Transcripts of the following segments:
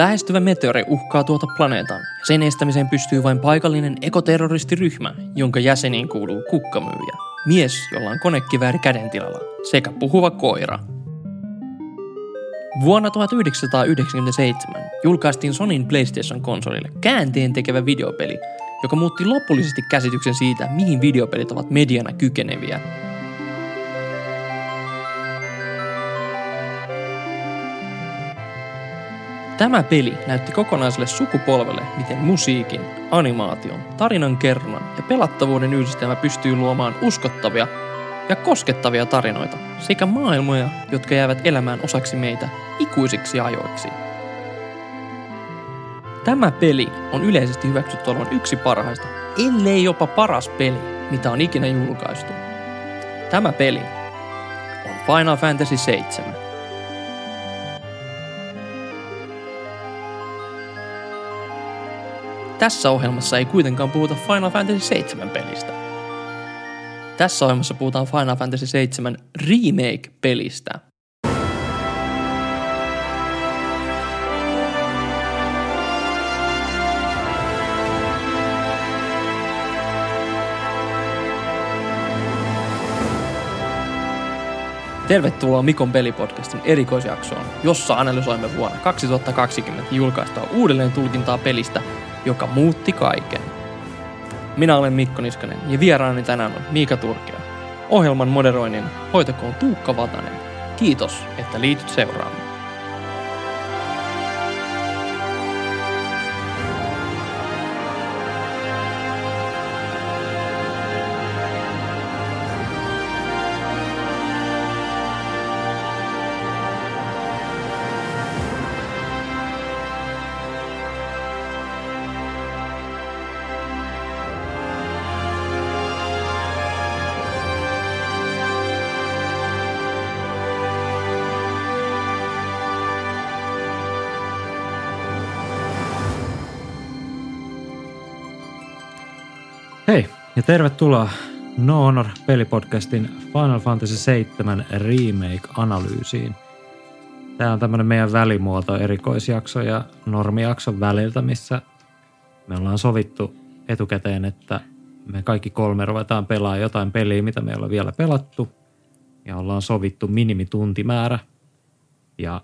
Lähestyvä meteori uhkaa tuota planeetan. Sen estämiseen pystyy vain paikallinen ekoterroristiryhmä, jonka jäseniin kuuluu kukkamyyjä, mies, jolla on konekivääri kädentilalla, sekä puhuva koira. Vuonna 1997 julkaistiin Sonin PlayStation-konsolille käänteen tekevä videopeli, joka muutti lopullisesti käsityksen siitä, mihin videopelit ovat mediana kykeneviä Tämä peli näytti kokonaiselle sukupolvelle, miten musiikin, animaation, tarinan kerronnan ja pelattavuuden yhdistelmä pystyy luomaan uskottavia ja koskettavia tarinoita sekä maailmoja, jotka jäävät elämään osaksi meitä ikuisiksi ajoiksi. Tämä peli on yleisesti hyväksytty olevan yksi parhaista, ellei jopa paras peli, mitä on ikinä julkaistu. Tämä peli on Final Fantasy 7. Tässä ohjelmassa ei kuitenkaan puhuta Final Fantasy 7 pelistä. Tässä ohjelmassa puhutaan Final Fantasy 7 Remake-pelistä. Tervetuloa Mikon pelipodcastin erikoisjaksoon, jossa analysoimme vuonna 2020 julkaistua uudelleen tulkintaa pelistä – joka muutti kaiken. Minä olen Mikko Niskanen ja vieraani tänään on Miika Turkea. Ohjelman moderoinnin hoitakoon Tuukka Vatanen. Kiitos, että liityt seuraamaan. Ja tervetuloa No Honor pelipodcastin Final Fantasy 7 Remake-analyysiin. Tämä on tämmöinen meidän välimuoto erikoisjakso ja normijakson väliltä, missä me ollaan sovittu etukäteen, että me kaikki kolme ruvetaan pelaa jotain peliä, mitä me ei ole vielä pelattu. Ja ollaan sovittu minimituntimäärä. Ja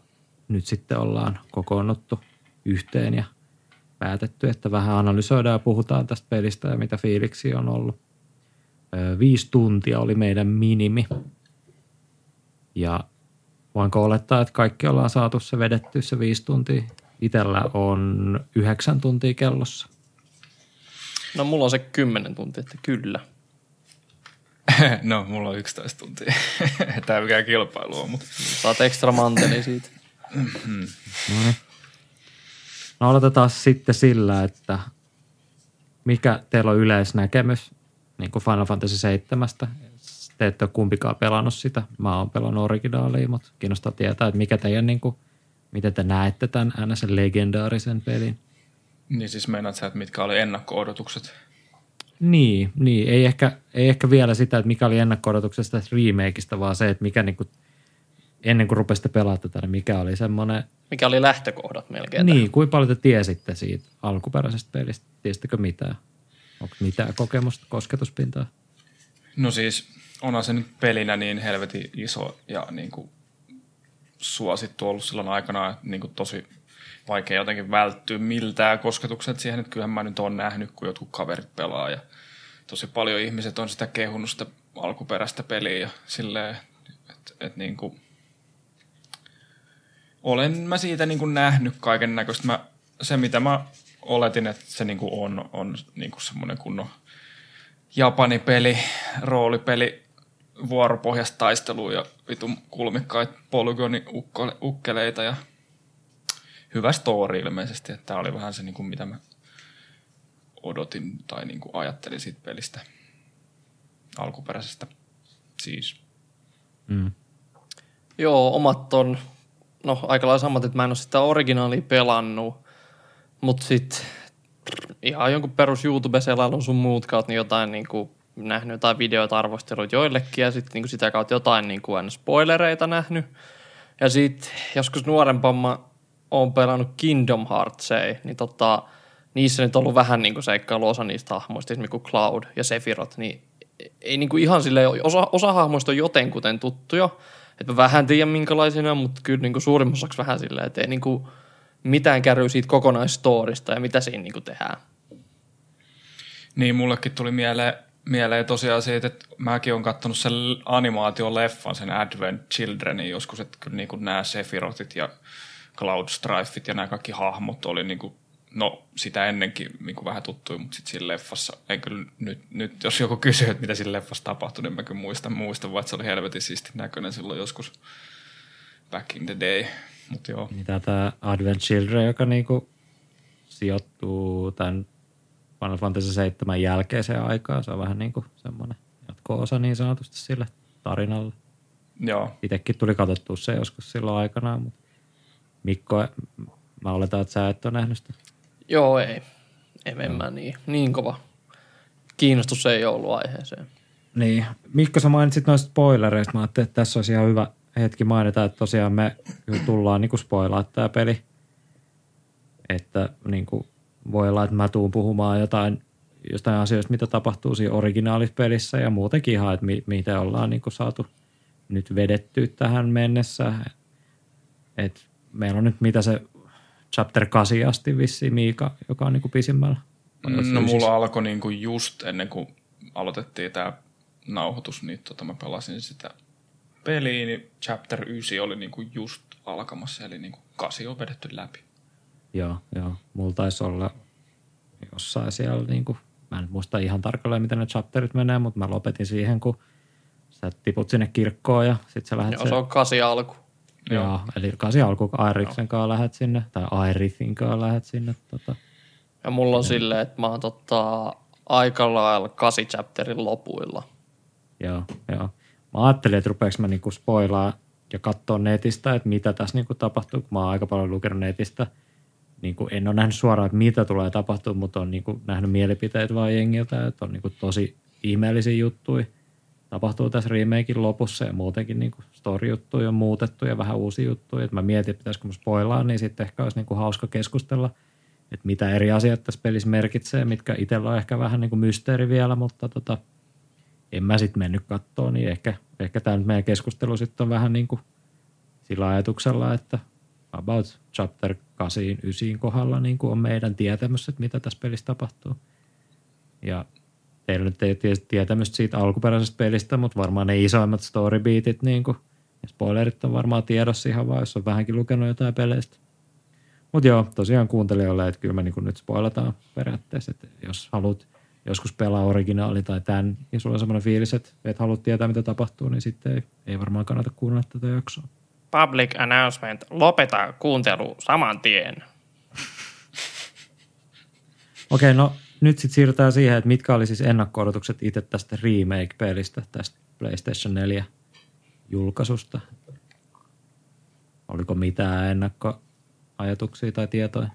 nyt sitten ollaan kokoonnuttu yhteen ja päätetty, että vähän analysoidaan ja puhutaan tästä pelistä ja mitä fiiliksi on ollut. Viisi tuntia oli meidän minimi. Ja voinko olettaa, että kaikki ollaan saatu se vedetty se viisi tuntia. Itellä on yhdeksän tuntia kellossa. No mulla on se kymmenen tuntia, että kyllä. no, mulla on 11 tuntia. Tämä ei mikään kilpailu on, mutta... Saat ekstra manteli siitä. Mm-hmm. no niin. No aloitetaan sitten sillä, että mikä teillä on yleisnäkemys niin kuin Final Fantasy 7. Te ette ole kumpikaan pelannut sitä. Mä oon pelannut originaalia, mutta kiinnostaa tietää, että mikä teidän, niin kuin, miten te näette tämän ns. legendaarisen pelin. Niin siis meinaat sä, että mitkä oli ennakko-odotukset? Niin, niin. Ei, ehkä, ei ehkä vielä sitä, että mikä oli ennakko-odotuksesta remakeista, vaan se, että mikä niin kuin, ennen kuin rupesitte pelaamaan tätä, niin mikä oli semmoinen – mikä oli lähtökohdat melkein? Niin, kuinka paljon te tiesitte siitä alkuperäisestä pelistä? Tiesittekö mitään? Onko mitään kokemusta, kosketuspintaa? No siis onhan se nyt pelinä niin helvetin iso ja niin kuin suosittu ollut silloin aikana, että niin kuin tosi vaikea jotenkin välttyä miltään kosketukset siihen, että kyllähän mä nyt oon nähnyt, kun jotkut kaverit pelaa ja tosi paljon ihmiset on sitä kehunut sitä alkuperäistä peliä ja silleen, että, että niin kuin olen mä siitä niin kuin nähnyt kaiken näköistä. se, mitä mä oletin, että se niin kuin on, on niin kuin semmoinen kunnon Japani-peli, roolipeli, vuoropohjasta taistelua ja vitun kulmikkaita polygoni-ukkeleita ja hyvä story ilmeisesti. Että tämä oli vähän se, niin kuin mitä mä odotin tai niin kuin ajattelin siitä pelistä alkuperäisestä siis. Mm. Joo, omat on no aika lailla samat, että mä en ole sitä originaalia pelannut, mutta sitten ihan jonkun perus YouTube-selailun sun muut kautta niin jotain niin kuin nähnyt jotain videoita, arvosteluita joillekin ja sitten niin sitä kautta jotain niin kuin spoilereita nähnyt. Ja sitten joskus nuorempana oon pelannut Kingdom Heartsia, niin tota, niissä nyt on ollut vähän niin kuin seikkailu osa niistä hahmoista, esimerkiksi kuin Cloud ja Sephiroth, niin ei niin kuin ihan sille osa, osa hahmoista on jotenkuten tuttuja, että mä vähän tiedän on, mutta kyllä niin kuin vähän silleen, että ei niin kuin mitään käry siitä kokonaistorista ja mitä siinä niin kuin tehdään. Niin, mullekin tuli mieleen, mieleen tosiaan siitä, että mäkin olen katsonut sen animaatioleffan, sen Advent Childrenin joskus, että kyllä niin kuin nämä Sephirothit ja Cloud Strifeit ja nämä kaikki hahmot oli niin kuin, no sitä ennenkin niin kuin vähän tuttuja, mutta sitten siinä leffassa, en kyllä nyt, nyt jos joku kysyy, että mitä siinä leffassa tapahtui, niin mä kyllä muistan, muistan vaan, että se oli helvetin siisti näköinen silloin joskus back in the day. Mut joo. Mitä tämä Advent Children, joka niinku sijoittuu tämän Final Fantasy 7 jälkeiseen aikaan. Se on vähän niin kuin semmoinen jatko-osa niin sanotusti sille tarinalle. Joo. Itekin tuli katsottua se joskus silloin aikanaan, mutta Mikko, mä oletan, että sä et ole nähnyt sitä. Joo, ei. En, en mä niin, niin kova. Kiinnostus ei ollut aiheeseen. Niin. Mikko, sä mainitsit noista spoilereista. Mä ajattelin, että tässä olisi ihan hyvä hetki mainita, että tosiaan me tullaan niin spoilaa tämä peli. Että niin kuin voi olla, että mä tuun puhumaan jotain, jostain asioista, mitä tapahtuu siinä originaalispelissä ja muutenkin ihan, että mi- miten ollaan niin kuin saatu nyt vedetty tähän mennessä. Et meillä on nyt mitä se chapter 8 asti vissiin Miika, joka on niin kuin pisimmällä. No mulla alkoi niinku just ennen kuin aloitettiin tämä nauhoitus, niin tota mä pelasin sitä peliä, niin chapter 9 oli niinku just alkamassa, eli niinku 8 on vedetty läpi. Joo, joo. Mulla taisi olla jossain siellä, niin kuin, mä en muista ihan tarkalleen, miten ne chapterit menee, mutta mä lopetin siihen, kun sä tiput sinne kirkkoon ja sit sä lähdet Joo, se on kasi alku. Joo, joo eli kasi alku, Airiksen kanssa lähdet sinne, tai Airithin kanssa lähdet sinne. Tota. Ja mulla on silleen, että mä oon tota, aika lailla kasi chapterin lopuilla. Joo, joo. Mä ajattelin, että rupeeks mä niinku spoilaa ja katsoa netistä, että mitä tässä niinku tapahtuu, kun mä oon aika paljon lukenut netistä. Niinku, en ole nähnyt suoraan, että mitä tulee tapahtua, mutta on niinku nähnyt mielipiteet vaan jengiltä, että on niinku tosi ihmeellisiä juttuja. Tapahtuu tässä remakein lopussa ja muutenkin niinku story-juttuja on muutettu ja vähän uusia juttuja. Et mä mietin, että pitäisikö mä spoilaa, niin sitten ehkä olisi niinku hauska keskustella, että mitä eri asiat tässä pelissä merkitsee, mitkä itsellä on ehkä vähän niinku mysteeri vielä, mutta tota, en mä sitten mennyt kattoon, niin ehkä, ehkä tämä meidän keskustelu sitten on vähän niin kuin sillä ajatuksella, että about chapter 8, 9 kohdalla niin kuin on meidän tietämys, että mitä tässä pelissä tapahtuu. Ja teillä nyt ei tietysti tietämystä siitä alkuperäisestä pelistä, mutta varmaan ne isoimmat storybeatit niin kuin, ja spoilerit on varmaan tiedossa ihan vaan, jos on vähänkin lukenut jotain peleistä. Mutta joo, tosiaan kuuntelijoille, että kyllä me niin nyt spoilataan periaatteessa, että jos haluat joskus pelaa originaali tai tämän, ja sulla on semmoinen fiilis, että et halua tietää, mitä tapahtuu, niin sitten ei, ei varmaan kannata kuunnella tätä jaksoa. Public announcement. Lopeta kuuntelu saman tien. Okei, no nyt sitten siirrytään siihen, että mitkä oli siis ennakko-odotukset itse tästä remake-pelistä, tästä PlayStation 4 julkaisusta. Oliko mitään ennakkoajatuksia tai tietoja?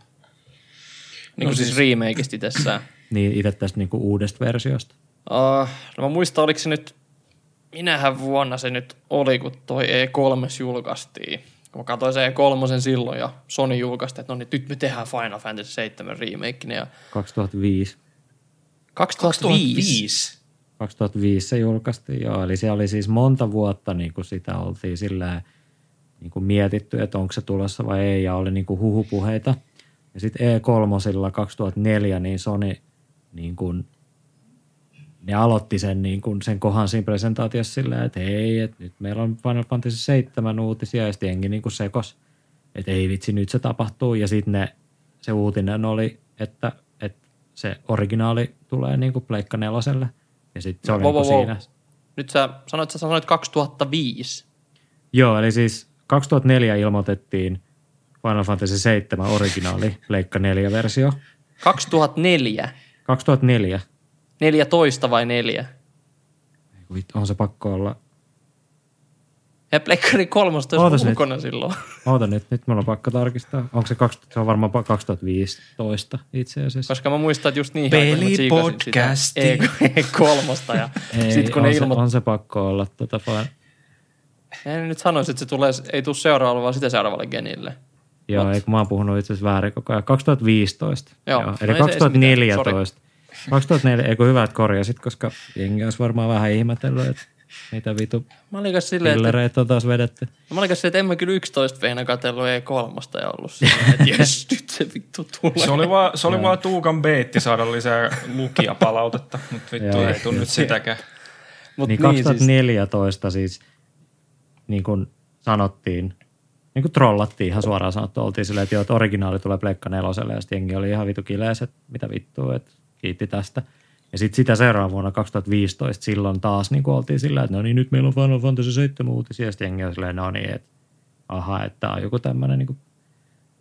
Niin kuin siis remakeista itsessään. Niin itse tästä niinku uudesta versiosta. Uh, no mä muistan, oliko se nyt, minähän vuonna se nyt oli, kun toi E3 julkaistiin. Kun mä katsoin se E3 silloin ja Sony julkaisi, että no niin, nyt me tehdään Final Fantasy 7 remake. Ja 2005. 2005? 2005 se julkaistiin, joo. Eli se oli siis monta vuotta niin kuin sitä oltiin sillä niin kuin mietitty, että onko se tulossa vai ei, ja oli niin kuin huhupuheita. Ja sitten E3 2004, niin Sony niin kuin, ne aloitti sen, niin kuin, sen kohan siinä presentaatiossa sillä, että hei, että nyt meillä on Final Fantasy 7 uutisia, ja sitten jengi niin kuin sekos, että ei vitsi, nyt se tapahtuu, ja sitten ne, se uutinen oli, että, että se originaali tulee niin kuin Pleikka neloselle, ja sitten se oli Wow, niin kuin wow. siinä. Nyt sä sanoit, sä sanoit 2005. Joo, eli siis 2004 ilmoitettiin Final Fantasy 7 originaali Pleikka 4 versio. 2004. 2004. 14 vai 4? Ei kun vittu, On se pakko olla. Ja Pleikkari 13 Ootas olisi nyt. ulkona silloin. Oota nyt, nyt mulla on pakko tarkistaa. Onko se, 20, se on varmaan 2015 itse asiassa. Koska mä muistan, että just niin aikoina mä tsiikasin Pelipodcasti. sitä E3 ja Ei, sit kun on, ne se, ilmoitti, on se pakko olla. Tota, fan. en nyt sanoisi, että se tulee, ei tule seuraavalle, vaan sitä seuraavalle genille. Joo, eikö mä oon puhunut itse asiassa väärin koko ajan. 2015. Joo, Joo. no Eli se mitään. 2014. 2004, eikö hyvä, että korjasit, koska jengi olisi varmaan vähän ihmetellyt, että mitä vitu Mä olin silleen, että, pillereitä on taas vedetty. mä olin kanssa silleen, että en mä kyllä 11 veinä katsellut E3 ja ollut siinä, että jes, nyt se vittu tulee. Se oli vaan, se oli vaan Tuukan beitti saada lisää lukijapalautetta, mutta vittu Joo. ei tule nyt sitäkään. Mut Niin, niin, siis, 2014 siis, niin kuin sanottiin, niin kuin trollattiin ihan suoraan sanottu, oltiin silleen, että joo, että originaali tulee Pleikka neloselle ja sitten jengi oli ihan vitu kilees, että mitä vittua, että kiitti tästä. Ja sitten sitä seuraavana vuonna 2015 silloin taas niin oltiin sillä, että no niin nyt meillä on Final Fantasy 7 uutisia ja sitten jengi silleen, no niin, että aha, että on joku tämmöinen niin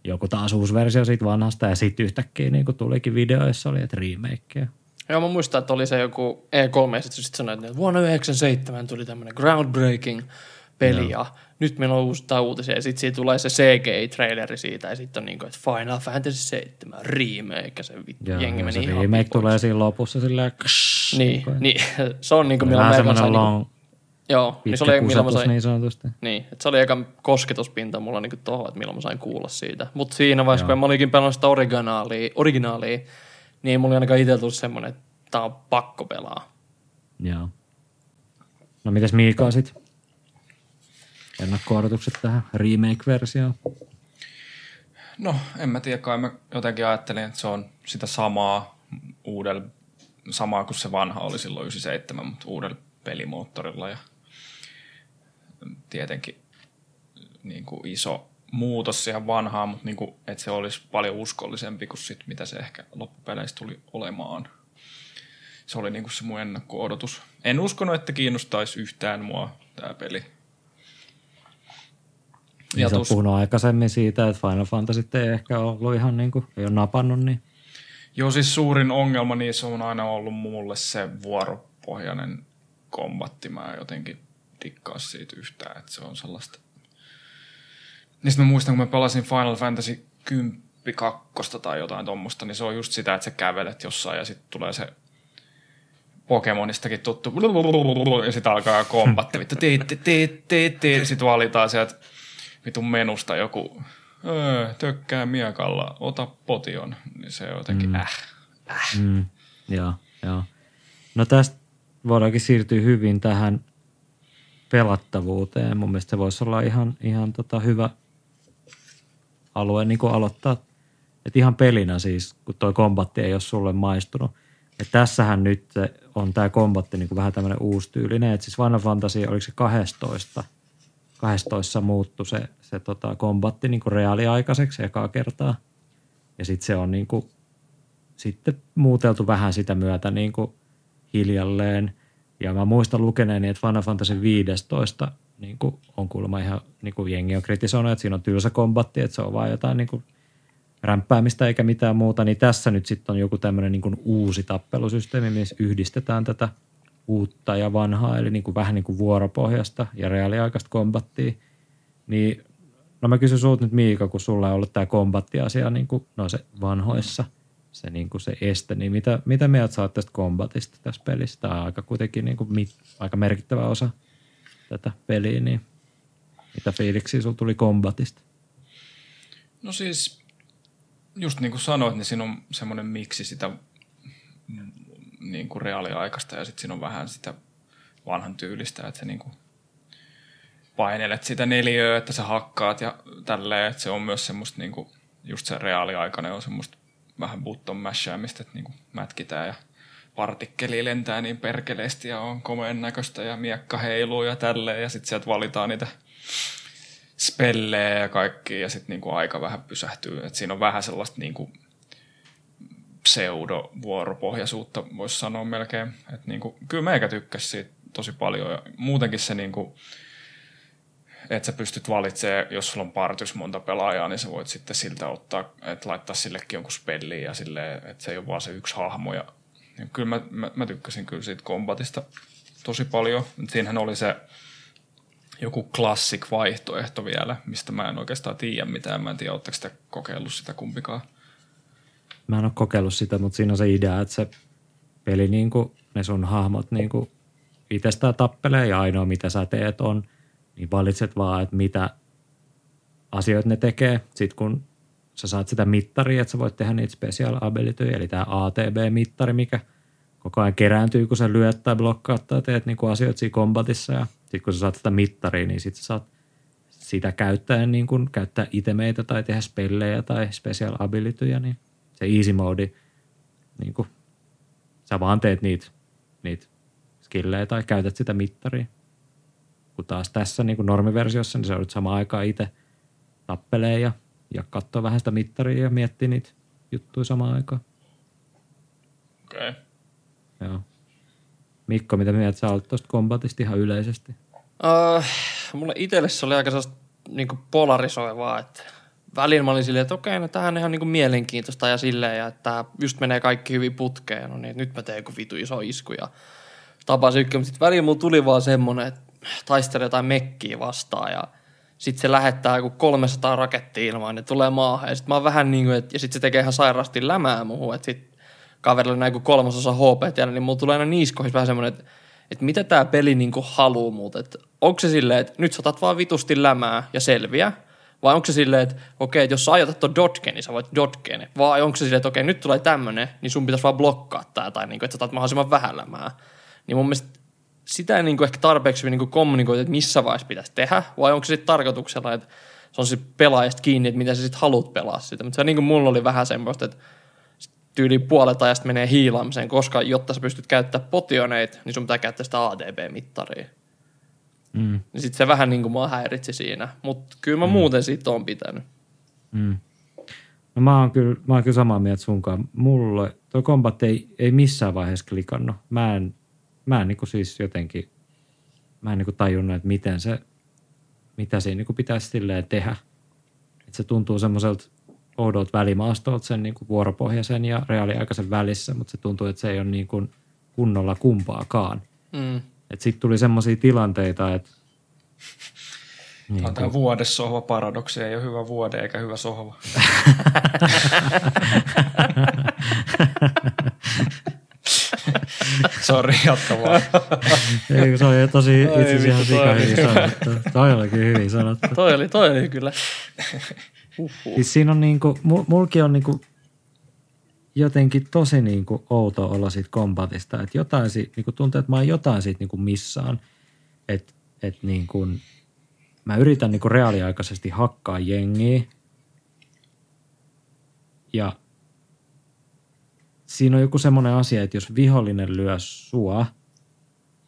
joku taas uusi versio siitä vanhasta ja sitten yhtäkkiä niin tulikin video, jossa oli, että remakeja. Joo, mä muistan, että oli se joku E3, ja sitten sit sanoi, että vuonna 97 tuli tämmöinen groundbreaking peli, ja nyt meillä on uusi uutisia, ja sitten siitä tulee se CGI-traileri siitä, ja sitten on niin kuin, että Final Fantasy 7 remake, se vittu Ja, jengi meni se ihan remake tulee siinä lopussa silleen, ksh, Niin, niin, se on niin kuin, milloin mä sain, long, niin joo, niin se oli, milloin mä sain, niin sanotusti. Niin, että se oli eka kosketuspinta mulla niinku tohon, että milloin mä sain kuulla siitä. Mutta siinä vaiheessa, Joo. kun mä olikin pelannut sitä originaalia, originaalia niin ei mulla ainakaan itse tullut semmoinen, että tää on pakko pelaa. Joo. No mitäs Miika sit? Ennakko-odotukset tähän remake-versioon? No, en mä tiedä, kai mä jotenkin ajattelin, että se on sitä samaa uudella, samaa kuin se vanha oli silloin 97, mutta uudella pelimoottorilla ja tietenkin niin kuin iso muutos siihen vanhaan, mutta niin kuin, että se olisi paljon uskollisempi kuin sit, mitä se ehkä loppupeleissä tuli olemaan. Se oli niin kuin se mun ennakko-odotus. En uskonut, että kiinnostaisi yhtään mua tämä peli. Ja Ja sä oot puhunut aikaisemmin siitä, että Final Fantasy ei ehkä ollut ihan niin kuin, ei ole napannut, niin Joo, siis suurin ongelma niissä on aina ollut mulle se vuoropohjainen kombatti. Mä en jotenkin dikkaa siitä yhtään, että se on sellaista. Niin mä muistan, kun mä pelasin Final Fantasy 10 kakkosta tai jotain tuommoista, niin se on just sitä, että sä kävelet jossain ja sitten tulee se Pokemonistakin tuttu, ja sitten alkaa kombatti, vittu, sitten valitaan sieltä vitun menusta joku, öö, tökkää miekalla, ota potion, niin se on jotenkin mm. äh. mm, joo, joo. No tästä voidaankin siirtyä hyvin tähän pelattavuuteen. Mun mielestä se voisi olla ihan, ihan tota hyvä alue niin kuin aloittaa. Et ihan pelinä siis, kun tuo kombatti ei ole sulle maistunut. Et tässähän nyt on tämä kombatti niin kuin vähän tämmöinen uustyylinen. Et siis Final Fantasy, oliko se 12? 12 muuttui se, se tota kombatti niin kuin reaaliaikaiseksi ekaa kertaa. Ja sitten se on niin kuin, sitten muuteltu vähän sitä myötä niin kuin hiljalleen. Ja mä muistan lukeneeni, että Final Fantasy 15 niin kuin on kuulemma ihan, niin kuin jengi on kritisoinut, että siinä on tylsä kombatti, että se on vaan jotain niin kuin rämpäämistä eikä mitään muuta, niin tässä nyt sitten on joku tämmöinen niin uusi tappelusysteemi, missä yhdistetään tätä uutta ja vanhaa, eli niin kuin vähän niin kuin vuoropohjasta ja reaaliaikaista kombattia. Niin, no mä kysyn sulta nyt Miika, kun sulla on ollut tämä kombattiasia niin kuin, no se vanhoissa, se, niin kuin se este, niin mitä, mitä mieltä sä tästä kombatista tässä pelissä? Tämä on aika kuitenkin niin kuin, mit, aika merkittävä osa tätä peliä, niin mitä fiiliksiä sulla tuli kombatista? No siis, just niin kuin sanoit, niin siinä on semmoinen miksi sitä niin kuin reaaliaikaista ja sitten siinä on vähän sitä vanhan tyylistä, että se niin kuin painelet sitä neliöä, että sä hakkaat ja tälleen, että se on myös semmoista niin kuin, just se reaaliaikainen on semmoista vähän button mashäämistä, että niin kuin mätkitään ja partikkeli lentää niin perkeleesti ja on komeen näköistä ja miekka heiluu ja tälleen ja sitten sieltä valitaan niitä spellejä ja kaikki ja sitten niinku aika vähän pysähtyy. Et siinä on vähän sellaista niinku pseudo-vuoropohjaisuutta, voisi sanoa melkein. Et niinku, kyllä meikä tykkäsi siitä tosi paljon ja muutenkin se niinku, että sä pystyt valitsemaan, jos sulla on partys monta pelaajaa, niin sä voit sitten siltä ottaa, että laittaa sillekin jonkun spelliin ja silleen, että se ei ole vaan se yksi hahmo. Ja, ja kyllä mä, mä, mä, tykkäsin kyllä siitä kombatista tosi paljon. Siinähän oli se joku classic vaihtoehto vielä, mistä mä en oikeastaan tiedä mitään. Mä en tiedä, oletteko sitä kokeillut sitä kumpikaan. Mä en ole kokeillut sitä, mutta siinä on se idea, että se peli, niin kuin, ne sun hahmot niin kuin itsestään tappelee ja ainoa mitä sä teet on, niin valitset vaan, että mitä asioita ne tekee. Sitten kun sä saat sitä mittaria, että sä voit tehdä niitä special abilityjä, eli tämä ATB-mittari, mikä koko ajan kerääntyy, kun sä lyöt tai blokkaat tai teet niinku asioita siinä kombatissa. Ja sitten kun sä saat sitä mittaria, niin sitten sä saat sitä käyttäen niin kun käyttää itemeitä tai tehdä spellejä tai special abilityjä, niin se easy mode, niin kun, sä vaan teet niitä, niitä skillejä tai käytät sitä mittaria. Kun taas tässä niin normiversiossa, niin sä joudut samaan aikaan itse tappelee ja, ja katsoo vähän sitä mittaria ja miettii niitä juttuja samaan aikaan. Okei. Okay. Joo. Mikko, mitä mieltä sä olet tuosta kombatista ihan yleisesti? Uh, mulle itselle se oli aika sellaista niin polarisoivaa, että välillä mä olin silleen, että okei, no tämähän on ihan niin mielenkiintoista ja silleen, ja että just menee kaikki hyvin putkeen, no niin, nyt mä teen joku vitu iso isku ja tapaa sykkö, mutta sitten välillä mulla tuli vaan semmoinen, että taistelee jotain mekkiä vastaan ja sitten se lähettää joku 300 rakettia ilmaan, ne tulee maahan ja sitten mä oon vähän niin kuin, että, ja sitten se tekee ihan sairaasti lämää muuhun, että sitten kaverilla näin kuin kolmasosa HP tiellä, niin mulla tulee aina niiskoihin vähän semmoinen, että, että mitä tämä peli niin kuin haluu muut, että onko se silleen, että nyt saatat vaan vitusti lämää ja selviä, vai onko se silleen, että okei, että jos sä ajatat ton dodgen, niin sä voit dodgen, vai onko se silleen, että okei, nyt tulee tämmönen, niin sun pitäisi vaan blokkaa tää, tai niin kuin, että sä otat mahdollisimman vähän lämää. Niin mun mielestä sitä ei niin kuin ehkä tarpeeksi niin kuin kommunikoida, että missä vaiheessa pitäisi tehdä, vai onko se sitten tarkoituksella, että se on sitten pelaajasta kiinni, että mitä sä sitten haluat pelaa sitä. Mutta se niin kuin mulla oli vähän semmoista, että tyyli puolet ajasta menee hiilaamiseen, koska jotta sä pystyt käyttämään potioneita, niin sun pitää käyttää sitä ADB-mittaria. Mm. Niin sitten se vähän niin kuin mua häiritsi siinä, mutta kyllä mä mm. muuten siitä on pitänyt. Mm. No mä oon kyllä, mä oon kyllä samaa mieltä sunkaan. Mulle tuo kombat ei, ei missään vaiheessa klikannut. Mä en, mä en niin siis jotenkin, mä en niin tajunnut, että miten se, mitä siinä niin pitäisi silleen tehdä. Että se tuntuu semmoiselta oudolta välimaastolta sen niin kuin vuoropohjaisen ja reaaliaikaisen välissä, mutta se tuntuu, että se ei ole niin kuin kunnolla kumpaakaan. Mm. Sitten tuli semmoisia tilanteita, että niin on tämä vuodessohva paradoksi, ei ole hyvä vuode eikä hyvä sohva. Sori, jatka vaan. Ei, se oli tosi itse asiassa ihan sika hyvin sanottu. Toi olikin hyvin sanottu. toi oli, toi oli kyllä. Siis siinä on niinku, mulki on niinku jotenkin tosi niinku outo olla siitä kombatista, että jotain siitä, niinku tuntuu, että mä oon jotain siitä niinku missaan, että et niinku, mä yritän niinku reaaliaikaisesti hakkaa jengiä ja siinä on joku semmoinen asia, että jos vihollinen lyö sua,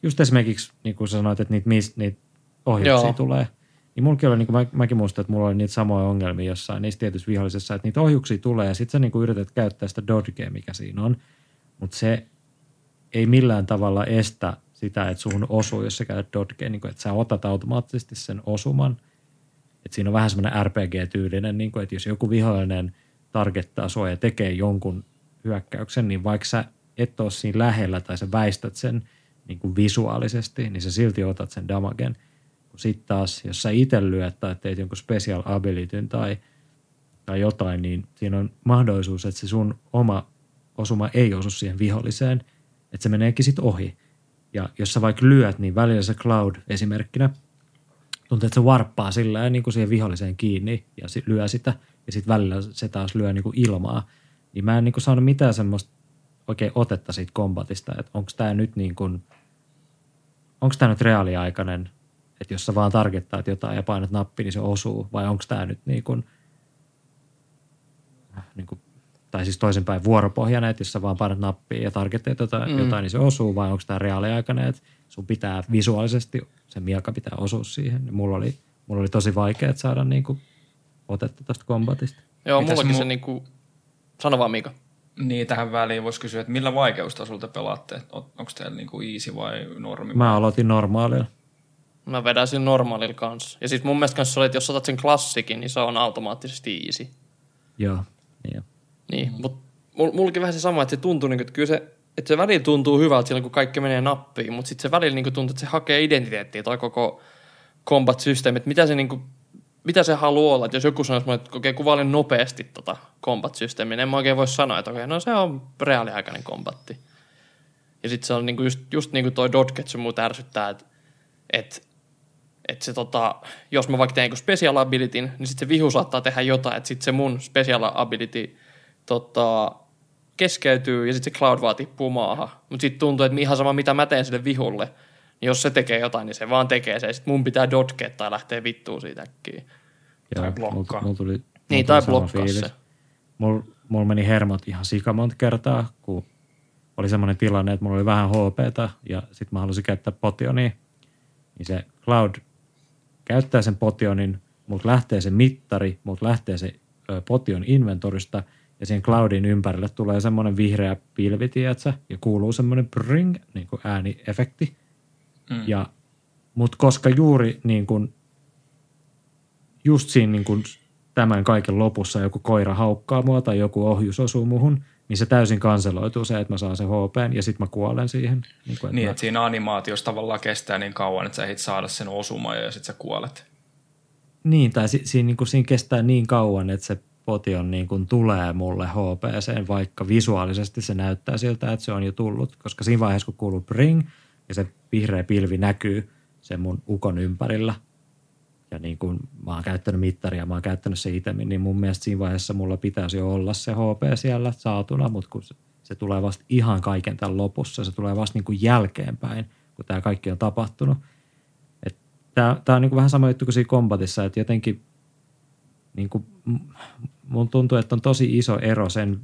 just esimerkiksi niin kuin sanoit, että niitä, niitä ohjauksia Joo. tulee – niin mullakin oli, niin kuin mä, mäkin muistan, että mulla oli niitä samoja ongelmia jossain niissä tietyissä vihollisessa, että niitä ohjuksia tulee ja sitten sä niin kuin yrität käyttää sitä dodgea, mikä siinä on, mutta se ei millään tavalla estä sitä, että suhun osuu, jos sä käytät dodgea, niin kuin, että sä otat automaattisesti sen osuman. Että siinä on vähän semmoinen RPG-tyylinen, niin kuin, että jos joku vihollinen targettaa sua ja tekee jonkun hyökkäyksen, niin vaikka sä et ole siinä lähellä tai sä väistät sen niin kuin visuaalisesti, niin sä silti otat sen damagen – sitten taas, jos sä itse lyöt tai teet jonkun special abilityn tai, tai jotain, niin siinä on mahdollisuus, että se sun oma osuma ei osu siihen viholliseen, että se meneekin sitten ohi. Ja jos sä vaikka lyöt, niin välillä se Cloud esimerkkinä tuntuu, että se warppaa sillä niin kuin siihen viholliseen kiinni ja lyö sitä. Ja sitten välillä se taas lyö niin kuin ilmaa. Niin mä en niin kuin saanut mitään semmoista oikein otetta siitä kombatista, että onko tämä nyt niin kuin, onko tämä nyt reaaliaikainen – että jos sä vaan targettaat jotain ja painat nappi, niin se osuu, vai onko tämä nyt niin kuin, niin kuin, tai siis toisinpäin vuoropohjainen, että jos sä vaan painat nappia ja targetteet jotain, mm. jotain, niin se osuu, vai onko tämä reaaliaikainen, että sun pitää visuaalisesti, se miaka pitää osua siihen. Niin mulla oli, mulla oli tosi vaikea saada niin kuin, otetta tästä kombatista. Joo, Mitäs mullakin mu- se niin kuin, sano vaan Mika. Niin, tähän väliin voisi kysyä, että millä vaikeustasolta pelaatte? Onko teillä niin kuin easy vai normi? Mä aloitin normaalilla. Mä vedän sen normaalilla kanssa. Ja siis mun mielestä kanssa oli, että jos otat sen klassikin, niin se on automaattisesti easy. Joo, niin Niin, mutta mullakin vähän se sama, että se tuntuu, niin kuin, että kyllä se, että se välillä tuntuu hyvältä silloin, kun kaikki menee nappiin, mutta sitten se välillä niin kuin tuntuu, että se hakee identiteettiä tai koko combat-systeemi, että mitä se, niin kuin, mitä se haluaa olla. Että jos joku sanoisi että okei, kuvaile nopeasti tota combat-systeemiä, niin en mä oikein voi sanoa, että okei, no se on reaaliaikainen kombatti. Ja sitten se on niin kuin just, just niin kuin toi Dodgetsu muu ärsyttää, että, että että se tota, jos mä vaikka teen joku special abilityn, niin sitten se vihu saattaa tehdä jotain, että sitten se mun special ability tota, keskeytyy ja sitten se cloud vaan tippuu maahan. Mutta sitten tuntuu, että ihan sama mitä mä teen sille vihulle, niin jos se tekee jotain, niin se vaan tekee se. Sitten mun pitää dodgea tai lähteä vittuun siitä äkkiä. Tai blokkaa. Mulla tuli, mulla Niin, tai blokkaa se. Mulla mul meni hermot ihan sika monta kertaa, kun oli semmoinen tilanne, että mulla oli vähän HPta ja sitten mä halusin käyttää potionia. Niin se Cloud käyttää sen potionin, mutta lähtee se mittari, mutta lähtee se potion inventorista ja siihen Cloudin ympärille tulee semmoinen vihreä pilvi, tiedätkö? ja kuuluu semmoinen bring, niin kuin ääniefekti. Mm. Ja, mutta koska juuri niin kuin, just siinä niin kuin tämän kaiken lopussa joku koira haukkaa mua tai joku ohjus osuu muhun, niin se täysin kanseloituu se, että mä saan sen HP ja sitten mä kuolen siihen. Niin, kuin, että Niin, mä, että siinä animaatiossa tavallaan kestää niin kauan, että sä ehdit saada sen osuman ja sitten sä kuolet. niin tai si, siinä, niin kuin, siinä kestää niin kauan, että se potion niin kuin tulee mulle HPseen, vaikka visuaalisesti se näyttää siltä, että se on jo tullut. Koska siinä vaiheessa, kun kuuluu bring ja se vihreä pilvi näkyy sen mun ukon ympärillä, ja niin kuin mä oon käyttänyt mittaria, mä oon käyttänyt se itemin, niin mun mielestä siinä vaiheessa mulla pitäisi jo olla se HP siellä saatuna, mutta kun se, se tulee vasta ihan kaiken tämän lopussa, se tulee vasta niin kuin jälkeenpäin, kun tämä kaikki on tapahtunut. Tämä on niin kuin vähän sama juttu kuin siinä kombatissa, että jotenkin niin kuin, mun tuntuu, että on tosi iso ero sen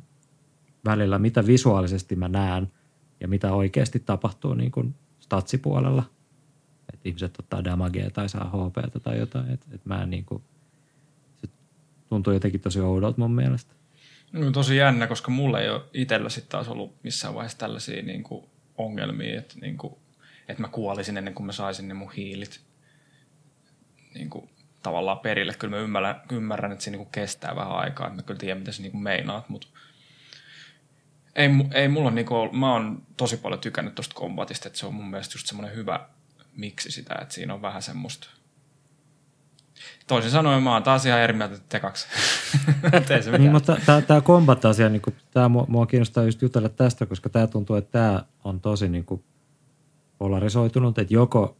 välillä, mitä visuaalisesti mä näen ja mitä oikeasti tapahtuu niin kuin statsipuolella. Että ihmiset ottaa damagea tai saa HPtä tai jotain. Että et mä en niin kuin, se tuntuu jotenkin tosi oudolta mun mielestä. No, tosi jännä, koska mulla ei ole itsellä sitten taas ollut missään vaiheessa tällaisia niin kuin ongelmia, että, niin kuin, että mä kuolisin ennen kuin mä saisin ne mun hiilit niin kuin, tavallaan perille. Kyllä mä ymmärrän, ymmärrän että se niin kestää vähän aikaa, että mä kyllä tiedän, mitä sä niin kuin meinaat, mutta ei, ei mulla niin kuin, mä oon tosi paljon tykännyt tosta kombatista, että se on mun mielestä just semmoinen hyvä miksi sitä, että siinä on vähän semmoista Toisin sanoen mä oon taas ihan eri mieltä te kaksi. Niin, mutta tämä combat-asia, niin tämä mua, mua kiinnostaa just jutella tästä, koska tämä tuntuu, että tämä on tosi niin kuin polarisoitunut, että joko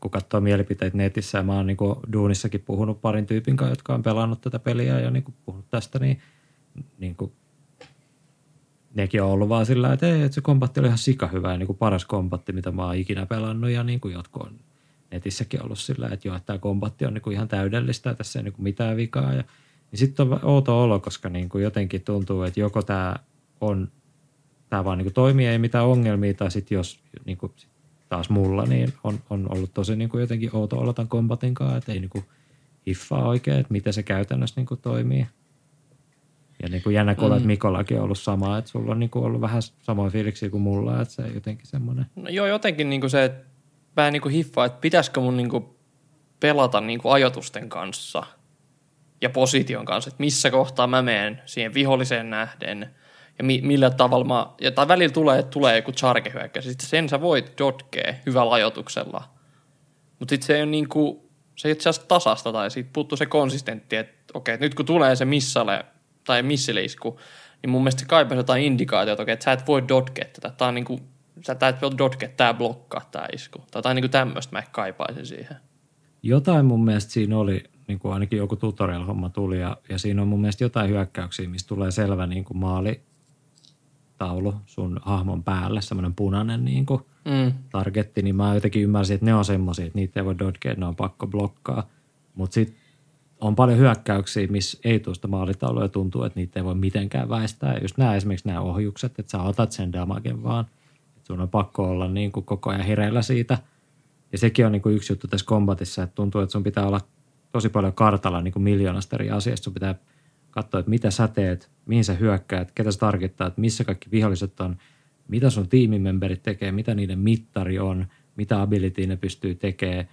kun katsoo mielipiteitä netissä, ja mä oon niin kuin duunissakin puhunut parin tyypin kanssa, jotka on pelannut tätä peliä ja niin kuin puhunut tästä, niin, niin kuin nekin on ollut vaan sillä, että, ei, että se kombatti oli ihan sika hyvä ja niin kuin paras kombatti, mitä mä oon ikinä pelannut ja niin kuin jotkut on netissäkin ollut sillä, että joo, että tämä kombatti on niin kuin ihan täydellistä ja tässä ei niin kuin mitään vikaa. Ja, niin sitten on outo olo, koska niin kuin jotenkin tuntuu, että joko tämä on, tämä vaan niin kuin toimii, ei mitään ongelmia, tai sitten jos niin kuin taas mulla, niin on, on ollut tosi niin kuin jotenkin outo olo tämän kombatin kanssa, että ei niin kuin hiffaa oikein, että miten se käytännössä niin kuin toimii. Ja niin kuin jännä kuulla, että Mikollakin on ollut sama, että sulla on niin kuin ollut vähän samoin fiiliksiä kuin mulla, että se jotenkin semmoinen. No joo, jotenkin niinku se, että mä en niinku hiffaa, että pitäisikö mun niinku pelata niinku ajatusten kanssa ja position kanssa, että missä kohtaa mä menen siihen viholliseen nähden ja mi- millä tavalla mä, ja tai välillä tulee, että tulee joku charge-hyökkäys, sitten sen sä voit dodgea hyvällä ajoituksella. Mutta sitten se ei ole niinku, se ei itse asiassa tasasta tai siitä puuttuu se konsistentti, että okei, että nyt kun tulee se missale tai missileisku, niin mun mielestä se kaipaisi jotain indikaatiota, okei, että sä et voi dodgea tätä. Tää on niinku, sä et voi dodgea, tää blokkaa tää isku. Tai jotain niinku tämmöistä mä kaipaisin siihen. Jotain mun mielestä siinä oli, niin kuin ainakin joku tutorial-homma tuli, ja, ja siinä on mun mielestä jotain hyökkäyksiä, mistä tulee selvä niin kuin maalitaulu sun hahmon päälle, semmoinen punainen niin kuin Mm. targetti, niin mä jotenkin ymmärsin, että ne on semmoisia, että niitä ei voi dodgea, ne on pakko blokkaa. Mutta sitten on paljon hyökkäyksiä, missä ei tuosta maalitaulua ja tuntuu, että niitä ei voi mitenkään väistää. Just nämä esimerkiksi nämä ohjukset, että sä otat sen damagen vaan. Että sun on pakko olla niin kuin koko ajan hereillä siitä. Ja sekin on niin kuin yksi juttu tässä kombatissa, että tuntuu, että sun pitää olla tosi paljon kartalla niin kuin miljoonasta eri asiasta. Sun pitää katsoa, että mitä sä teet, mihin sä hyökkäät, ketä sä tarkittaa, että missä kaikki viholliset on, mitä sun tiimimemberit tekee, mitä niiden mittari on, mitä ability ne pystyy tekemään,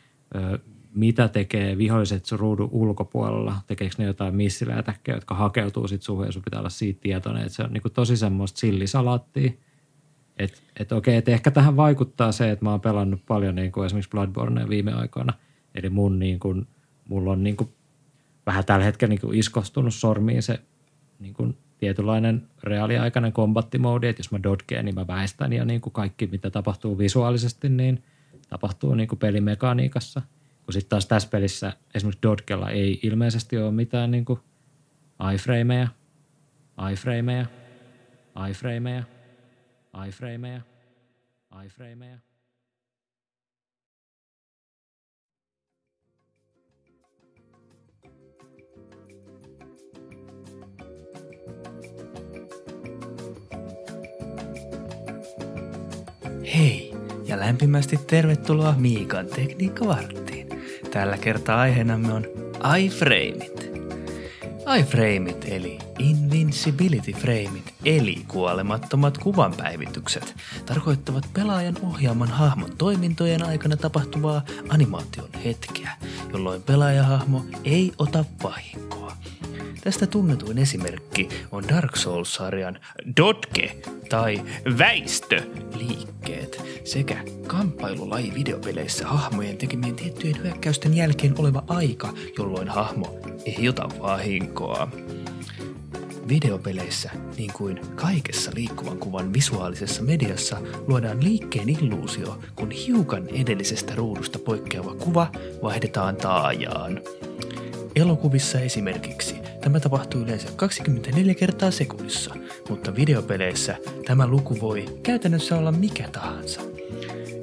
mitä tekee viholliset sun ruudun ulkopuolella, tekeekö ne jotain missilätäkkejä, jotka hakeutuu sit suhun ja sun pitää olla siitä tietoinen, että se on niinku tosi semmoista sillisalaattia. Että et okei, että ehkä tähän vaikuttaa se, että mä oon pelannut paljon niin kuin esimerkiksi Bloodbornea viime aikoina. Eli mun niin kuin, mulla on niin kuin vähän tällä hetkellä niin kuin iskostunut sormiin se niin kuin tietynlainen reaaliaikainen kombattimoodi, että jos mä dodgeen, niin mä väistän ja niin kuin kaikki, mitä tapahtuu visuaalisesti, niin tapahtuu niin kuin pelimekaniikassa. Kun sitten taas tässä pelissä esimerkiksi Dodgella ei ilmeisesti ole mitään niin kuin iframeja, iframeja, iframeja, iframeja, iframeja. Hei ja lämpimästi tervetuloa Miikan tekniikkavarttiin. Tällä kertaa aiheenamme on iframeit. iframeit eli invincibility frameit eli kuolemattomat kuvanpäivitykset tarkoittavat pelaajan ohjaaman hahmon toimintojen aikana tapahtuvaa animaation hetkeä, jolloin pelaajahahmo ei ota vahinkoa. Tästä tunnetuin esimerkki on Dark Souls-sarjan Dodge tai väistöliikkeet sekä kamppailulaji videopeleissä hahmojen tekemien tiettyjen hyökkäysten jälkeen oleva aika, jolloin hahmo ei ota vahinkoa. Videopeleissä, niin kuin kaikessa liikkuvan kuvan visuaalisessa mediassa, luodaan liikkeen illuusio, kun hiukan edellisestä ruudusta poikkeava kuva vaihdetaan taajaan. Elokuvissa esimerkiksi tämä tapahtuu yleensä 24 kertaa sekunnissa, mutta videopeleissä tämä luku voi käytännössä olla mikä tahansa.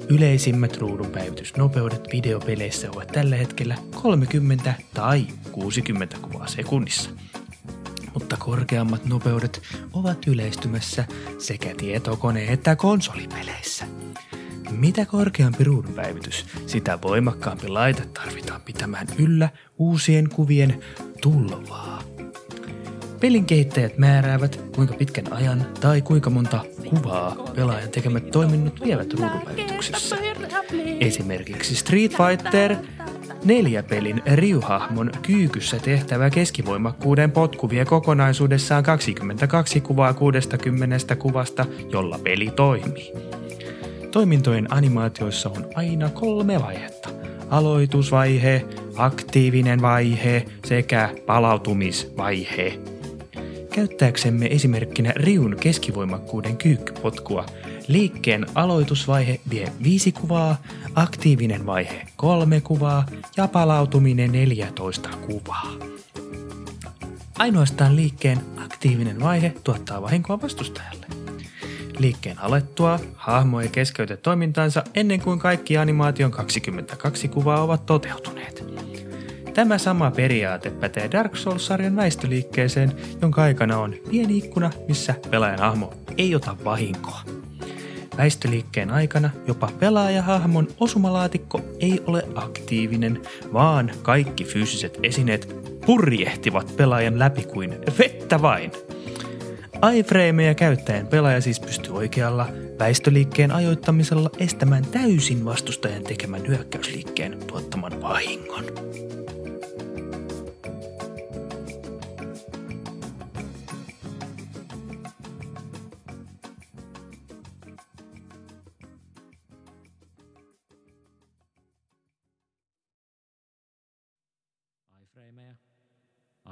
Yleisimmät ruudun päivitysnopeudet videopeleissä ovat tällä hetkellä 30 tai 60 kuvaa sekunnissa. Mutta korkeammat nopeudet ovat yleistymässä sekä tietokone- että konsolipeleissä. Mitä korkeampi ruudunpäivitys, sitä voimakkaampi laite tarvitaan pitämään yllä uusien kuvien tulvaa. Pelin kehittäjät määräävät, kuinka pitkän ajan tai kuinka monta kuvaa pelaajan tekemät toiminnot vievät ruudunpäivityksessä. Esimerkiksi Street Fighter neljä pelin riuhahmon kyykyssä tehtävä keskivoimakkuuden potku vie kokonaisuudessaan 22 kuvaa 60 kuvasta, jolla peli toimii. Toimintojen animaatioissa on aina kolme vaihetta. Aloitusvaihe, aktiivinen vaihe sekä palautumisvaihe. Käyttääksemme esimerkkinä riun keskivoimakkuuden kyykkypotkua, liikkeen aloitusvaihe vie viisi kuvaa, aktiivinen vaihe kolme kuvaa ja palautuminen 14 kuvaa. Ainoastaan liikkeen aktiivinen vaihe tuottaa vahinkoa vastustajalle. Liikkeen alettua hahmo ei keskeytä toimintaansa ennen kuin kaikki animaation 22 kuvaa ovat toteutuneet. Tämä sama periaate pätee Dark Souls-sarjan väistöliikkeeseen, jonka aikana on pieni ikkuna, missä pelaajan hahmo ei ota vahinkoa. Väistöliikkeen aikana jopa pelaajahahmon osumalaatikko ei ole aktiivinen, vaan kaikki fyysiset esineet purjehtivat pelaajan läpi kuin vettä vain – iframeja käyttäen pelaaja siis pystyy oikealla väistöliikkeen ajoittamisella estämään täysin vastustajan tekemän hyökkäysliikkeen tuottaman vahingon.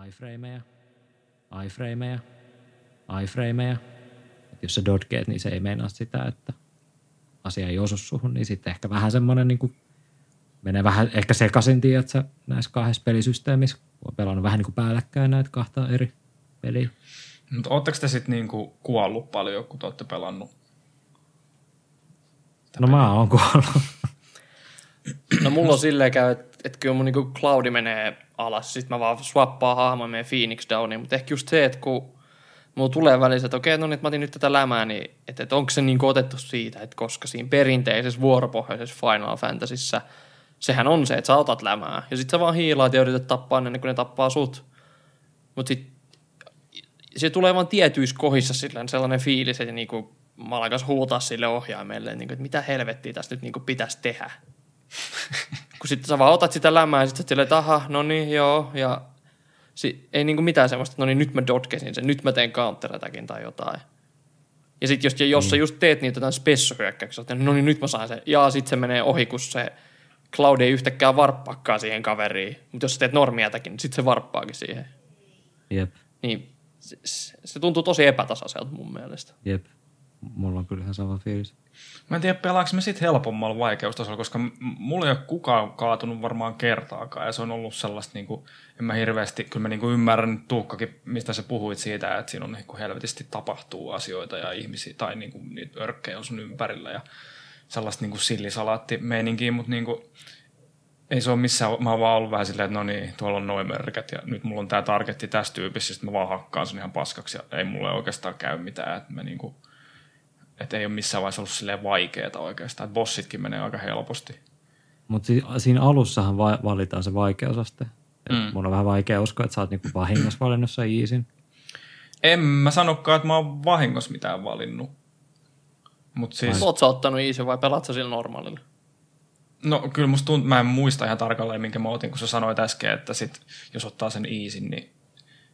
Iframeja, iframeja, iframeja. Et jos sä dodgeet, niin se ei meinaa sitä, että asia ei osu suhun, niin sitten ehkä vähän semmoinen niin kuin menee vähän ehkä sekaisin, tiedätkö, näissä kahdessa pelisysteemissä. Kun on pelannut vähän niin kuin päällekkäin näitä kahta eri peliä. Mutta ootteko te sitten niinku kuollut paljon, kun te olette pelannut? No mä oon kuollut. No mulla on silleen käy, että, että kyllä mun niinku cloudi menee alas, sit mä vaan swappaan hahmon meidän Phoenix Downiin, mutta ehkä just se, että kun mulla tulee välissä, että okei, no niin, että mä otin nyt tätä lämää, niin että, että onko se niin otettu siitä, että koska siinä perinteisessä vuoropohjaisessa Final Fantasyssä sehän on se, että sä otat lämää ja sit sä vaan hiilaat ja yrität tappaa ne, ennen kuin ne tappaa sut. Mutta sit se tulee vaan tietyissä kohdissa sellainen fiilis, että niinku, mä alkan huutaa sille ohjaimelle, niinku, että mitä helvettiä tässä nyt niinku pitäisi tehdä. Kun sitten sä vaan otat sitä lämää ja sitten silleen, että aha, no niin, joo, ja si- ei niinku mitään semmoista, että no niin nyt mä dodgesin sen, nyt mä teen counter tai jotain. Ja sitten jos, jos sä just teet niitä jotain spessohyökkäyksiä, että no niin nyt mä saan sen, ja sitten se menee ohi, kun se Cloud ei yhtäkään varppaakaan siihen kaveriin. Mutta jos sä teet normiatakin, niin sitten se varppaakin siihen. Jep, Niin se, se se tuntuu tosi epätasaiselta mun mielestä. jep. Mulla on kyllä ihan sama fiilis. Mä en tiedä, pelaanko me sit helpommalla vaikeustasolla, koska mulla ei ole kukaan kaatunut varmaan kertaakaan. Ja se on ollut sellaista, niin kuin, en mä hirveästi, kyllä mä niin kuin ymmärrän Tuukkakin, mistä sä puhuit siitä, että siinä on niin kuin helvetisti tapahtuu asioita ja ihmisiä, tai niin kuin, niitä örkkejä on sun ympärillä ja sellaista niin kuin sillisalaatti-meininkiä, mutta niin kuin, ei se ole missään, mä oon vaan ollut vähän silleen, että no niin, tuolla on noin merkät ja nyt mulla on tää targetti tässä tyypissä, sitten mä vaan hakkaan sen ihan paskaksi ja ei mulle oikeastaan käy mitään, että mä niinku, että ei ole missään vaiheessa ollut silleen vaikeeta oikeastaan, että bossitkin menee aika helposti. Mutta si- siinä alussahan va- valitaan se vaikeusaste. Mm. Mm. Mun on vähän vaikea uskoa, että sä oot niinku vahingossa valinnut sen easin. En mä sanokaan, että mä oon vahingossa mitään valinnut. Mut siis, Oot sä ottanut easy vai pelaat sä sillä normaalilla? no kyllä musta tuntuu, mä en muista ihan tarkalleen, minkä mä otin, kun sä sanoit äsken, että sit, jos ottaa sen easin, niin...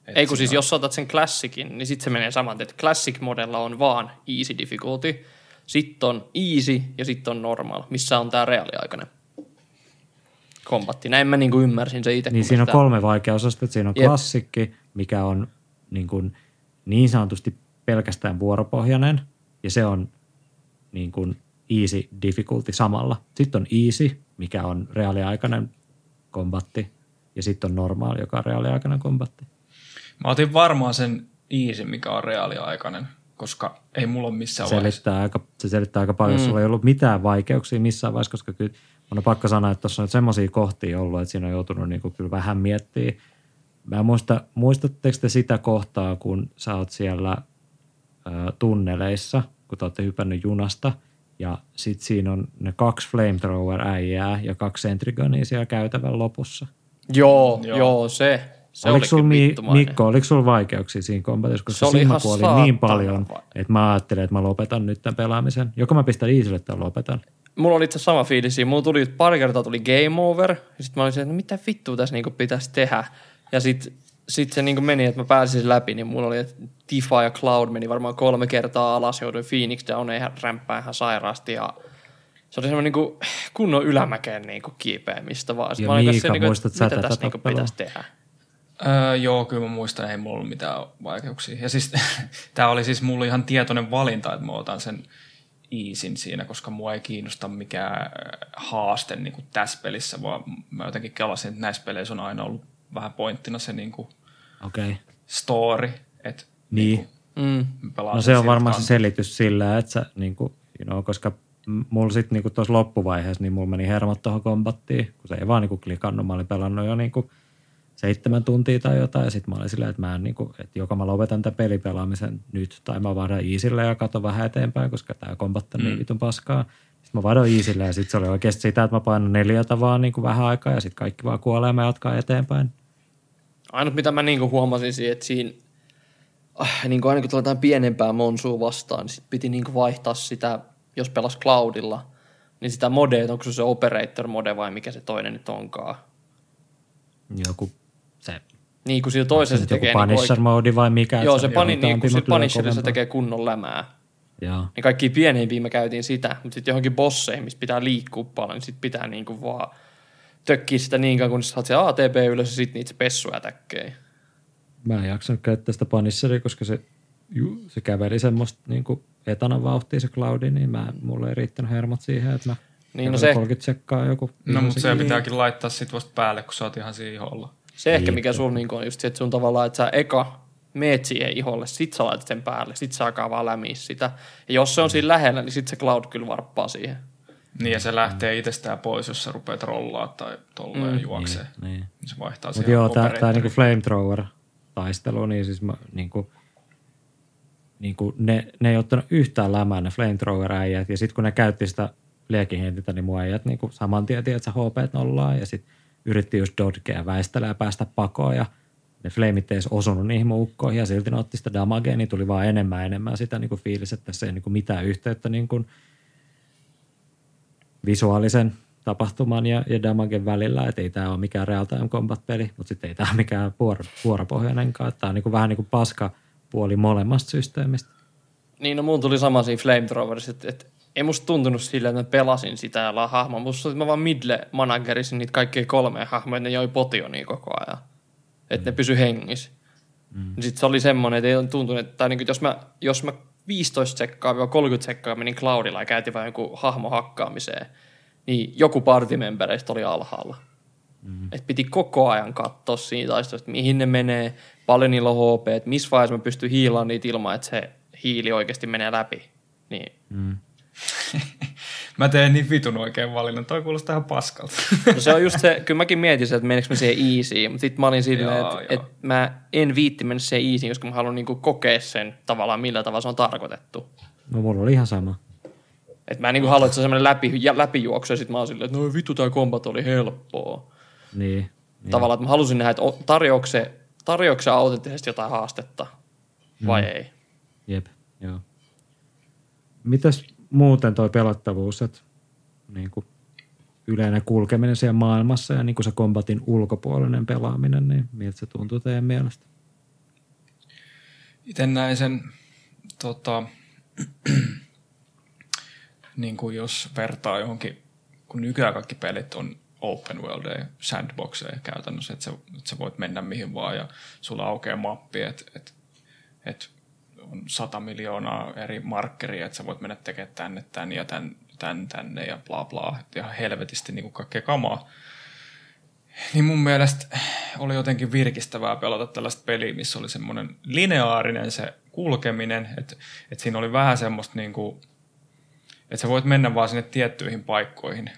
et Ei kun siis siinä- jos otat sen Classicin, niin sitten se menee saman, että Classic-modella on vaan easy difficulty, sitten on easy ja sitten on normal, missä on tää reaaliaikainen kombatti. Näin mä niinku ymmärsin se itse. Niin siinä on sitä- kolme vaikeusastetta. Siinä on Jep. klassikki, mikä on niin, kuin niin sanotusti pelkästään vuoropohjainen, ja se on niin kuin easy difficulty samalla. Sitten on easy, mikä on reaaliaikainen kombatti, ja sitten on normaali, joka on reaaliaikainen kombatti. Mä otin varmaan sen easy, mikä on reaaliaikainen, koska ei mulla ole missään Se vaiheessa. selittää, aika, se selittää aika paljon. Mm. Sulla ei ollut mitään vaikeuksia missään vaiheessa, koska kyllä mun on pakko sanoa, että tuossa on semmoisia kohtia ollut, että siinä on joutunut niin kuin kyllä vähän miettimään. Mä muista, muistatteko te sitä kohtaa, kun sä oot siellä ö, tunneleissa, kun te olette hypännyt junasta, ja sit siinä on ne kaksi flamethrower-äijää ja kaksi sentrigonia siellä käytävän lopussa. Joo. joo, joo, se. Se oliko vittumainen. Mikko, oliko sulla vaikeuksia siinä kombatissa? Koska Se ihan kuoli niin paljon, että mä ajattelin, että mä lopetan nyt tämän pelaamisen. Joko mä pistän Iisille tai lopetan. Mulla oli itse sama fiilis. siinä. Mulla tuli pari kertaa tuli game over. Ja sitten mä olin se, että no mitä vittua tässä niinku pitäisi tehdä. Ja sitten sit se niinku meni, että mä pääsin läpi, niin mulla oli, että Tifa ja Cloud meni varmaan kolme kertaa alas. Jouduin Phoenix Down ihan rämpää ihan sairaasti. Ja se oli semmoinen niinku kunnon ylämäkeen niinku kiipeämistä vaan. Ja mä olin kanssa Miika, se, niinku, että mitä tässä niinku pitäisi tehdä. Öö, joo, kyllä mä muistan, ei mulla ollut mitään vaikeuksia. Ja siis tämä oli siis mulla ihan tietoinen valinta, että mä otan sen easin siinä, koska mua ei kiinnosta mikään ö, haaste niin kuin tässä pelissä, vaan mä jotenkin kelasin, että näissä peleissä on aina ollut vähän pointtina se niin kuin Okei. Okay. story, että Niin. Mm. mä pelaan No se on varmaan se selitys sillä, että sä, niin kuin, you know, koska mulla sitten niin tuossa loppuvaiheessa, niin mulla meni hermot tuohon kombattiin, kun se ei vaan niin kuin klikannut. Mä olin pelannut jo niin kuin seitsemän tuntia tai jotain, ja sitten mä olin silleen, että mä en, niin kuin, että joko mä lopetan tämän pelipelaamisen nyt, tai mä vaihdan Easille ja katon vähän eteenpäin, koska tämä kombatta niin vitun paskaa. Sitten mä vaihdoin Easille, ja sitten se oli oikeasti sitä, että mä painan neljätä vaan niin kuin vähän aikaa, ja sitten kaikki vaan kuolee, ja mä jatkaa eteenpäin. Ainut mitä mä niinku huomasin siinä, että siinä ah, niinku aina kun tuli jotain pienempää monsua vastaan, niin sit piti niinku vaihtaa sitä, jos pelas cloudilla, niin sitä modea, onko se se operator mode vai mikä se toinen nyt onkaan. Joku se, Niin kuin sillä toisella se tekee niinku Punisher oikein, mode vai mikä. Joo, että se pani, niin kuin Punisherilla se kovempaa. tekee kunnon lämää. Joo. Niin kaikki pienempiä me käytiin sitä, mutta sitten johonkin bosseihin, missä pitää liikkua paljon, niin sit pitää niinku vaan tökkiä sitä niin kauan, kun sä saat se ATP ylös ja sitten niitä se pessuja täkkejä. Mä en jaksanut käyttää sitä Punisheria, koska se, ju, se käveli semmoista niin etanan vauhtia se Cloudi, niin mä, mulle ei riittänyt hermot siihen, että mä Niin, no se- 30 sekkaa joku. No, mutta se pitääkin laittaa sit vasta päälle, kun sä oot ihan siinä iholla. Se ehkä Niin. mikä sulla niinku on just se, että sun tavallaan, että sä eka meet siihen iholle, sit sä laitat sen päälle, sit sä alkaa vaan lämiä sitä. Ja jos se on siinä lähellä, niin sit se cloud kyllä varppaa siihen. Niin ja se lähtee itsestään pois, jos sä rupeat rollaa tai tolleen mm, juoksee. Niin, niin. Se vaihtaa Mutta siihen joo, tää, tää niinku flamethrower-taistelu, niin siis mä, niinku, niinku ne, ne ei ottanut yhtään lämää ne flamethrower-äijät, ja sitten kun ne käytti sitä liekihentintä, niin mun äijät niinku saman tien tiedät, että sä HP nollaa, ja sitten yritti just dodgea, väistellä ja päästä pakoon, ja ne flameit ei edes osunut niihin mun ukkoihin, ja silti ne otti sitä damagea, niin tuli vaan enemmän ja enemmän sitä niinku fiilis, että tässä ei niinku mitään yhteyttä niinku visuaalisen tapahtuman ja, ja damagen välillä, että ei tämä ole mikään real time combat-peli, mutta sitten ei tämä ole mikään vuoro, vuoropohjainenkaan. Tämä on niinku vähän niin kuin paska puoli molemmasta systeemistä. Niin, no mun tuli sama siinä Flamethrowerissa, että, että ei musta tuntunut silleen, että mä pelasin sitä ja la hahmoa. Musta että mä vaan midle managerisin niitä kaikkia kolmea hahmoja, että ne joi potionia koko ajan. Että mm. ne pysy hengissä. Mm. Sitten se oli semmoinen, että ei tuntunut, että tai niin kuin, jos, mä, jos mä 15 sekkaa 30 sekkaa menin Cloudilla ja käytiin vain joku hahmo hakkaamiseen, niin joku partimembereistä oli alhaalla. Mm. Et piti koko ajan katsoa siitä taistelusta, mihin ne menee, paljon niillä on HP, että missä vaiheessa mä pystyn hiilaan niitä ilman, että se hiili oikeasti menee läpi. Niin. Mm. Mä teen niin vitun oikein valinnan. Toi kuulostaa ihan paskalta. No se on just se, kyllä mäkin mietin että meneekö mä siihen easy, mutta sitten mä olin silleen, että et mä en viitti mennä siihen easy, koska mä haluan niinku kokea sen tavallaan, millä tavalla se on tarkoitettu. No mulla oli ihan sama. Et mä en niinku halua, että se on semmoinen läpi, läpijuoksu, ja sitten mä oon silleen, että no vittu tää kombat oli helppoa. Niin. niin. Tavallaan, että mä halusin nähdä, että tarjoako se, tarjoako se autenttisesti jotain haastetta vai Mm. ei. Jep, joo. Mitäs muuten toi pelattavuus, että niin kuin yleinen kulkeminen siellä maailmassa ja niin kuin se kombatin ulkopuolinen pelaaminen, niin miltä se tuntuu teidän mielestä? Itse näin sen, tota, niin kuin jos vertaa johonkin, kun nykyään kaikki pelit on open world ja sandboxeja käytännössä, että sä, että sä voit mennä mihin vaan ja sulla aukeaa mappi, että että että on sata miljoonaa eri markkeria, että sä voit mennä tekemään tänne, tänne ja tän, tän, tänne ja bla bla, ihan helvetisti niin kuin kaikkea kamaa. Niin mun mielestä oli jotenkin virkistävää pelata tällaista peliä, missä oli semmoinen lineaarinen se kulkeminen, että, että siinä oli vähän semmoista niin kuin, että sä voit mennä vaan sinne tiettyihin paikkoihin.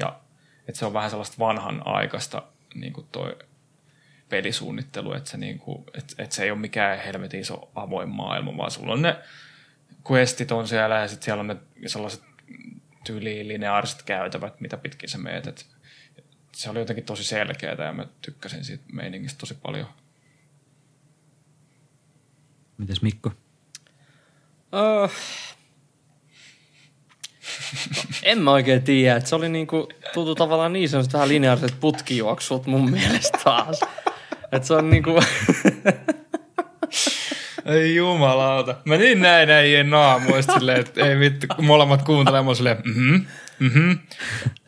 Ja että se on vähän sellaista vanhan aikaista niin kuin toi pelisuunnittelu, että se, niin kuin, että, että se ei ole mikään helvetin iso avoin maailma, vaan sulla on ne questit on siellä ja sitten siellä on ne sellaiset tyyliin lineaariset käytävät, mitä pitkin sä meet. Et se oli jotenkin tosi selkeää ja mä tykkäsin siitä meiningistä tosi paljon. Mites Mikko? No, en mä oikein tiedä, että se oli niinku, tuntui tavallaan niin semmoiset vähän lineaariset putkijuoksut mun mielestä taas. Että se on niinku, Ei jumalauta. Mä niin näin äijien naamuista silleen, että ei vittu, kun molemmat kuuntelemaan, mä oon silleen, mhm, mhm,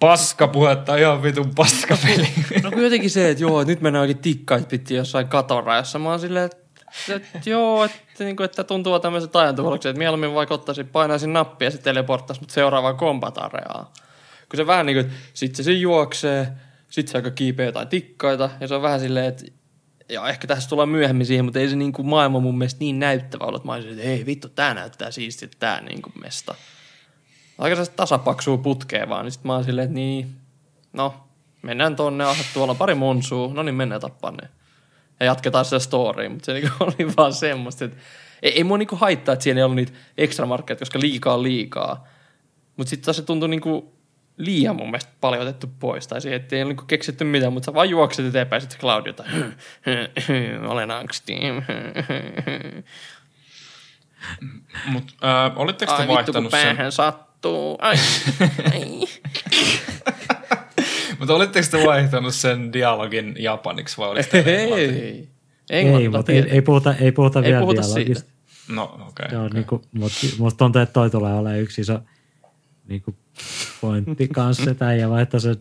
paska puhetta, ihan vitun paska peli. no kun jotenkin se, että joo, nyt mennään oikein tikkait pitkin jossain katorajassa. Mä oon silleen, että, että joo, että, niinku, että tuntuu tämmöiset ajantuhallukset, että mieluummin vaikka ottaisin, painaisin nappia ja se teleporttaisi mut seuraavaan kombatareaan. Kun se vähän niin kuin, että sit se, se juoksee, sit se aika kiipeä jotain tikkaita ja se on vähän silleen, että ja ehkä tässä tullaan myöhemmin siihen, mutta ei se niin kuin maailma mun mielestä niin näyttävä ollut, että mä olisin, että hei vittu, tää näyttää siistiltä tää niin kuin mesta. Aika sellaista tasapaksua putkea vaan, niin sit mä oon silleen, että niin, no, mennään tonne, ah, tuolla pari monsua, no niin mennään tappaa ne. Ja jatketaan sitä storya, mutta se niinku oli vaan semmoista, että ei, ei mua niinku haittaa, että siinä ei ollut niitä extra markkeja, koska liikaa liikaa. Mutta sitten taas se tuntui niinku liian mun mielestä paljon otettu pois. Tai siihen, että ei ole niinku keksitty mitään, mutta sä vaan juokset eteenpäin, sitten Claudiota, olen angsti. Mut äh, olitteko te Ai vittu, kun vaihtanut sen, sattuu. Ai, ai. mutta olitteko te vaihtanut sen dialogin japaniksi vai olitte Ei. Ei, mutta ei, ei, puhuta, ei puhuta Ei vielä puhuta dialogista. No okei. Okay, okay. niinku, mutta musta tuntuu, että toi tulee olemaan yksi iso niinku pointti kanssa, että äijä vaihtaa sen,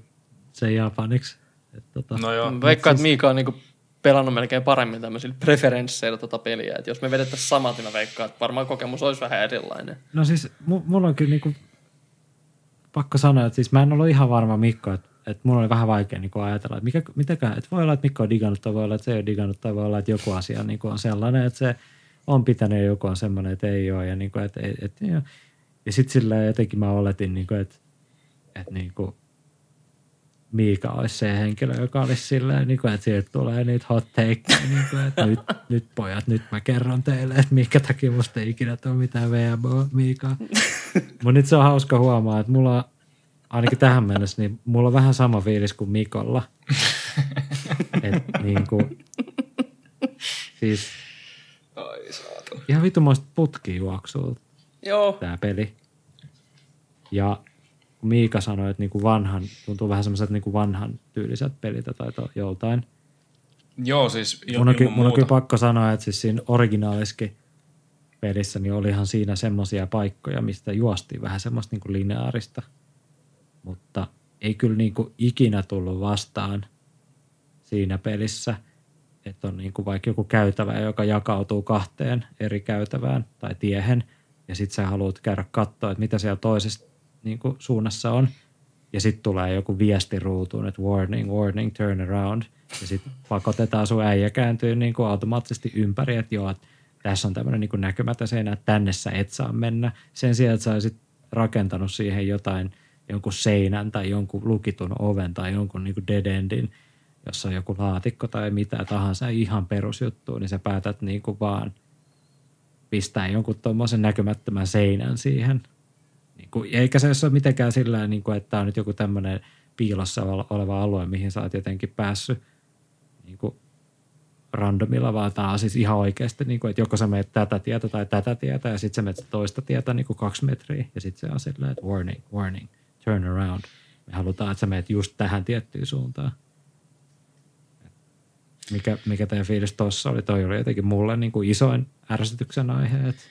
sen japaniksi. Et tota, No joo. Veikkaan, että Miika on niinku pelannut melkein paremmin tämmöisillä preferensseillä tota peliä. Et jos me vedettäisiin samat, niin mä veikkaan, että varmaan kokemus olisi vähän erilainen. No siis mu- mulla on kyllä niinku, pakko sanoa, että siis mä en ollut ihan varma Mikko, että, että mulla oli vähän vaikea niinku ajatella, että mikä, mitäkään, että voi olla, että Mikko on digannut, tai voi olla, että se ei ole digannut, tai voi olla, että joku asia niinku on sellainen, että se on pitänyt ja joku on semmoinen, että ei ole. Ja, niinku, että, et, et, ja, ja sitten sillä jotenkin mä oletin, niinku, että, että niinku, Miika olisi se henkilö, joka olisi silleen, niin kuin, että sieltä tulee niitä hot takeja, niin kuin, että nyt, nyt pojat, nyt mä kerron teille, että minkä takia musta ei ikinä tule mitään VMO Miikaa. Mutta nyt se on hauska huomaa, että mulla ainakin tähän mennessä, niin mulla on vähän sama fiilis kuin Mikolla. Et niin kuin, siis Ai saatana. ihan vitumoista putkijuoksua Joo. tämä peli. Ja kun Miika sanoi, että niinku vanhan, tuntuu vähän semmoiset niinku vanhan tyyliset pelit tai to, joltain. Joo, siis il- Mun on, ky- mun on kyllä pakko sanoa, että siis siinä originaaliskin pelissä, niin olihan siinä semmoisia paikkoja, mistä juostiin vähän semmoista niinku lineaarista. Mutta ei kyllä niinku ikinä tullut vastaan siinä pelissä että on niin kuin vaikka joku käytävä, joka jakautuu kahteen eri käytävään tai tiehen, ja sitten sä haluat käydä katsoa, että mitä siellä toisessa niin kuin suunnassa on, ja sitten tulee joku viesti ruutuun, että warning, warning, turn around, ja sitten pakotetaan sun äijä kääntyy niin kuin automaattisesti ympäri, että joo, että tässä on tämmöinen niin näkymätön seinä, että tänne sä et saa mennä. Sen sijaan, että sä olisit rakentanut siihen jotain, jonkun seinän tai jonkun lukitun oven tai jonkun niin kuin dead endin, jossa on joku laatikko tai mitä tahansa ihan perusjuttu, niin sä päätät niin kuin vaan pistää jonkun tuommoisen näkymättömän seinän siihen. Niin kuin, eikä se ole mitenkään sillä niin kuin, että tämä on nyt joku tämmöinen piilossa oleva alue, mihin sä oot jotenkin päässyt niin kuin randomilla, vaan tämä on siis ihan oikeasti, niin kuin, että joko sä menet tätä tietä tai tätä tietä ja sitten sä menet toista tietä niin kuin kaksi metriä ja sitten se on silleen, että warning, warning, turn around. Me halutaan, että sä menet just tähän tiettyyn suuntaan. Mikä, mikä teidän fiilis tuossa oli? Toi oli jotenkin mulle niin kuin isoin ärsytyksen aihe, että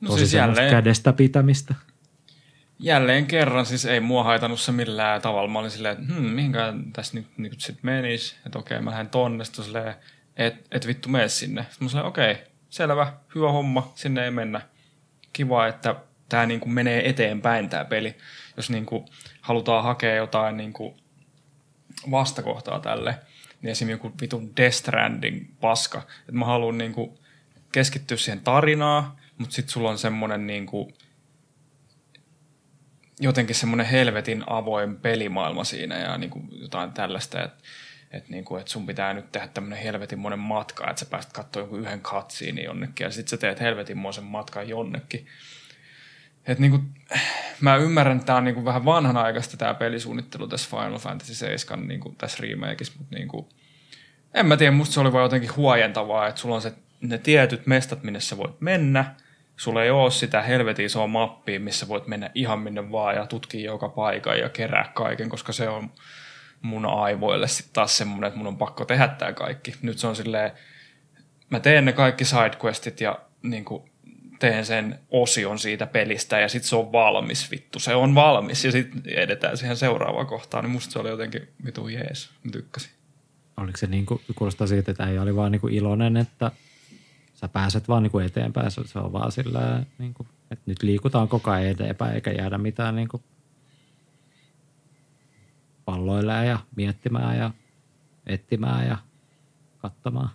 No tosi siis jälleen, kädestä pitämistä. jälleen kerran siis ei mua haitannut se millään tavalla. Mä olin silleen, että hmm, mihinkään tässä nyt, nyt sit menisi. Että okei, mä lähden tonne. Sitten silleen, et, et vittu mene sinne. Sitten mä silleen, okei, selvä, hyvä homma, sinne ei mennä. Kiva, että tämä niinku menee eteenpäin tämä peli. Jos niinku halutaan hakea jotain niinku vastakohtaa tälle, niin esimerkiksi joku vitun Death Stranding paska. Että mä haluan niinku keskittyä siihen tarinaan, mutta sitten sulla on semmoinen niinku, jotenkin semmoinen helvetin avoin pelimaailma siinä ja niinku jotain tällaista, että et niinku, et sun pitää nyt tehdä tämmöinen helvetin monen matka, että sä pääset katsoa jonkun yhden katsiini jonnekin ja sitten sä teet helvetin moisen matkan jonnekin. Et niinku, mä ymmärrän, että tämä on niinku vähän vanhanaikaista tämä pelisuunnittelu tässä Final Fantasy 7 niinku, tässä remakeissa, mutta niinku, en mä tiedä, musta se oli vaan jotenkin huojentavaa, että sulla on se, ne tietyt mestat, minne sä voit mennä. Sulla ei ole sitä helvetin isoa mappia, missä voit mennä ihan minne vaan ja tutkia joka paikan ja kerää kaiken, koska se on mun aivoille sitten taas semmoinen, että mun on pakko tehdä tämä kaikki. Nyt se on silleen, mä teen ne kaikki sidequestit ja niin kuin, teen sen osion siitä pelistä ja sitten se on valmis vittu. Se on valmis ja sitten edetään siihen seuraavaan kohtaan. Niin musta se oli jotenkin vitu jees. Mä tykkäsin. Oliko se niin kuin, kuulostaa siitä, että ei oli vaan niin kuin iloinen, että sä pääset vaan niin kuin eteenpäin. Se se on vaan sillä, niin kuin, että nyt liikutaan koko ajan eteenpäin eikä jäädä mitään niin kuin palloilemaan ja miettimään ja etsimään ja katsomaan.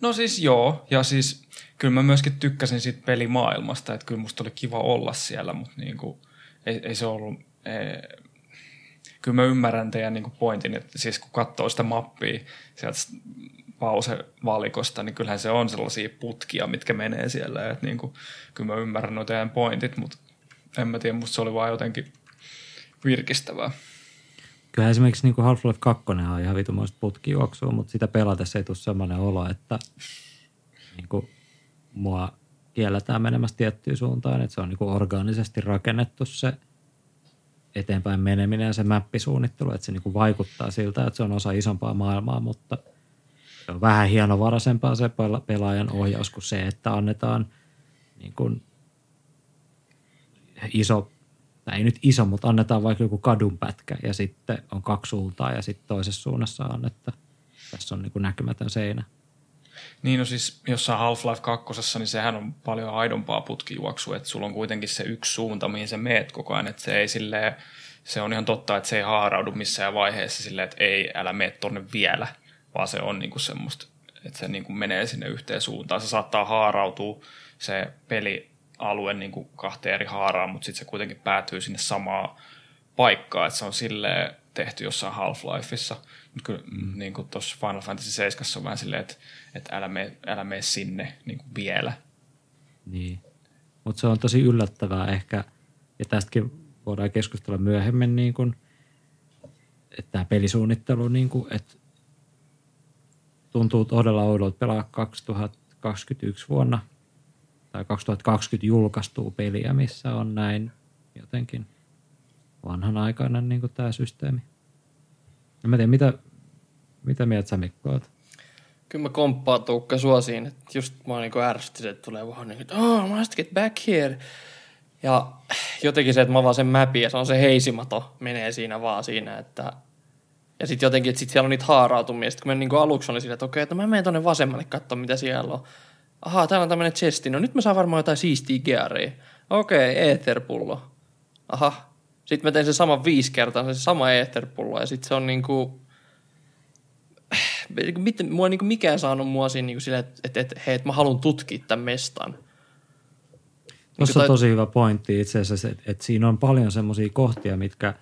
No siis joo, ja siis kyllä mä myöskin tykkäsin siitä pelimaailmasta, että kyllä musta oli kiva olla siellä, mutta niinku, ei, ei se ollut... Ei, kyllä mä ymmärrän teidän niinku pointin, että siis kun katsoo sitä mappia sieltä pause-valikosta, niin kyllähän se on sellaisia putkia, mitkä menee siellä. Että niinku, kyllä mä ymmärrän nuo teidän pointit, mutta en mä tiedä, musta se oli vaan jotenkin virkistävää. Kyllä esimerkiksi niin kuin Half-Life 2 on ihan vitumoista putkijuoksua, mutta sitä pelatessa ei tule sellainen olo, että niin kuin mua kielletään menemässä tiettyyn suuntaan, että se on niin kuin orgaanisesti rakennettu se eteenpäin meneminen ja se mäppisuunnittelu, että se niin kuin vaikuttaa siltä, että se on osa isompaa maailmaa, mutta se on vähän hienovaraisempaa se pela- pelaajan ohjaus kuin se, että annetaan niin kuin iso, tai ei nyt iso, mutta annetaan vaikka joku kadunpätkä ja sitten on kaksi suuntaa ja sitten toisessa suunnassa on, että tässä on niin kuin näkymätön seinä. Niin no siis jossain Half-Life 2, niin sehän on paljon aidompaa putkijuoksua, että sulla on kuitenkin se yksi suunta, mihin sä meet koko ajan, että se ei silleen, se on ihan totta, että se ei haaraudu missään vaiheessa silleen, että ei, älä mene tonne vielä, vaan se on niinku semmoista, että se niinku menee sinne yhteen suuntaan. Se saattaa haarautua se pelialue niinku kahteen eri haaraan, mutta sitten se kuitenkin päätyy sinne samaan paikkaan, että se on silleen tehty jossain Half-Lifeissa. Kyllä mm. niin kuin tuossa Final Fantasy 7 on vähän silleen, että, että älä, mene, älä mene sinne niin kuin vielä. Niin. Mutta se on tosi yllättävää ehkä, ja tästäkin voidaan keskustella myöhemmin, niin kun, että tämä pelisuunnittelu, niin kun, että tuntuu todella oudolta pelaa 2021 vuonna tai 2020 julkaistuu peliä, missä on näin jotenkin vanhanaikainen niin tämä systeemi. En mä tiedä, mitä, mitä mieltä sä Mikko oot? Kyllä mä komppaan Tuukka sua siinä, että just mä niinku ärsytin, että tulee vaan niin, että oh, must get back here. Ja jotenkin se, että mä vaan sen mäpin ja se on se heisimato, menee siinä vaan siinä, että Ja sitten jotenkin, että sit siellä on niitä haarautumia. Sitten kun mä niin aluksi olin silleen, että okei, että mä menen tonne vasemmalle katsomaan, mitä siellä on. Ahaa, täällä on tämmöinen chesti. No nyt mä saan varmaan jotain siistiä gearia. Okei, etherpullo. Aha. Sitten mä tein sen saman viisi kertaa, se sama etherpullo. Ja sitten se on niinku... Miten, mua ei niinku mikään saanut mua siinä niinku silleen, että, että, että hei, että mä haluan tutkia tämän mestan. Tuossa on tai- tosi hyvä pointti itse asiassa, että, että siinä on paljon semmoisia kohtia, mitkä,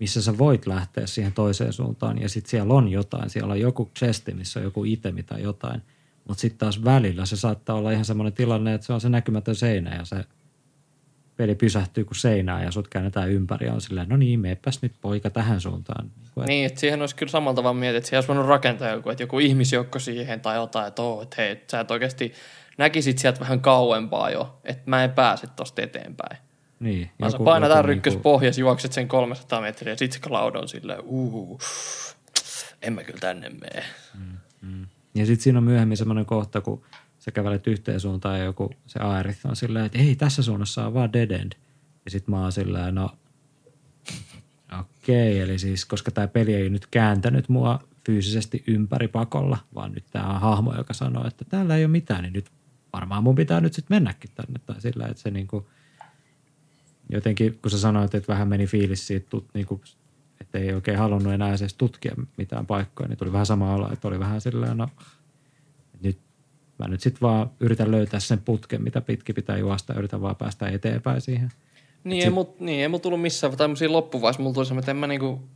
missä sä voit lähteä siihen toiseen suuntaan ja sitten siellä on jotain. Siellä on joku chesti, missä on joku itemi tai jotain. Mutta sitten taas välillä se saattaa olla ihan semmoinen tilanne, että se on se näkymätön seinä ja se peli pysähtyy kuin seinään ja sut käännetään ympäri ja on silleen, no niin, meepäs nyt poika tähän suuntaan. Niin, Niin, että siihen olisi kyllä samalla tavalla mietit, että siihen olisi voinut rakentaa joku, että joku ihmisjoukko siihen tai jotain, että, oo, että hei, että sä et oikeasti näkisit sieltä vähän kauempaa jo, että mä en pääse tosta eteenpäin. niin, Vaan sä painat joku niinku- pohjas, juokset sen 300 metriä ja sit se cloud on silleen, uu, en mä kyllä tänne mene. Ja sitten siinä on myöhemmin semmoinen kohta, kun sä kävelet yhteen suuntaan ja joku se Aerith on silleen, että ei, tässä suunnassa on vaan dead end. Ja sitten mä oon silleen, no okei, eli siis koska tämä peli ei nyt kääntänyt mua fyysisesti ympäri pakolla, vaan nyt tämä on hahmo, joka sanoo, että täällä ei ole mitään, niin nyt varmaan mun pitää nyt sitten mennäkin tänne. Tai sillä, että se niinku, jotenkin, kun sä sanoit, että vähän meni fiilis siitä, tut, niinku, että ei oikein halunnut enää edes tutkia mitään paikkoja, niin tuli vähän sama olo, että oli vähän silleen, no mä nyt sitten vaan yritän löytää sen putken, mitä pitkin pitää juosta yritän vaan päästä eteenpäin siihen. Niin, ei mul, niin, ei mul tullut missään tämmöisiä loppuvaiheessa, mulla tuli semmoinen, että en mä niinku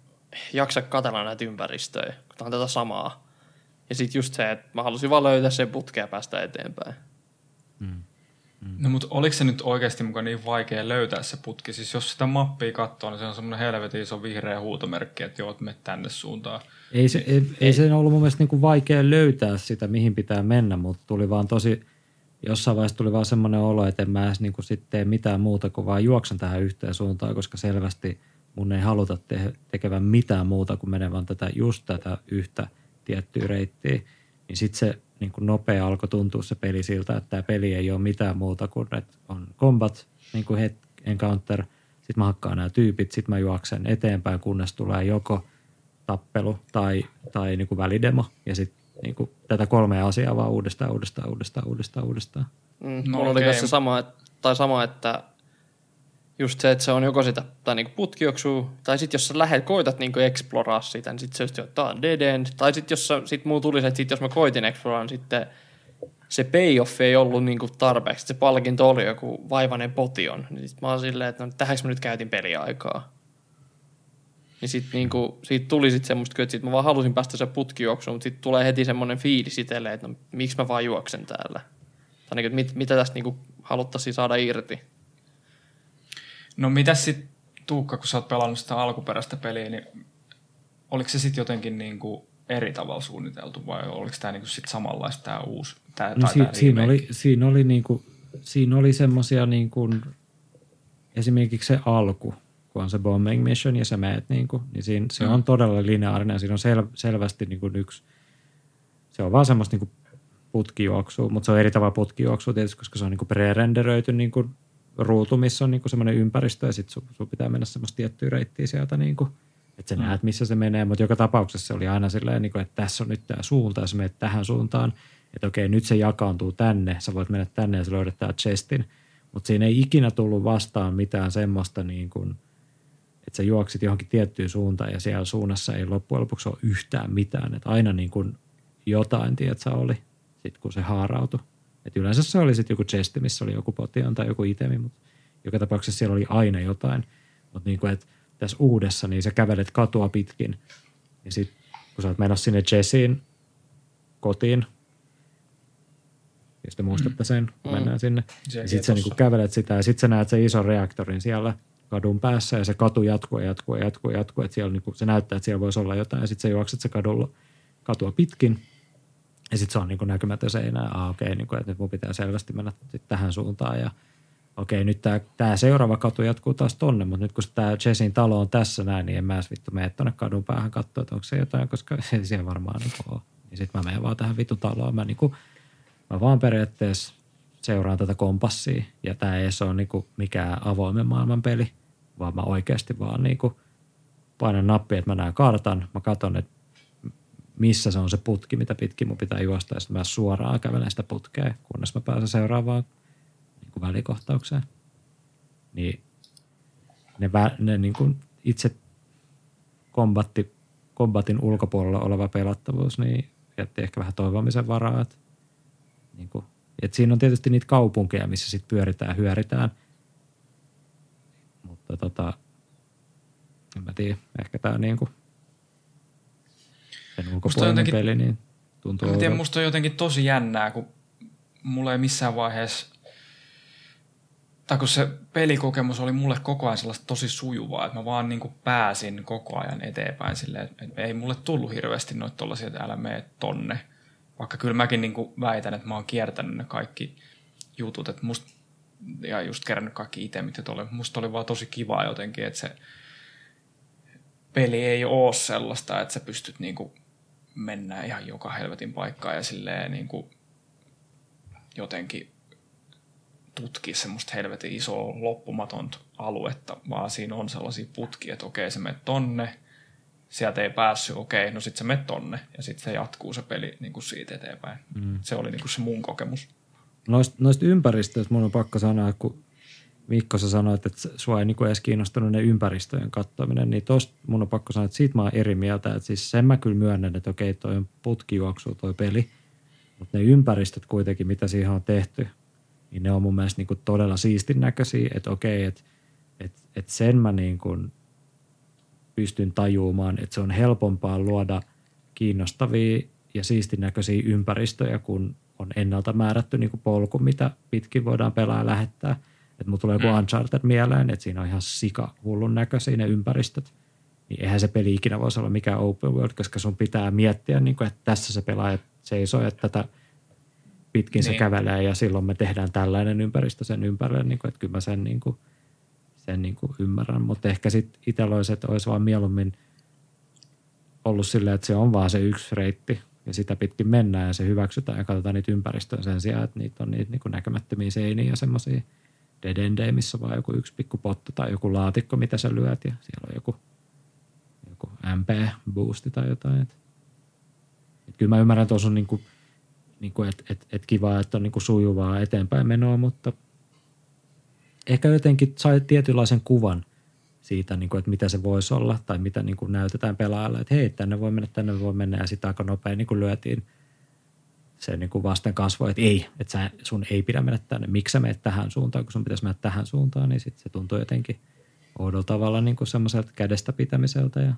jaksa katella näitä ympäristöjä, kun tää on tätä samaa. Ja sitten just se, että mä halusin vaan löytää sen putken ja päästä eteenpäin. No mutta oliko se nyt oikeasti mukaan niin vaikea löytää se putki? Siis jos sitä mappia katsoo, niin se on semmoinen helvetin iso vihreä huutomerkki, että joo, mene tänne suuntaan. Ei se, ei, ei se ollut mun mielestä niinku vaikea löytää sitä, mihin pitää mennä, mutta tuli vaan tosi, jossain vaiheessa tuli vaan semmoinen olo, että en mä edes niinku sit tee mitään muuta kuin vaan juoksen tähän yhteen suuntaan, koska selvästi mun ei haluta te- tekevän mitään muuta kuin menevän tätä, just tätä yhtä tiettyä reittiä. Niin sitten se niin kuin nopea alkoi tuntua se peli siltä, että tämä peli ei ole mitään muuta kuin, että on combat, niin kuin het, encounter, sitten mä hakkaan nämä tyypit, sitten mä juoksen eteenpäin, kunnes tulee joko tappelu tai, tai niin kuin välidemo. Ja sitten niin kuin tätä kolmea asiaa vaan uudestaan, uudestaan, uudestaan, uudestaan, uudestaan. Mm, No mulla oli okei. myös se sama, että, tai sama, että just se, että se on joko sitä, tai niinku putkijoksua, tai sitten jos sä lähet, koitat niinku exploraa sitä, niin sitten se just, että on dead end. Tai sitten jos sit muu tuli se, että sit jos mä koitin exploraa, niin sitten se payoff ei ollut niinku tarpeeksi. Se palkinto oli joku vaivainen potion. Niin sit mä oon silleen, että no tähänkö mä nyt käytin peliaikaa. Niin sit niinku, siitä tuli sitten semmoista, että sit mä vaan halusin päästä se putkijuoksuun, mutta sitten tulee heti semmoinen fiilis itselle, että no, miksi mä vaan juoksen täällä. Tai niinku, mit, mitä tästä niinku haluttaisiin saada irti. No mitäs sitten Tuukka, kun sä oot pelannut sitä alkuperäistä peliä, niin oliko se sitten jotenkin niin kuin eri tavalla suunniteltu vai oliko tämä niin sitten samanlaista tämä uusi? Tää, No, tai si, tää siinä, oli, siinä oli, niinku, siinä oli semmoisia niinku, esimerkiksi se alku, kun on se bombing mission ja sä meet, niinku, niin siinä, se Mm. on todella lineaarinen siinä on sel, selvästi niinku yksi, se on vaan semmoista niinku putkijuoksua, mutta se on eri tavalla putkijuoksua tietysti, koska se on niinku pre-renderöity niinku ruutu, missä on niinku semmoinen ympäristö ja sitten sun, sun pitää mennä semmoista tiettyä reittiä sieltä niinku, että sä Mm. näet, missä se menee, mutta joka tapauksessa se oli aina silleen, niin kuin, että tässä on nyt tämä suunta, ja sä menet tähän suuntaan, että okei, nyt se jakaantuu tänne, sä voit mennä tänne ja sä löydät tää chestin, mutta siinä ei ikinä tullut vastaan mitään semmoista, niin kuin, että sä juoksit johonkin tiettyyn suuntaan ja siellä suunnassa ei loppujen lopuksi ole yhtään mitään, että aina niin kuin jotain, tiedät sä, oli, sit kun se haarautui. Et yleensä se oli sitten joku chesti, missä oli joku potion tai joku itemi, mutta joka tapauksessa siellä oli aina jotain. Mutta niin kuin, että tässä uudessa, niin sä kävelet katua pitkin. Ja sitten kun sä oot menossa sinne Jessiin kotiin, jos te muistatte sen, kun Mm. mennään sinne. Se Ja sitten sä niinku kävelet sitä ja sitten sä näet sen ison reaktorin siellä kadun päässä ja se katu jatkuu ja jatkuu ja jatkuu ja jatkuu. Että siellä niinku, se näyttää, että siellä voisi olla jotain ja sitten sä juokset se kadulla, katua pitkin. Ja sitten se on niinku näkymätön seinä. Ah, okei, niinku, että nyt mun pitää selvästi mennä tähän suuntaan ja okei, nyt tämä seuraava katu jatkuu taas tonne, mutta nyt kun tämä Jessin talo on tässä näin, niin en mä edes vittu mene tonne kadun päähän katsoa, että onko se jotain, koska ei siellä varmaan niin ole. Niin sitten mä menen vaan tähän vitu taloon. Mä, niinku, mä vaan periaatteessa seuraan tätä kompassia ja tämä ei se ole niinku mikään avoimen maailman peli, vaan mä oikeasti vaan niinku painan nappia, että mä näen kartan, mä katson, että missä se on se putki, mitä pitkin mun pitää juosta, ja sitten mä suoraan kävelen sitä putkea, kunnes mä pääsen seuraavaan niin kuin välikohtaukseen. Niin ne, vä, ne niin kuin itse kombatti, kombatin ulkopuolella oleva pelattavuus, niin jätti ehkä vähän toivomisen varaa. Että, niin kuin, että siinä on tietysti niitä kaupunkeja, missä sitten pyöritään ja hyöritään. Mutta tota, en mä tiedä, ehkä tämä niin kuin sen ulkopuolinen jotenkin- peli, niin tuntuu Mä tiedän, musta on jotenkin tosi jännää, kun mulla ei missään vaiheessa, tai kun se pelikokemus oli mulle koko ajan sellaista tosi sujuvaa, että mä vaan niin pääsin koko ajan eteenpäin silleen, että että ei mulle tullut hirveästi noita tollasia, että älä mene tonne. Vaikka kyllä mäkin niin väitän, että mä oon kiertänyt ne kaikki jutut, että musta, ja just kerännyt kaikki itemit ja tolle. Musta oli vaan tosi kiva jotenkin, että se peli ei ole sellaista, että sä pystyt niinku mennä ihan joka helvetin paikkaan ja silleen niinku jotenkin tutkia semmoista helvetin isoa loppumatonta aluetta, vaan siinä on sellaisia putkia, että okei, se menet tonne, sieltä ei päässyt, okei, no sit se menet tonne, ja sitten se jatkuu se peli niin kuin siitä eteenpäin. Mm. Se oli niin kuin se mun kokemus. Noista, noista ympäristöistä mun on pakko sanoa, kun Mikko sä sanoit, että sua ei niinku edes kiinnostunut ne ympäristöjen katsominen, niin tosta mun on pakko sanoa, että siitä mä oon eri mieltä. Että siis sen mä kyllä myönnän, että okei, toi on putkijuoksu toi peli, mutta ne ympäristöt kuitenkin, mitä siihen on tehty, niin ne on mun mielestä niinku todella siistin näköisiä, että okei, että et, et sen mä niinku pystyn tajuumaan, että se on helpompaa luoda kiinnostavia ja siistin näköisiä ympäristöjä, kun on ennalta määrätty niin polku, mitä pitkin voidaan pelaa lähettää. Että mulla tulee joku Mm. Uncharted mieleen, että siinä on ihan sika hullun näköisiä ne ympäristöt. Niin eihän se peli ikinä voisi olla mikään open world, koska sun pitää miettiä, niin kuin, että tässä se pelaaja seisoo, että tätä pitkin se Niin. kävelee ja silloin me tehdään tällainen ympäristö sen ympärille, niin kuin, että kyllä mä sen, niin kuin, sen niin kuin ymmärrän. Mutta ehkä sitten itsellä olisi, että olisi vaan mieluummin ollut silleen, että se on vaan se yksi reitti ja sitä pitkin mennään ja se hyväksytään ja katsotaan niitä ympäristöjä sen sijaan, että niitä on niitä niin kuin näkymättömiä seiniä ja semmoisia dead endejä, missä vaan joku yksi pikku potto tai joku laatikko, mitä sä lyöt ja siellä on joku, joku MP-boosti tai jotain. Et, et kyllä mä ymmärrän, että tuossa on niin kuin, niin kuin, että et, et kiva, että on niin kuin sujuvaa eteenpäin menoa, mutta ehkä jotenkin sai tietynlaisen kuvan siitä, niin kuin, että mitä se voisi olla tai mitä niin kuin näytetään pelaajalle, että hei, tänne voi mennä, tänne voi mennä ja sitten aika nopein niin kuin lyötiin se niin kuin vasten kasvoi, että ei, että sä, sun ei pidä mennä tänne. Miksi sä menet tähän suuntaan, kun sun pitäisi mennä tähän suuntaan, niin sitten se tuntuu jotenkin oudolla tavalla niin kuin semmoiselta kädestä pitämiseltä. Ja,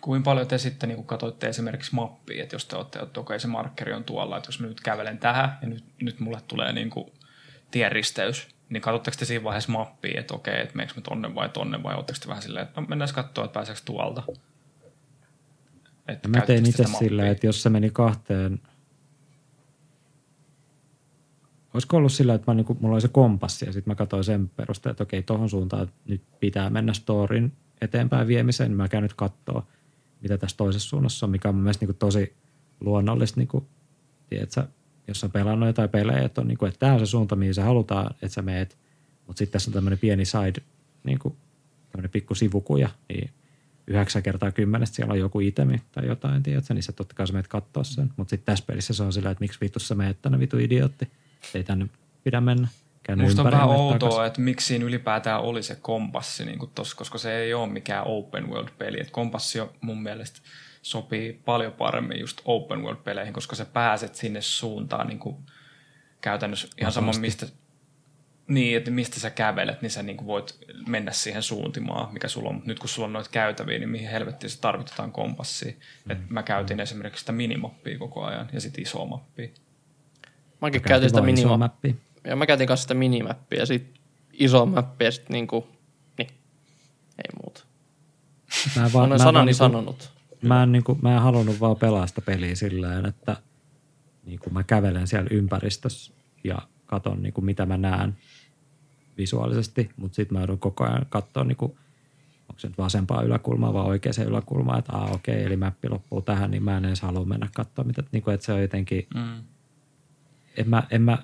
Kuinka paljon te sitten niin katsoitte esimerkiksi mappia, että jos te olette, että okei se markkeri on tuolla, että jos mä nyt kävelen tähän ja nyt, nyt mulle tulee niin kuin tienristeys, niin katsotteko te siinä vaiheessa mappia, että okei, että meneekö mä tonne vai tonne vai oletteko te vähän silleen, että no mennään katsoa, että pääseekö tuolta. Että mä tein itse sillä, että jos se meni kahteen, olisiko ollut sillä, että mä niinku, mulla oli se kompassi ja sitten mä katsoin sen perusteella, että okei, tohon suuntaan nyt pitää mennä storin eteenpäin viemiseen, niin mä käyn nyt katsoa, mitä tässä toisessa suunnassa on, mikä on mun mielestä niinku tosi luonnollista, niinku, tiedätkö, jos on pelannut jotain pelejä, että, on niinku, että tämä on se suunta, mihin sä halutaan, että sä meet, mutta sitten tässä on tämmöinen pieni side, niinku, tämmöinen pikku sivukuja, niin yhdeksän kertaa kymmenestä siellä on joku itemi tai jotain, tiedätkö, niin sä totta kai sä meet katsoa sen. Mutta sitten tässä pelissä se on sillä, että miksi vittu sä meet tänne vitu idiootti. Ei tänne pidä mennä. Käänny Musta on vähän outoa, takas. että miksi siinä ylipäätään oli se kompassi, niin kuin tossa, koska se ei ole mikään open world-peli. Et kompassi on mun mielestä sopii paljon paremmin just open world-peleihin, koska sä pääset sinne suuntaan niin kuin käytännössä ihan sama mistä, niin, että mistä sä kävelet, niin sä niin kuin voit mennä siihen suuntimaan, mikä sulla on. Mut nyt kun sulla on noita käytäviä, niin mihin helvettiin se tarvitetaan kompassia. Mm. Et mä käytin esimerkiksi sitä minimappia koko ajan ja sitten isoa mappia. Mäkin Käytin sitä vaan minimappia. mappia. Ja mä käytin kanssa sitä minimappia ja sit iso mappi ja sit niinku, niin, ei muuta. Mä, en Mä olen mä en sanani vaan niinku- sanonut. Mä en, niin kuin, mä en halunnut vaan pelaa sitä peliä sillä tavalla, että niin kuin mä kävelen siellä ympäristössä ja katon niin kuin mitä mä näen visuaalisesti, mutta sitten mä joudun koko ajan katsoa, niin kuin, onko se nyt vasempaa yläkulmaa vai oikeaan yläkulmaa, että aa okei, okay, eli mäppi loppuu tähän, niin mä en edes halua mennä katsoa, mitä, niin kuin, että se on jotenkin, Mm. En mä, en mä,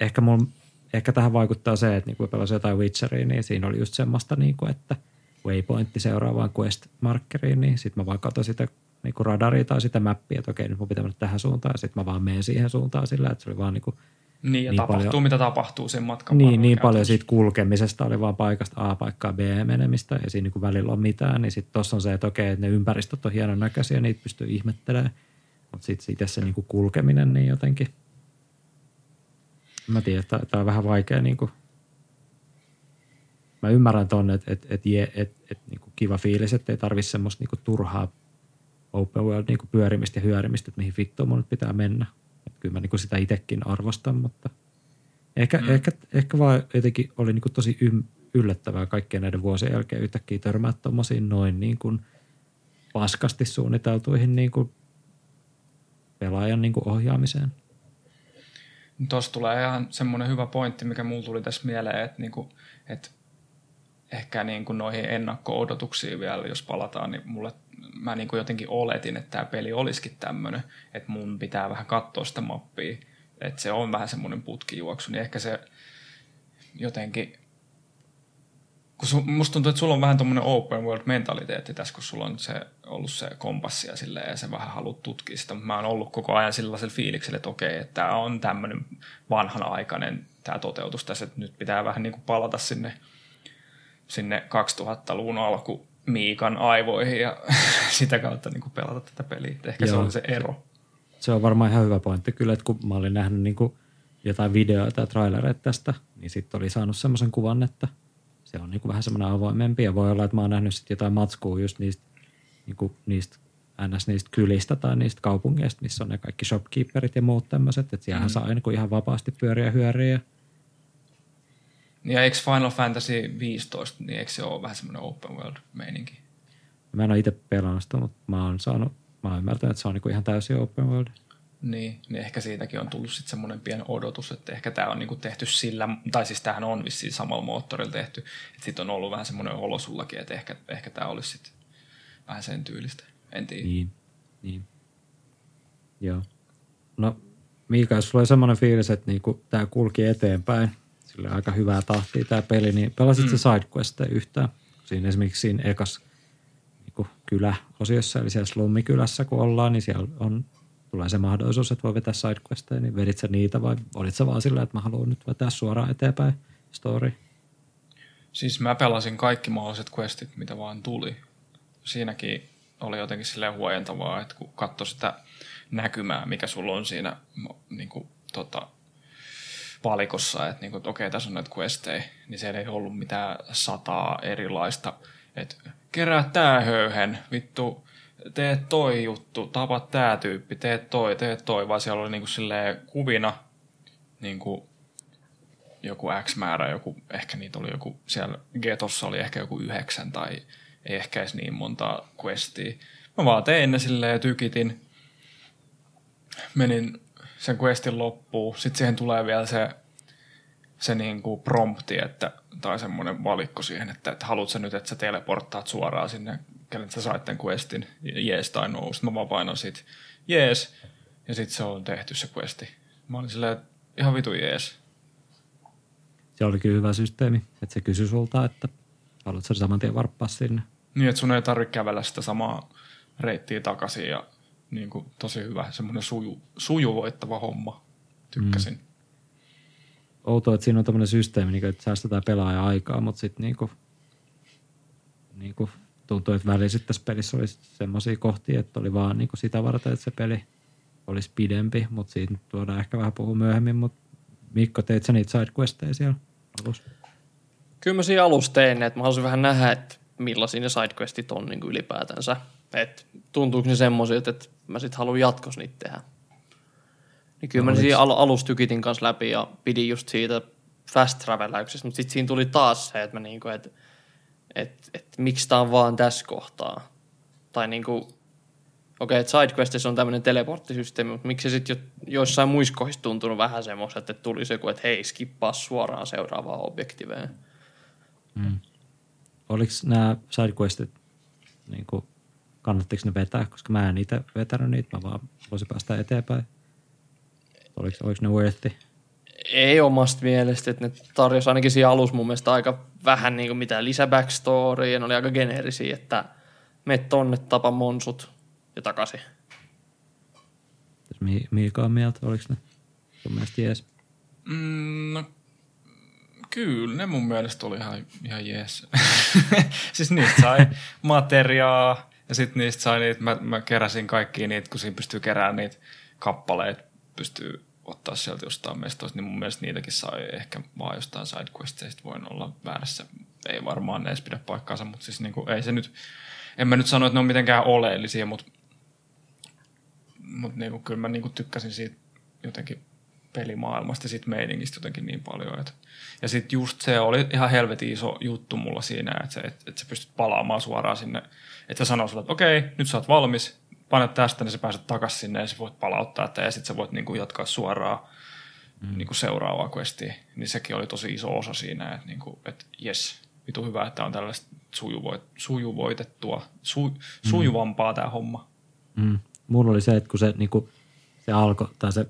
ehkä, mun, ehkä tähän vaikuttaa se, että niin kun pelasin jotain Witcheria, niin siinä oli just semmoista, niin kuin, että waypointti seuraavaan quest-markkeriin, niin sitten mä vaan katson sitä niin kuin radaria tai sitä mappia, että okei, nyt mun pitää mennä tähän suuntaan, ja sitten mä vaan menen siihen suuntaan sillä, että se oli vaan niin kuin Niin, ja Niin tapahtuu paljon- mitä tapahtuu sen matkan niin, niin paljon siitä kulkemisesta oli vaan paikasta A paikkaa B menemistä, ja siinä niin kuin välillä on mitään, niin sitten tuossa on se, että okei, että ne ympäristöt on hienon näköisiä, niitä pystyy ihmettelemään, mutta sitten itse se niin kuin kulkeminen, niin jotenkin, mä tiedän, että tämä on vähän vaikea niin kuin, mä ymmärrän ton, että et, et, et, et, et, niin kuin kiva fiilis, että ei tarvitse semmoista niin kuin turhaa open world niin kuin pyörimistä ja hyörimistä, että mihin vittuun mun nyt pitää mennä. Et kyllä mä niin kuin sitä itsekin arvostan, mutta ehkä, mm. ehkä, ehkä vaan jotenkin oli niin kuin tosi ym, yllättävää kaikkien näiden vuosien jälkeen yhtäkkiä törmää tuommoisiin noin niin kuin paskasti suunniteltuihin niin kuin pelaajan niin kuin ohjaamiseen. Tuossa tulee ihan semmoinen hyvä pointti, mikä mulla tuli tässä mieleen, että, niinku, että ehkä niinku noihin ennakko-odotuksiin vielä, jos palataan, niin mulle, mä niinku jotenkin oletin, että tämä peli olisikin tämmöinen, että mun pitää vähän katsoa sitä mappia, että se on vähän semmoinen putkijuoksu, niin ehkä se jotenkin, kun su, musta tuntuu, että sulla on vähän tommonen open world mentaliteetti tässä, kun sulla on se, ollut se kompassi ja, silleen, ja sä vähän haluat tutkia sitä, mutta mä oon ollut koko ajan sellaisella fiiliksellä, että okei, että tämä on tämmöinen vanhanaikainen tämä toteutus tässä, että nyt pitää vähän niin kuin palata sinne, sinne 2000-luvun alku Miikan aivoihin ja sitä kautta niin kuin pelata tätä peliä. Ehkä se Joo. on se ero. Se on varmaan ihan hyvä pointti kyllä, että kun mä olin nähnyt niin kuin jotain videoita ja trailereita tästä, niin sitten oli saanut semmoisen kuvan, että se on niin kuin vähän semmoinen avoimempi ja voi olla, että mä oon nähnyt sitten jotain matskua just niistä, niin kuin niistä ns. niistä kylistä tai niistä kaupungeista, missä on ne kaikki shopkeeperit ja muut tämmöiset, että siellähän mm. saa niin kuin ihan vapaasti pyöriä hyöriä. Ja eikö Final Fantasy 15, niin eikö se ole vähän semmoinen open world meininki? Mä en ole itse pelannut sitä, mutta mä oon saanut, mä oon ymmärtänyt, että se on niin kuin ihan täysin open world. Niin, niin ehkä siitäkin on tullut sitten semmoinen pieni odotus, että ehkä tämä on niinku tehty sillä, tai siis tämähän on vissiin samalla moottorilla tehty, että sitten on ollut vähän semmoinen olo sullakin, että ehkä, ehkä tämä olisi sitten vähän sen tyylistä. En tiedä. Niin, niin. Joo. No Miika, jos sulla oli semmoinen fiilis, että niinku tämä kulki eteenpäin, sillä aika hyvää tahtia tämä peli, niin pelasit mm. se sidequesteja yhtään? Siinä esimerkiksi siinä ekas niinku kyläosiossa, eli siellä slummikylässä kun ollaan, niin siellä on, tulee se mahdollisuus, että voi vetää sidequesteja, niin vedit sä niitä vai olit sä vaan sillä, että mä haluan nyt vetää suoraan eteenpäin story? Siis mä pelasin kaikki mahdolliset questit, mitä vaan tuli. Siinäkin oli jotenkin silleen huojentavaa, että kun katsoi sitä näkymää, mikä sulla on siinä niin kuin, tota, valikossa, että, niin kuin, että okei, tässä on näitä questejä, niin siellä ei ollut mitään sataa erilaista, että kerää tää höyhen, vittu, teet toi juttu, tapat tää tyyppi, teet toi, teet toi, vaan siellä oli niin silleen kuvina niin kuin joku X määrä, joku, ehkä niitä oli joku, siellä Getossa oli ehkä joku yhdeksän tai ei ehkä edes niin monta questia. Mä vaan tein ne silleen tykitin. Menin sen questin loppuun. Sitten siihen tulee vielä se, se niinku prompti, että, tai semmoinen valikko siihen, että, että haluatko nyt, että sä teleporttaat suoraan sinne, kelle sä sait tämän questin, jees tai no. Sitten mä vaan painan sit, jees, ja sitten se on tehty se questi. Mä olin silleen, että ihan vitu jees. Se oli kyllä hyvä systeemi, että se kysyi sulta, että haluatko sä saman tien varppaa sinne. Niin, että sun ei tarvitse kävellä sitä samaa reittiä takaisin ja niin kuin, tosi hyvä, semmoinen suju, sujuvoittava homma. Tykkäsin. Mm. outoa, että siinä on tämmöinen systeemi, niin kuin, että säästetään pelaajan aikaa, mutta sitten niin kuin, niin kuin tuntuu, että sitten tässä pelissä oli semmoisia kohtia, että oli vaan niin sitä varten, että se peli olisi pidempi, mutta siitä tuodaan ehkä vähän puhua myöhemmin, mutta Mikko, teit sä niitä sidequesteja siellä alussa? Kyllä mä siinä alussa tein, että mä haluaisin vähän nähdä, että millaisia ne sidequestit on niin kuin ylipäätänsä. Että tuntuuko ne semmoisilta, että mä sitten haluan jatkossa niitä tehdä. Niin kyllä No, mä siinä al- alussa tykitin kanssa läpi ja pidin just siitä fast traveläyksestä, mutta sitten siinä tuli taas se, että mä niinku, että et, et, miksi tää on vaan tässä kohtaa. Tai niinku, okei, okay, että sidequestissa on tämmöinen teleporttisysteemi, mutta miksi se sitten jo, joissain muissa kohdissa tuntunut vähän semmoiselta, että tuli se, että hei, skippaa suoraan seuraavaan objektiveen. Oliko nämä sidequestit, niin kuin, kannattiko ne vetää, koska mä en itse vetänyt niitä, mä vaan voisin päästä eteenpäin. Oliko, oliko ne worthi? Ei omasta mielestä, että ne tarjosi ainakin siinä alussa mun mielestä aika vähän niin kuin mitään lisäbackstoria ne oli aika geneerisiä, että me tonne tapa monsut ja takaisin. Mi- Miika on mieltä, oliko ne sun mielestä jees? Mm, no, kyllä, ne mun mielestä oli ihan, ihan jees. siis niistä sai materiaa ja sitten niistä sai niitä, mä, mä keräsin kaikki niitä, kun siinä pystyy keräämään niitä kappaleita, pystyy ottaa sieltä jostain mestoista, niin mun mielestä niitäkin sai ehkä vaan jostain sidequesteista, voin olla väärässä. Ei varmaan ne edes pidä paikkaansa, mutta siis niinku, ei se nyt, en mä nyt sano, että ne on mitenkään oleellisia, mutta, mutta niinku, kyllä mä niinku tykkäsin siitä jotenkin pelimaailmasta ja siitä meiningistä jotenkin niin paljon. Että. Ja sitten just se oli ihan helvetin iso juttu mulla siinä, että, että, että sä pystyt palaamaan suoraan sinne. Että se sanoo sulle, että okei, nyt sä oot valmis, panet tästä, niin sä pääset takaisin sinne ja sä voit palauttaa että ja sitten sä voit niinku jatkaa suoraan mm. niinku seuraavaa questia. Niin sekin oli tosi iso osa siinä, että, niinku, että jes, vitu hyvä, että on tällaista sujuvoit, sujuvoitettua, su, sujuvampaa tämä homma. Mm. Mulla oli se, että kun se, niinku, se alkoi, tai se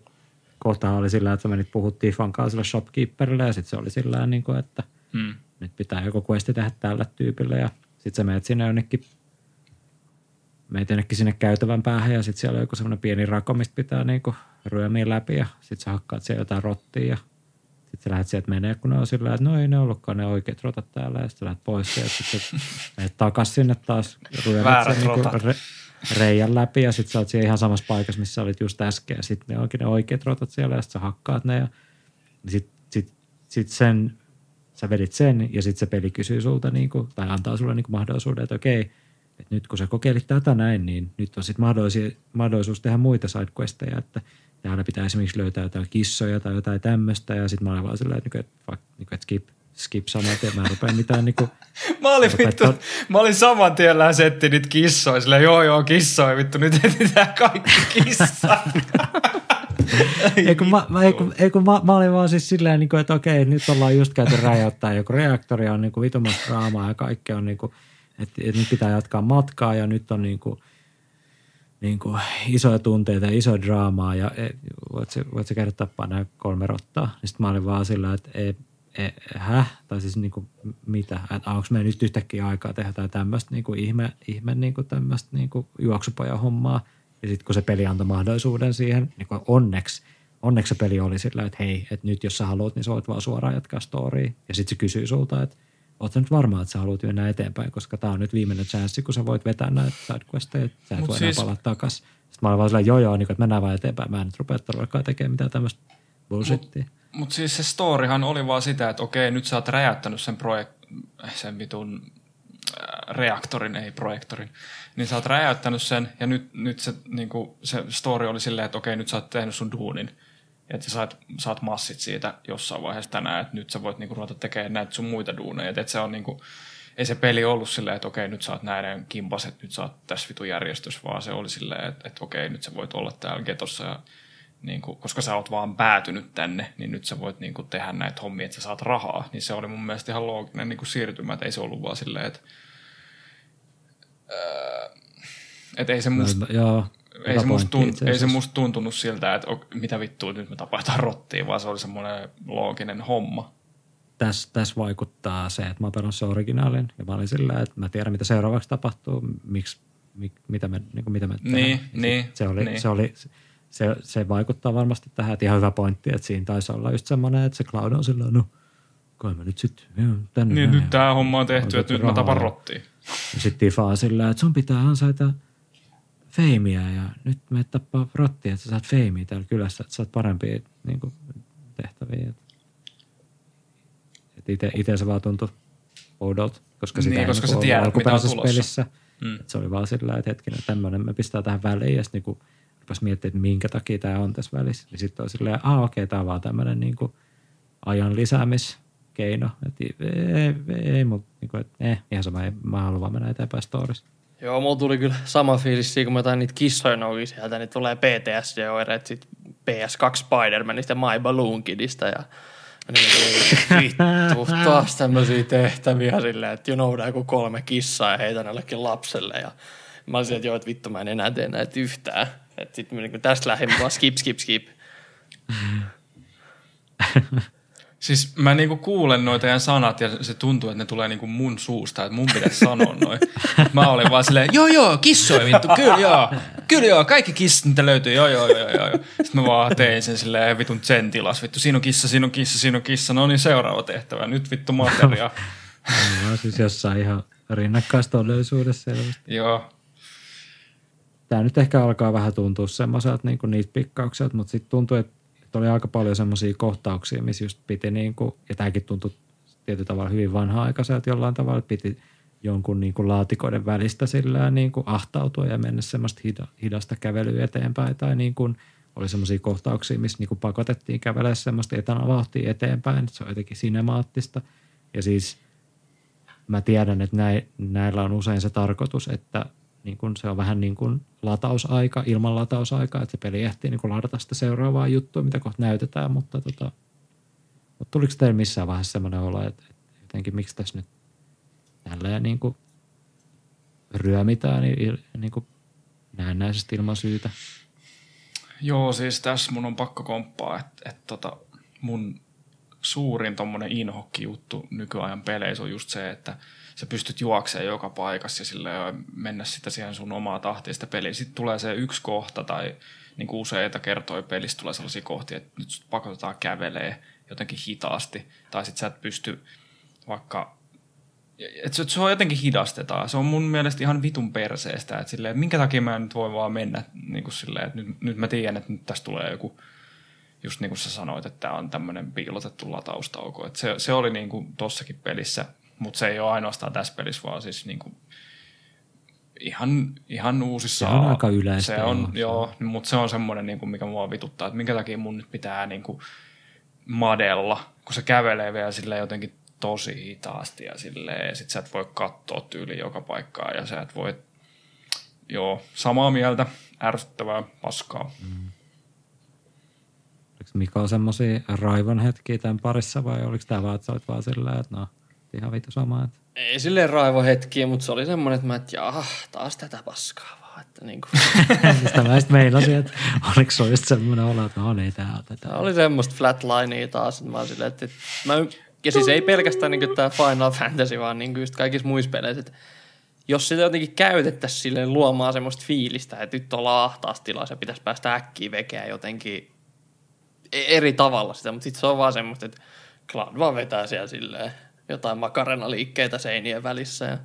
kohtahan oli sillä, että sä menit puhut Tiffan kanssa sille shopkeeperille ja sitten se oli sillä niin kuin, että Mm. nyt pitää joku questi tehdä tällä tyypille ja sitten sä menet sinne jonnekin meet jonnekin sinne käytävän päähän ja sitten siellä on joku semmoinen pieni rako, mistä pitää niinku ryömiä läpi ja sitten sä hakkaat siellä jotain rottia ja sitten sä lähdet sieltä menee, kun ne on sillä että no ei ne ollutkaan ne oikeat rotat täällä ja sitten lähdet pois ja sitten sä menet takas sinne taas ryömit Väärät sen niinku re, reijän läpi ja sitten sä oot siellä ihan samassa paikassa, missä olit just äsken ja sitten ne onkin ne oikeat rotat siellä ja sitten sä hakkaat ne ja sitten sit, sit sen, sä vedit sen ja sitten se peli kysyy sulta niinku, tai antaa sulle niinku mahdollisuuden, että okei, että nyt kun sä kokeilit tätä näin, niin nyt on sitten mahdollisuus tehdä muita sidequesteja, että täällä pitää esimerkiksi löytää jotain kissoja tai jotain tämmöistä ja sitten mä olin vaan silleen, että, fuck, että skip, skip samat ja mä en rupea mitään niinku, Mä olin vittu, tot- mä olin saman tien lähesetti niitä kissoja, silleen joo joo kissoja, vittu nyt etsitään kaikki kissat. ei kun, mä, mä, ei kun, ei kun mä, mä, olin vaan siis silleen, niin kuin, että okei, nyt ollaan just käyty räjäyttää joku reaktori on niin vitumasta draamaa ja kaikki on niin kuin, että, että nyt pitää jatkaa matkaa ja nyt on niin kuin, niin kuin isoja tunteita ja isoa draamaa ja e, voit sä, voit sä käydä tappaa nämä kolme rottaa. Sitten mä olin vaan sillä, että e, e, häh? Tai siis niin kuin, mitä? Että onko meillä nyt yhtäkkiä aikaa tehdä jotain tämmöistä niin kuin ihme, ihme niin kuin tämmöistä niin kuin juoksupojan hommaa. Ja sitten kun se peli antoi mahdollisuuden siihen, niin kuin onneksi, onneksi se peli oli sillä, että hei, että nyt jos sä haluat, niin sä voit vaan suoraan jatkaa storya. Ja sitten se kysyy sulta, että oot nyt varma, että sä haluat mennä eteenpäin, koska tämä on nyt viimeinen chanssi, kun sä voit vetää näitä sidequesteja, että sä et Mut voi siis- enää palata takas. Sitten mä olin vaan silleen, joo joo, niin kuin, että mennään vaan eteenpäin. Mä en nyt rupea todellakaan tekemään mitään tämmöistä bullshittia. Mutta siis se storyhan oli vaan sitä, että okei, nyt sä oot räjäyttänyt sen, projek- sen vitun äh, reaktorin, ei projektorin, niin sä oot räjäyttänyt sen ja nyt, nyt se, niinku, se story oli silleen, että okei, nyt sä oot tehnyt sun duunin. Että sä saat, saat massit siitä jossain vaiheessa tänään, että nyt sä voit niinku ruveta tekemään näitä sun muita duuneja. Et, et se on niinku, ei se peli ollut silleen, että okei, nyt sä oot näiden kimpaset, nyt sä oot tässä vitu järjestys, vaan se oli silleen, että, että okei, nyt sä voit olla täällä getossa ja niin kuin, koska sä oot vaan päätynyt tänne, niin nyt sä voit niin kuin, tehdä näitä hommia, että sä saat rahaa. Niin se oli mun mielestä ihan looginen niin kuin siirtymä, että ei se ollut vaan silleen, että, että ei se musta, No, joo, ei se, musta tunt, ei se musta tuntunut siltä, että ok, mitä vittua nyt me tapataan rottiin, vaan se oli semmoinen looginen homma. tässä, tässä vaikuttaa se, että mä pelasin se originaalin ja mä olin sillä, että mä tiedän, mitä seuraavaksi tapahtuu, miksi, mik, mitä me, niin kuin mitä me tehdään. Niin, niin, se, oli, niin. se, oli, se, se, vaikuttaa varmasti tähän, että ihan hyvä pointti, että siinä taisi olla just semmoinen, että se Cloud on sillä, no kai mä nyt sitten tänne Niin, näin. nyt tämä homma on tehty, että nyt mä tapan rottiin. Ja sitten Tifa on sillä, että sun pitää ansaita feimiä ja nyt me tappaa rottia, että sä saat feimiä täällä kylässä, että saat parempia niin kuin, tehtäviä. Et, et ite, ite se vaan tuntui oudolta, koska sitä Niin, ei koska sä ollut tiedät, mitä on tulossa. pelissä. Mm. Et se oli vaan sillä, että hetkinen, tämmöinen me pistää tähän väliin ja sitten niinku, rupesi miettimään, että minkä takia tämä on tässä välissä. Niin sitten on silleen, ah okei, tämä on vaan tämmöinen niinku ajan lisäämiskeino. Että ei, ei mutta niinku, et, eh, ihan sama, ei, mä haluan vaan mennä eteenpäin storissa. Joo, mulla tuli kyllä sama fiilis siinä, kun mä jotain niitä kissoja noukin sieltä, niin tulee PTSD-oireet sit PS2 Spider-Manista ja My Balloon Kidista ja niin, vittu, taas tämmöisiä tehtäviä silleen, että jonoudaan joku kolme kissaa ja heitän jollekin lapselle ja mä olisin, että joo, että vittu mä en enää tee näitä yhtään. Että sit mä niin tästä lähdin vaan skip, skip, skip. Siis mä niinku kuulen noita teidän sanat ja se tuntuu, että ne tulee niinku mun suusta, että mun pitäisi sanoa noin. Mä olin vaan silleen, joo joo, kissoi vittu, kyllä joo, kyllä joo, kaikki kissat mitä löytyy, joo joo joo joo. Sitten mä vaan tein sen silleen vitun sen tilas, vittu siinä on kissa, siinä on kissa, siinä on kissa, no niin seuraava tehtävä, nyt vittu materia. Mä siis jossain ihan rinnakkaistodellisuudessa selvästi. joo, Tämä nyt ehkä alkaa vähän tuntua semmoiselta niin niitä pikkaukselta, mutta sitten tuntuu, että, että oli aika paljon semmoisia kohtauksia, missä just piti niin kuin, ja tämäkin tuntui tietyllä tavalla hyvin vanha-aikaiselta jollain tavalla, piti jonkun niin kuin laatikoiden välistä sillä niin kuin ahtautua ja mennä semmoista hida, hidasta kävelyä eteenpäin tai niin kuin oli semmoisia kohtauksia, missä niin kuin pakotettiin kävelemään semmoista etanavauhtia eteenpäin, että se on jotenkin sinemaattista. Ja siis mä tiedän, että näin, näillä on usein se tarkoitus, että niin kun se on vähän niin kuin latausaika, ilman latausaika, että se peli ehtii niin ladata sitä seuraavaa juttua, mitä kohta näytetään, mutta, tota, mutta tuliko teille missään vaiheessa semmoinen olo, että, että jotenkin miksi tässä nyt tälleen niin kuin ryömitään niin, niin kuin näennäisesti ilman syytä? Joo, siis tässä mun on pakko komppaa, että, että tota, mun suurin tommonen inhokki juttu nykyajan peleissä on just se, että sä pystyt juoksemaan joka paikassa ja sille mennä sitä siihen sun omaa tahtiin sitä peliä. Sitten tulee se yksi kohta tai niin kuin useita kertoja pelissä tulee sellaisia kohtia, että nyt sut pakotetaan kävelee jotenkin hitaasti. Tai sitten sä et pysty vaikka et se, se on jotenkin hidastetaan. Se on mun mielestä ihan vitun perseestä, että silleen, minkä takia mä nyt voi vaan mennä niin kuin silleen, että nyt, nyt mä tiedän, että nyt tästä tulee joku, just niin kuin sä sanoit, että tämä on tämmöinen piilotettu lataustauko. Et se, se oli niin kuin tossakin pelissä, mutta se ei ole ainoastaan tässä pelissä, vaan siis niin kuin ihan, ihan uusissa. Se on aika yleistä. Se on, joo. joo, mutta se on semmoinen, niin kuin, mikä mua vituttaa, että minkä takia mun nyt pitää niin kuin madella, kun se kävelee vielä sille jotenkin tosi hitaasti ja silleen, ja sit sä et voi katsoa tyyli joka paikkaa ja sä et voi, joo, samaa mieltä, ärsyttävää paskaa. Oliko Mika semmoisia raivon hetkiä tämän parissa vai oliko tämä vaan, että sä olit vaan silleen, että no, ihan vittu sama, että Ei silleen raivo hetkiä, mutta se oli semmoinen, että mä, että jaha, taas tätä paskaa vaan. Että niinku, Sitä mä sitten meinasin, että oliko se just semmoinen olo, että no niin, tää on tätä. Tää oli semmoista flatlinea taas. että Mä oon silleen, että, että mä, ja siis ei pelkästään niin tämä Final Fantasy, vaan niin just kaikissa muissa peleissä, että jos sitä jotenkin käytettäisiin silleen luomaan semmoista fiilistä, että nyt ollaan ahtaassa tilassa ja pitäisi päästä äkkiä vekeä jotenkin e- eri tavalla sitä, mutta sitten se on vaan semmoista, että Cloud vaan vetää siellä silleen jotain makarena-liikkeitä seinien välissä ja Niin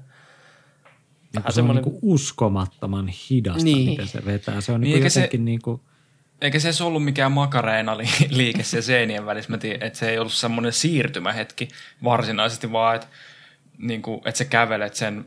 vähän se on semmoinen- niinku uskomattoman hidasta, Niin. niin. miten se vetää. Se on Niin, niinku eikä se- jotenkin niinku, Eikä se edes ollut mikään makareena li- liike siellä seinien välissä. Mä tiedän, että se ei ollut semmoinen siirtymähetki varsinaisesti, vaan että, niin kuin, että sä kävelet sen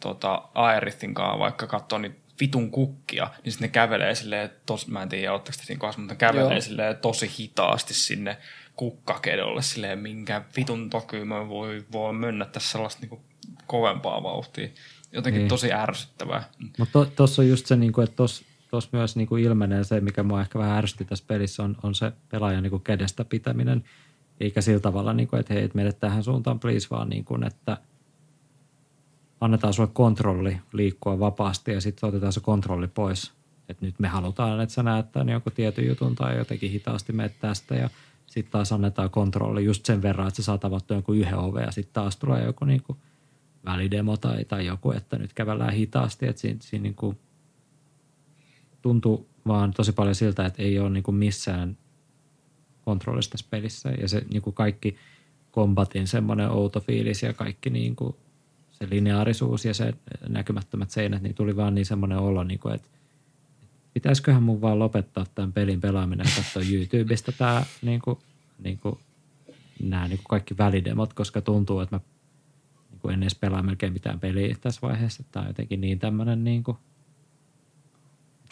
tota, Aerithin kanssa vaikka katsoo niitä vitun kukkia, niin sitten ne kävelee silleen, tos, mä en tiedä, ootteko te siinä kohdassa, mutta ne kävelee Joo. silleen tosi hitaasti sinne kukkakedolle silleen, minkä vitun tokyy mä voi, voi mennä tässä sellaista niin kuin kovempaa vauhtia. Jotenkin Niin. tosi ärsyttävää. mutta tuossa on just se, niinku, että tuossa myös niinku ilmenee se, mikä mua ehkä vähän ärsytti tässä pelissä, on, on se pelaajan niinku kädestä pitäminen. Eikä sillä tavalla, niinku, että hei, et menet tähän suuntaan please, vaan niinku, että annetaan sulle kontrolli liikkua vapaasti ja sitten otetaan se kontrolli pois. Että nyt me halutaan, että sä näet tämän jonkun tietyn jutun tai jotenkin hitaasti menet tästä ja sitten taas annetaan kontrolli just sen verran, että sä saat avattua jonkun yhden oven ja sitten taas tulee joku niinku välidemo tai, tai joku, että nyt kävellään hitaasti, että siinä, siinä niinku tuntuu vaan tosi paljon siltä, että ei ole niinku missään kontrollista tässä pelissä. Ja se niinku kaikki kombatin semmoinen outo fiilis ja kaikki niinku se lineaarisuus ja se näkymättömät seinät, niin tuli vaan niin semmoinen olo, niinku, että pitäisiköhän mun vaan lopettaa tämän pelin pelaaminen ja katsoa YouTubesta tämä niinku, niinku, nämä niinku kaikki välidemot, koska tuntuu, että mä niinku en edes pelaa melkein mitään peliä tässä vaiheessa. Tämä on jotenkin niin tämmöinen niinku,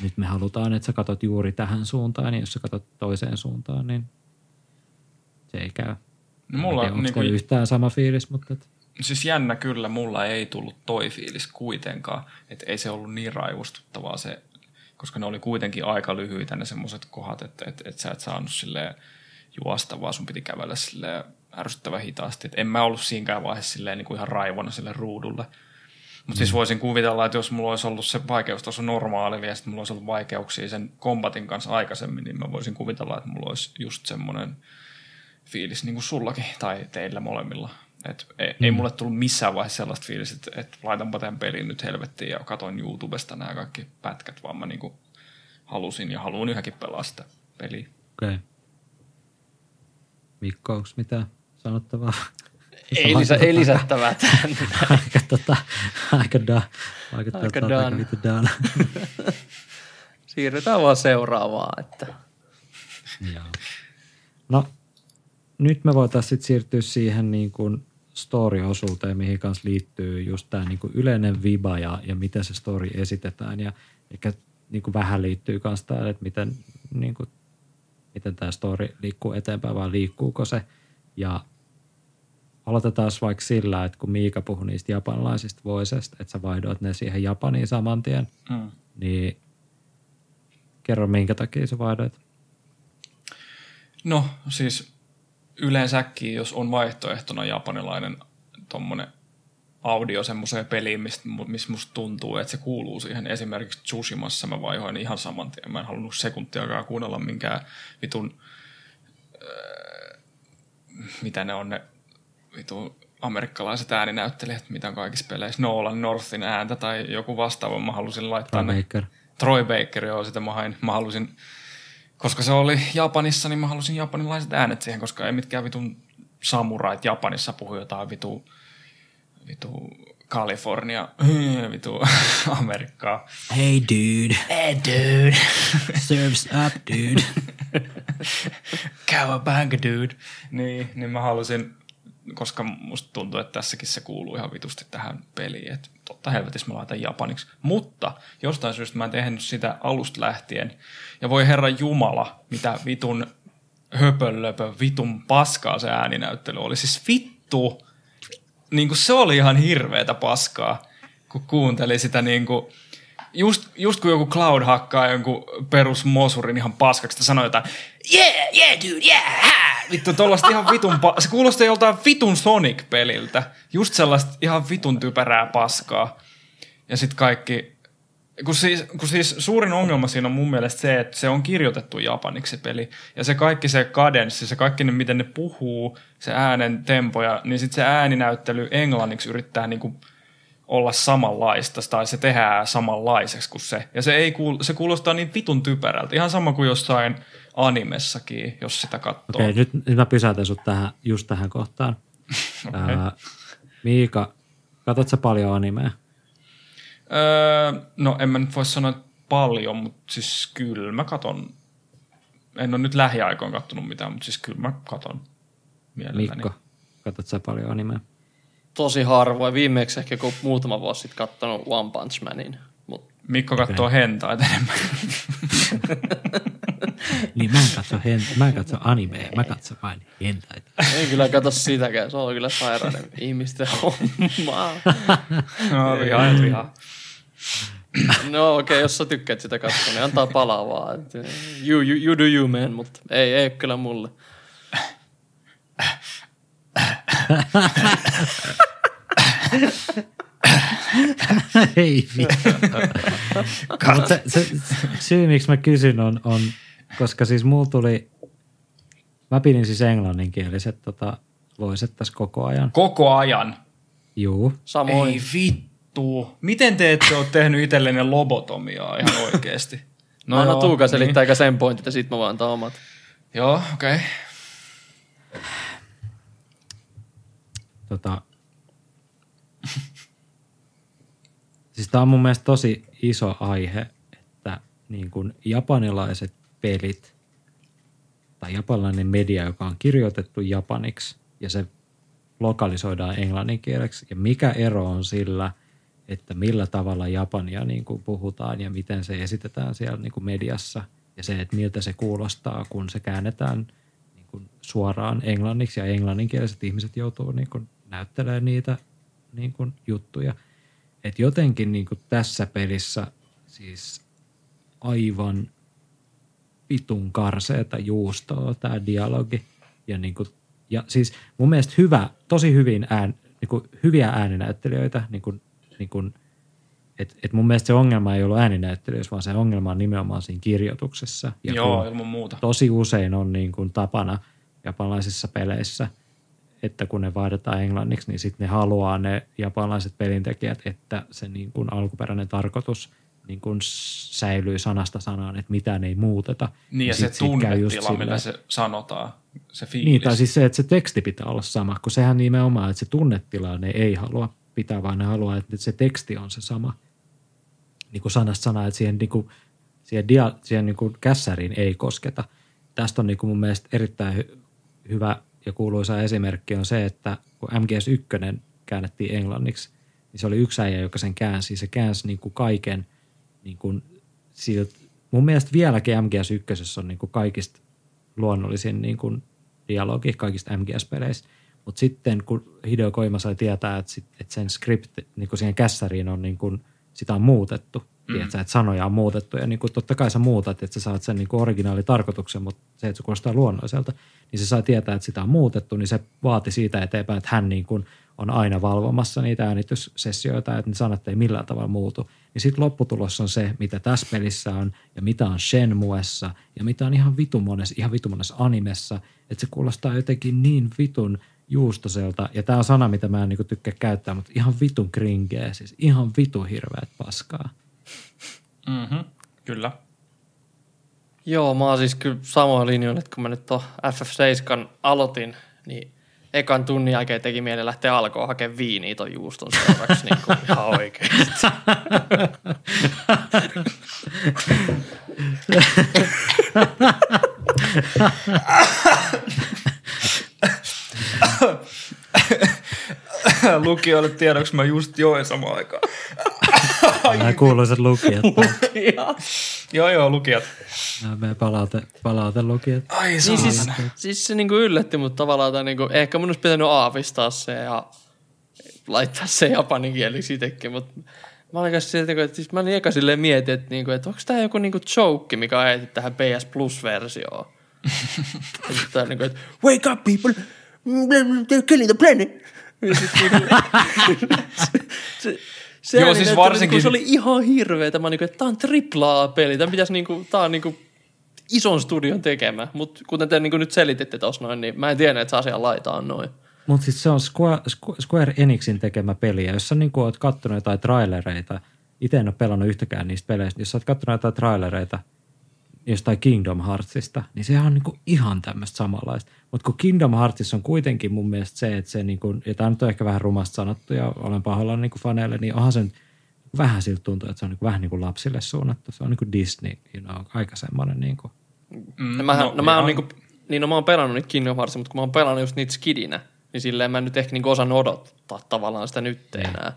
nyt me halutaan, että sä katot juuri tähän suuntaan, ja jos sä katot toiseen suuntaan, niin se ei käy. No mulla tiedä, onko niinku- yhtään sama fiilis, mutta et, Siis jännä kyllä, mulla ei tullut toi fiilis kuitenkaan, että ei se ollut niin raivostuttavaa se, koska ne oli kuitenkin aika lyhyitä ne semmoiset kohdat, että, että, että sä et saanut silleen juosta, vaan sun piti kävellä silleen ärsyttävän hitaasti. Et en mä ollut siinäkään vaiheessa silleen niin kuin ihan raivona sille ruudulle. Mutta siis voisin kuvitella, että jos mulla olisi ollut se vaikeustaso normaali ja sitten mulla olisi ollut vaikeuksia sen kombatin kanssa aikaisemmin, niin mä voisin kuvitella, että mulla olisi just semmoinen fiilis, niin kuin sullakin tai teillä molemmilla. Et ei, mm. ei mulle tullut missään vaiheessa sellaista fiilis, että, että laitanpa tämän pelin nyt helvettiin ja katoin YouTubesta nämä kaikki pätkät, vaan mä niin kuin halusin ja haluan yhäkin pelaa sitä peliä. Okei. Okay. Mikko, onko mitään sanottavaa? Ei, lisä, ei lisättävää tähän. aika, tota, aika, da, aika, Aika tota, done. aika vittu done. Siirrytään vaan seuraavaan. Että. Joo. No, nyt me voitaisiin siirtyä siihen niin kuin story-osuuteen, mihin kanssa liittyy just tämä niin kuin yleinen viba ja, ja miten se story esitetään. Ja ehkä niin kuin vähän liittyy myös tämä, että miten, niin kuin, miten tämä story liikkuu eteenpäin, vai liikkuuko se. Ja aloitetaan vaikka sillä, että kun Miika puhui niistä japanilaisista voisesta, että sä vaihdoit ne siihen Japaniin saman tien, Mm. niin kerro minkä takia sä vaihdoit. No siis yleensäkin, jos on vaihtoehtona japanilainen tommonen audio semmoiseen peliin, mistä, missä musta tuntuu, että se kuuluu siihen. Esimerkiksi Tsushimassa mä vaihoin ihan saman tien. Mä en halunnut sekuntiakaan kuunnella minkään vitun, äh, mitä ne on ne vitun amerikkalaiset ääninäyttelijät, mitä on kaikissa peleissä. Nolan Northin ääntä tai joku vastaava. Mä halusin laittaa ne Baker. Troy Baker, joo, sitä mä hain. Mä halusin, koska se oli Japanissa, niin mä halusin japanilaiset äänet siihen, koska ei mitkään vitun samurait Japanissa puhu jotain vitu, vitu California, vitu Amerikkaa. Hey dude, Hey dude, serves up dude. Cowabunga dude. Niin, niin mä halusin, koska musta tuntuu, että tässäkin se kuuluu ihan vitusti tähän peliin, että totta helvetissä mä laitan japaniksi. Mutta jostain syystä mä en tehnyt sitä alusta lähtien. Ja voi herra Jumala, mitä vitun höpönlöpö, vitun paskaa se ääninäyttely oli. Siis vittu, niin kuin se oli ihan hirveetä paskaa, kun kuunteli sitä niin kuin, just, just kun joku Cloud hakkaa jonkun perus mosurin ihan paskaksi, että sanoo jotain, yeah, yeah, dude, yeah, ha! Vittu, tollaista ihan vitun, pa- se kuulostaa joltain vitun Sonic-peliltä. Just sellaista ihan vitun typerää paskaa. Ja sitten kaikki, kun siis, kun siis suurin ongelma siinä on mun mielestä se, että se on kirjoitettu japaniksi peli. Ja se kaikki se kadenssi, se kaikki ne, miten ne puhuu, se äänen tempoja, niin sitten se ääninäyttely englanniksi yrittää niinku olla samanlaista tai se tehdään samanlaiseksi kuin se. Ja se, ei kuul, se kuulostaa niin vitun typerältä. Ihan sama kuin jossain animessakin, jos sitä katsoo. Okei, nyt, nyt mä pysäytän sut tähän, just tähän kohtaan. Okei. Ää, Miika, katsot sä paljon animea? Öö, no en mä nyt voi sanoa että paljon, mutta siis kyllä mä katon. En ole nyt lähiaikoin kattonut mitään, mutta siis kyllä mä katon mielelläni. Mikko, katsot sä paljon animea? Tosi harvoin. Viimeksi ehkä kun muutama vuosi sitten kattonut One Punch Manin. Mut Mikko katsoo okay. hentaita enemmän. Niin mä en katso, hen, mä en katso animea, mä katson vain hentaita. en kyllä katso sitäkään. Se on kyllä sairaiden ihmisten hommaa. no, vihaa vihaa. No okei, okay, jos sä tykkäät sitä katsoa, niin antaa palaa vaan. Et, You, you, you do you man, mutta ei, ei kyllä mulle. Ei vittu. Se, se, syy, miksi mä kysyn, on, on, koska siis mulla tuli, mä pidin siis englanninkieliset tota, voiset tässä koko ajan. Koko ajan. Juu. Samoin. Ei vittu. Miten te ette ole tehnyt itsellenne lobotomiaa ihan oikeasti? No annan joo, Tuuka niin. selittää eikä sen pointit ja sit mä vaan antaa omat. Joo, okei. Okay. Tota, siis tämä on mun mielestä tosi iso aihe, että niin kuin japanilaiset pelit tai japanilainen media, joka on kirjoitettu japaniksi ja se lokalisoidaan englanninkieleksi ja mikä ero on sillä, että millä tavalla japania niin kuin puhutaan ja miten se esitetään siellä niin kuin mediassa ja se, että miltä se kuulostaa, kun se käännetään niin kuin suoraan englanniksi ja englanninkieliset ihmiset joutuu niin kuin näyttelemään niitä niin kuin juttuja. Et jotenkin niin kuin tässä pelissä siis aivan vitun karseeta juustoa tämä dialogi. Ja, niin kuin, ja siis mun mielestä hyvä, tosi hyvin ään, niin kuin hyviä ääninäyttelijöitä, niin kuin, niin kuin, et, et mun mielestä se ongelma ei ollut ääninäyttelijöissä, vaan se ongelma on nimenomaan siinä kirjoituksessa. Ja Joo, ilman muuta. tosi usein on niin kuin tapana japanilaisissa peleissä, että kun ne vaihdetaan englanniksi, niin sitten ne haluaa ne japanilaiset pelintekijät, että se niin kuin alkuperäinen tarkoitus niin kuin säilyy sanasta sanaan, että mitään ei muuteta. Niin ja, sit- se sit tunnetila, millä se sanotaan, se fiilis. niin, tai siis se, että se teksti pitää olla sama, kun sehän nimenomaan, että se tunnetila ne ei halua pitää, vaan ne haluaa, että se teksti on se sama. Niin kuin sanasta sanaa, että siihen, niin kuin, siihen, dia, siihen niin kuin kässäriin ei kosketa. Tästä on niin kuin mun mielestä erittäin hy- hyvä ja kuuluisa esimerkki on se, että kun MGS1 käännettiin englanniksi, niin se oli yksi äijä, joka sen käänsi. Se käänsi niin kuin kaiken niin kuin siltä. Mun mielestä vieläkin MGS1 on niin kuin kaikista luonnollisin niin kuin dialogi kaikista MGS-peleistä. Mutta sitten kun Hideo Koima sai tietää, että, sit, että sen script niin kuin siihen kässäriin on niin kuin, sitä on muutettu, mm. tiedätkö, että sanoja on muutettu ja niin kuin, totta kai sä muutat, että sä saat sen niin kuin originaalitarkoituksen, mutta se, että se kuulostaa luonnolliselta, niin se sai tietää, että sitä on muutettu, niin se vaati siitä eteenpäin, että hän niin kuin on aina valvomassa niitä äänityssessioita, että ne sanat ei millään tavalla muutu. Niin sitten lopputulos on se, mitä tässä pelissä on ja mitä on Shenmuessa ja mitä on ihan vitun monessa, ihan vitun monessa animessa, että se kuulostaa jotenkin niin vitun juustoselta. Ja tämä on sana, mitä mä en niinku tykkää käyttää, mutta ihan vitun kringeä, siis ihan vitun hirveät paskaa. Mm-hmm. Kyllä. Joo, mä oon siis kyllä samoin linjoilla, että kun mä nyt tuon FF7 aloitin, niin ekan tunnin jälkeen teki mieli lähteä alkoon hakemaan viiniä ton juuston seuraavaksi niin kuin ihan oikeesti. Lukijoille tiedoksi mä just join samaan aikaan. Nämä kuuluisat lukijat. joo, joo, lukijat. Nämä meidän palaute, palaute lukijat. Ai Niin siis, siis se niinku yllätti mut tavallaan, tai niinku, ehkä mun olisi pitänyt aavistaa se ja laittaa se japaninkieliksi itsekin, mutta mä olin kanssa sieltä, että siis mä olin eka silleen mietin, että, niinku, että onko tämä joku niinku joke, mikä on ajettu tähän PS Plus-versioon. sitten niinku, että wake up people, they're killing the planet. Se, Joo, siis varsinkin- niinku, se oli ihan hirveetä. Mä niinku, että tää on triplaa peli. Tämä pitäisi niinku, tää on niinku ison studion tekemä. Mutta kuten te niinku nyt selititte tuossa noin, niin mä en tiedä, että se asia laitaan noin. Mutta sitten se on Square, Squ- Square Enixin tekemä peli, ja jos sä niin oot kattonut jotain trailereita, itse en ole pelannut yhtäkään niistä peleistä, jos sä oot kattonut jotain trailereita jostain Kingdom Heartsista, niin sehän on niinku ihan tämmöistä samanlaista. Mutta kun Kingdom Heartsissa on kuitenkin mun mielestä se, että se, niinku, ja tämä nyt on ehkä vähän rumasti sanottu, ja olen pahoillani niinku faneille, niin onhan se nyt vähän siltä tuntuu, että se on niinku vähän niin kuin lapsille suunnattu. Se on niinku Disney, you know, aika semmoinen niinku, Mm, No, mähän, no, no, mä oon niinku, niin no mä oon pelannut niitä Kingdom Heartsia, mutta kun mä oon pelannut just niitä skidinä, niin silleen mä en nyt ehkä niinku osannut odottaa tavallaan sitä nyt enää.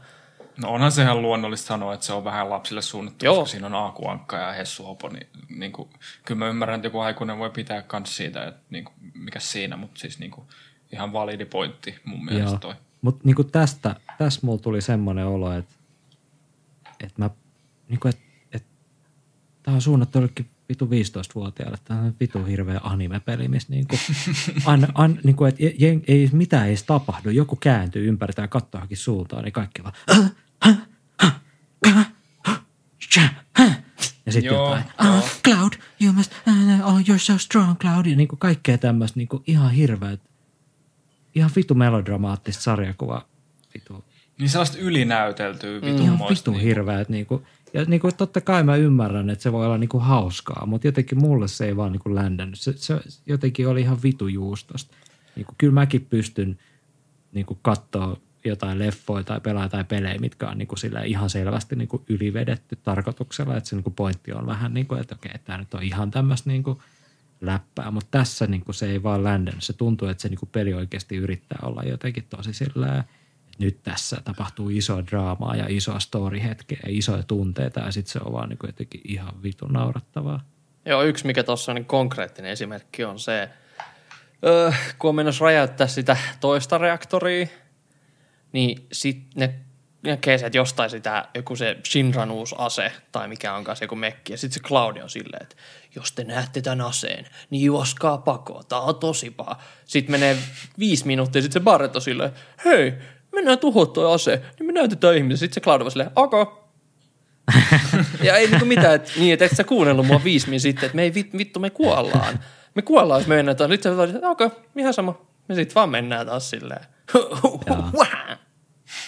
No onhan se ihan luonnollista sanoa, että se on vähän lapsille suunnattu, Joo. koska siinä on Aaku Ankka ja Hessu Hopo, niin, niin kuin, kyllä mä ymmärrän, että joku aikuinen voi pitää kans siitä, että niin kuin, mikä siinä, mutta siis niin kuin, ihan validi pointti mun mielestä toi. Mutta niinku tästä, tässä mulla tuli semmoinen olo, että et mä, niinku et, et, tää on suunnattu jollekin vitu 15-vuotiaalle. Tää on vitu hirveä anime-peli, missä niinku, an, an, niinku, et, jen, ei mitään ei edes tapahdu. Joku kääntyy ympäri tai katsoo johonkin suuntaan, niin kaikki vaan ja sitten Joo, jotain, joo. oh, Cloud, you must, oh, you're so strong, Cloud. Ja niinku kaikkea tämmöistä niinku ihan hirveät, ihan vitu melodramaattista sarjakuva. Vitu, Niin sellaista ylinäyteltyä ihan vitummoista. vitu hirveät. Niinku, ja niinku, totta kai mä ymmärrän, että se voi olla niinku hauskaa, mutta jotenkin mulle se ei vaan niinku ländännyt. Se, se jotenkin oli ihan vitu juustosta. Niinku, kyllä mäkin pystyn niinku katsoa jotain leffoja tai pelaa tai pelejä, mitkä on niinku sillä ihan selvästi niinku ylivedetty tarkoituksella, että se niinku pointti on vähän niin kuin, että okei, tämä nyt on ihan tämmöistä niinku läppää, mutta tässä niinku se ei vaan ländännyt. Se tuntuu, että se niinku peli oikeasti yrittää olla jotenkin tosi sillä että nyt tässä tapahtuu iso draamaa ja isoa story-hetkeä ja isoja tunteita ja sitten se on vaan niinku jotenkin ihan vitun naurattavaa. Joo, yksi mikä tuossa on niin konkreettinen esimerkki on se, öö, kun on menossa räjäyttää sitä toista reaktoria, niin sitten ne näkee se, että jostain sitä joku se Shinran uusi ase tai mikä on kanssa joku mekki. Ja sitten se Claudia on silleen, että jos te näette tämän aseen, niin juoskaa pakoon. Tämä on tosi paha. Sitten menee viisi minuuttia, sitten se Barret on silleen, hei, mennään tuhoa toi ase, niin me näytetään ihmisiä. Sitten se Claudia on silleen, ok, ja ei niinku mitään, että niin, että et sä kuunnellut mua viisi min sitten, että me ei vit, vittu, me kuollaan. Me kuollaan, jos me mennään. Sitten se että okei, ihan sama. Me sitten vaan mennään taas silleen.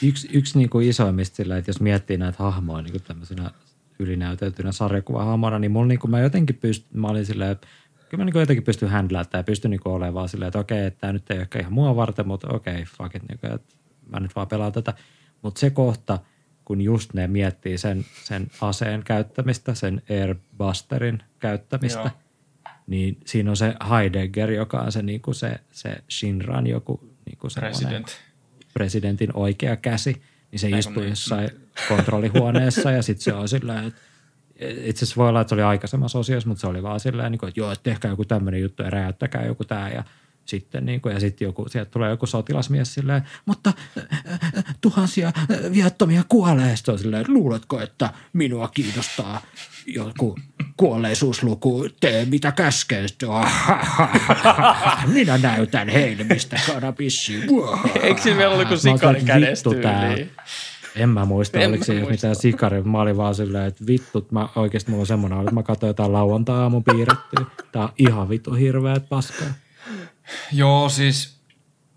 Yksi, yksi niin kuin isoimmista sillä, että jos miettii näitä hahmoja niin kuin tämmöisenä ylinäyteltynä sarjakuvahahmona, niin mulla niin kuin mä jotenkin pystyn, mä olin silleen, kyllä mä niin kuin jotenkin pystyn handlaamaan ja pystyn niin olemaan silleen, että okei, että tämä nyt ei ole ehkä ihan mua varten, mutta okei, fuck it, niin kuin, että mä nyt vaan pelaan tätä. Mutta se kohta, kun just ne miettii sen, sen aseen käyttämistä, sen Airbusterin käyttämistä, Joo. niin siinä on se Heidegger, joka on se, niin kuin se, se Shinran joku niin kuin President. Presidentin oikea käsi, niin se istuu niin. jossain kontrollihuoneessa ja sitten se on sillä että itse asiassa voi olla, että se oli aikaisemmassa osiossa, mutta se oli vaan silleen, niin että joo, että tehkää joku tämmöinen juttu ja räjäyttäkää joku tämä ja sitten niin kuin, ja sitten joku, sieltä tulee joku sotilasmies silleen, mutta äh, äh, tuhansia äh, viattomia kuolee. Sitten on silleen, luuletko, että minua kiinnostaa joku kuolleisuusluku, tee mitä käskee. Sitten, minä näytän heille, mistä kanabissi. Eikö siinä vielä ollut oon sikari tyyliin? En mä muista, En oliko mä se muista. mitään sikari. Mä olin vaan silleen, että vittu, mä oikeasti mulla on semmoinen, että mä katsoin jotain lauantai-aamun piirrettyä. Tää on ihan vittu hirveät paskaa. Joo, siis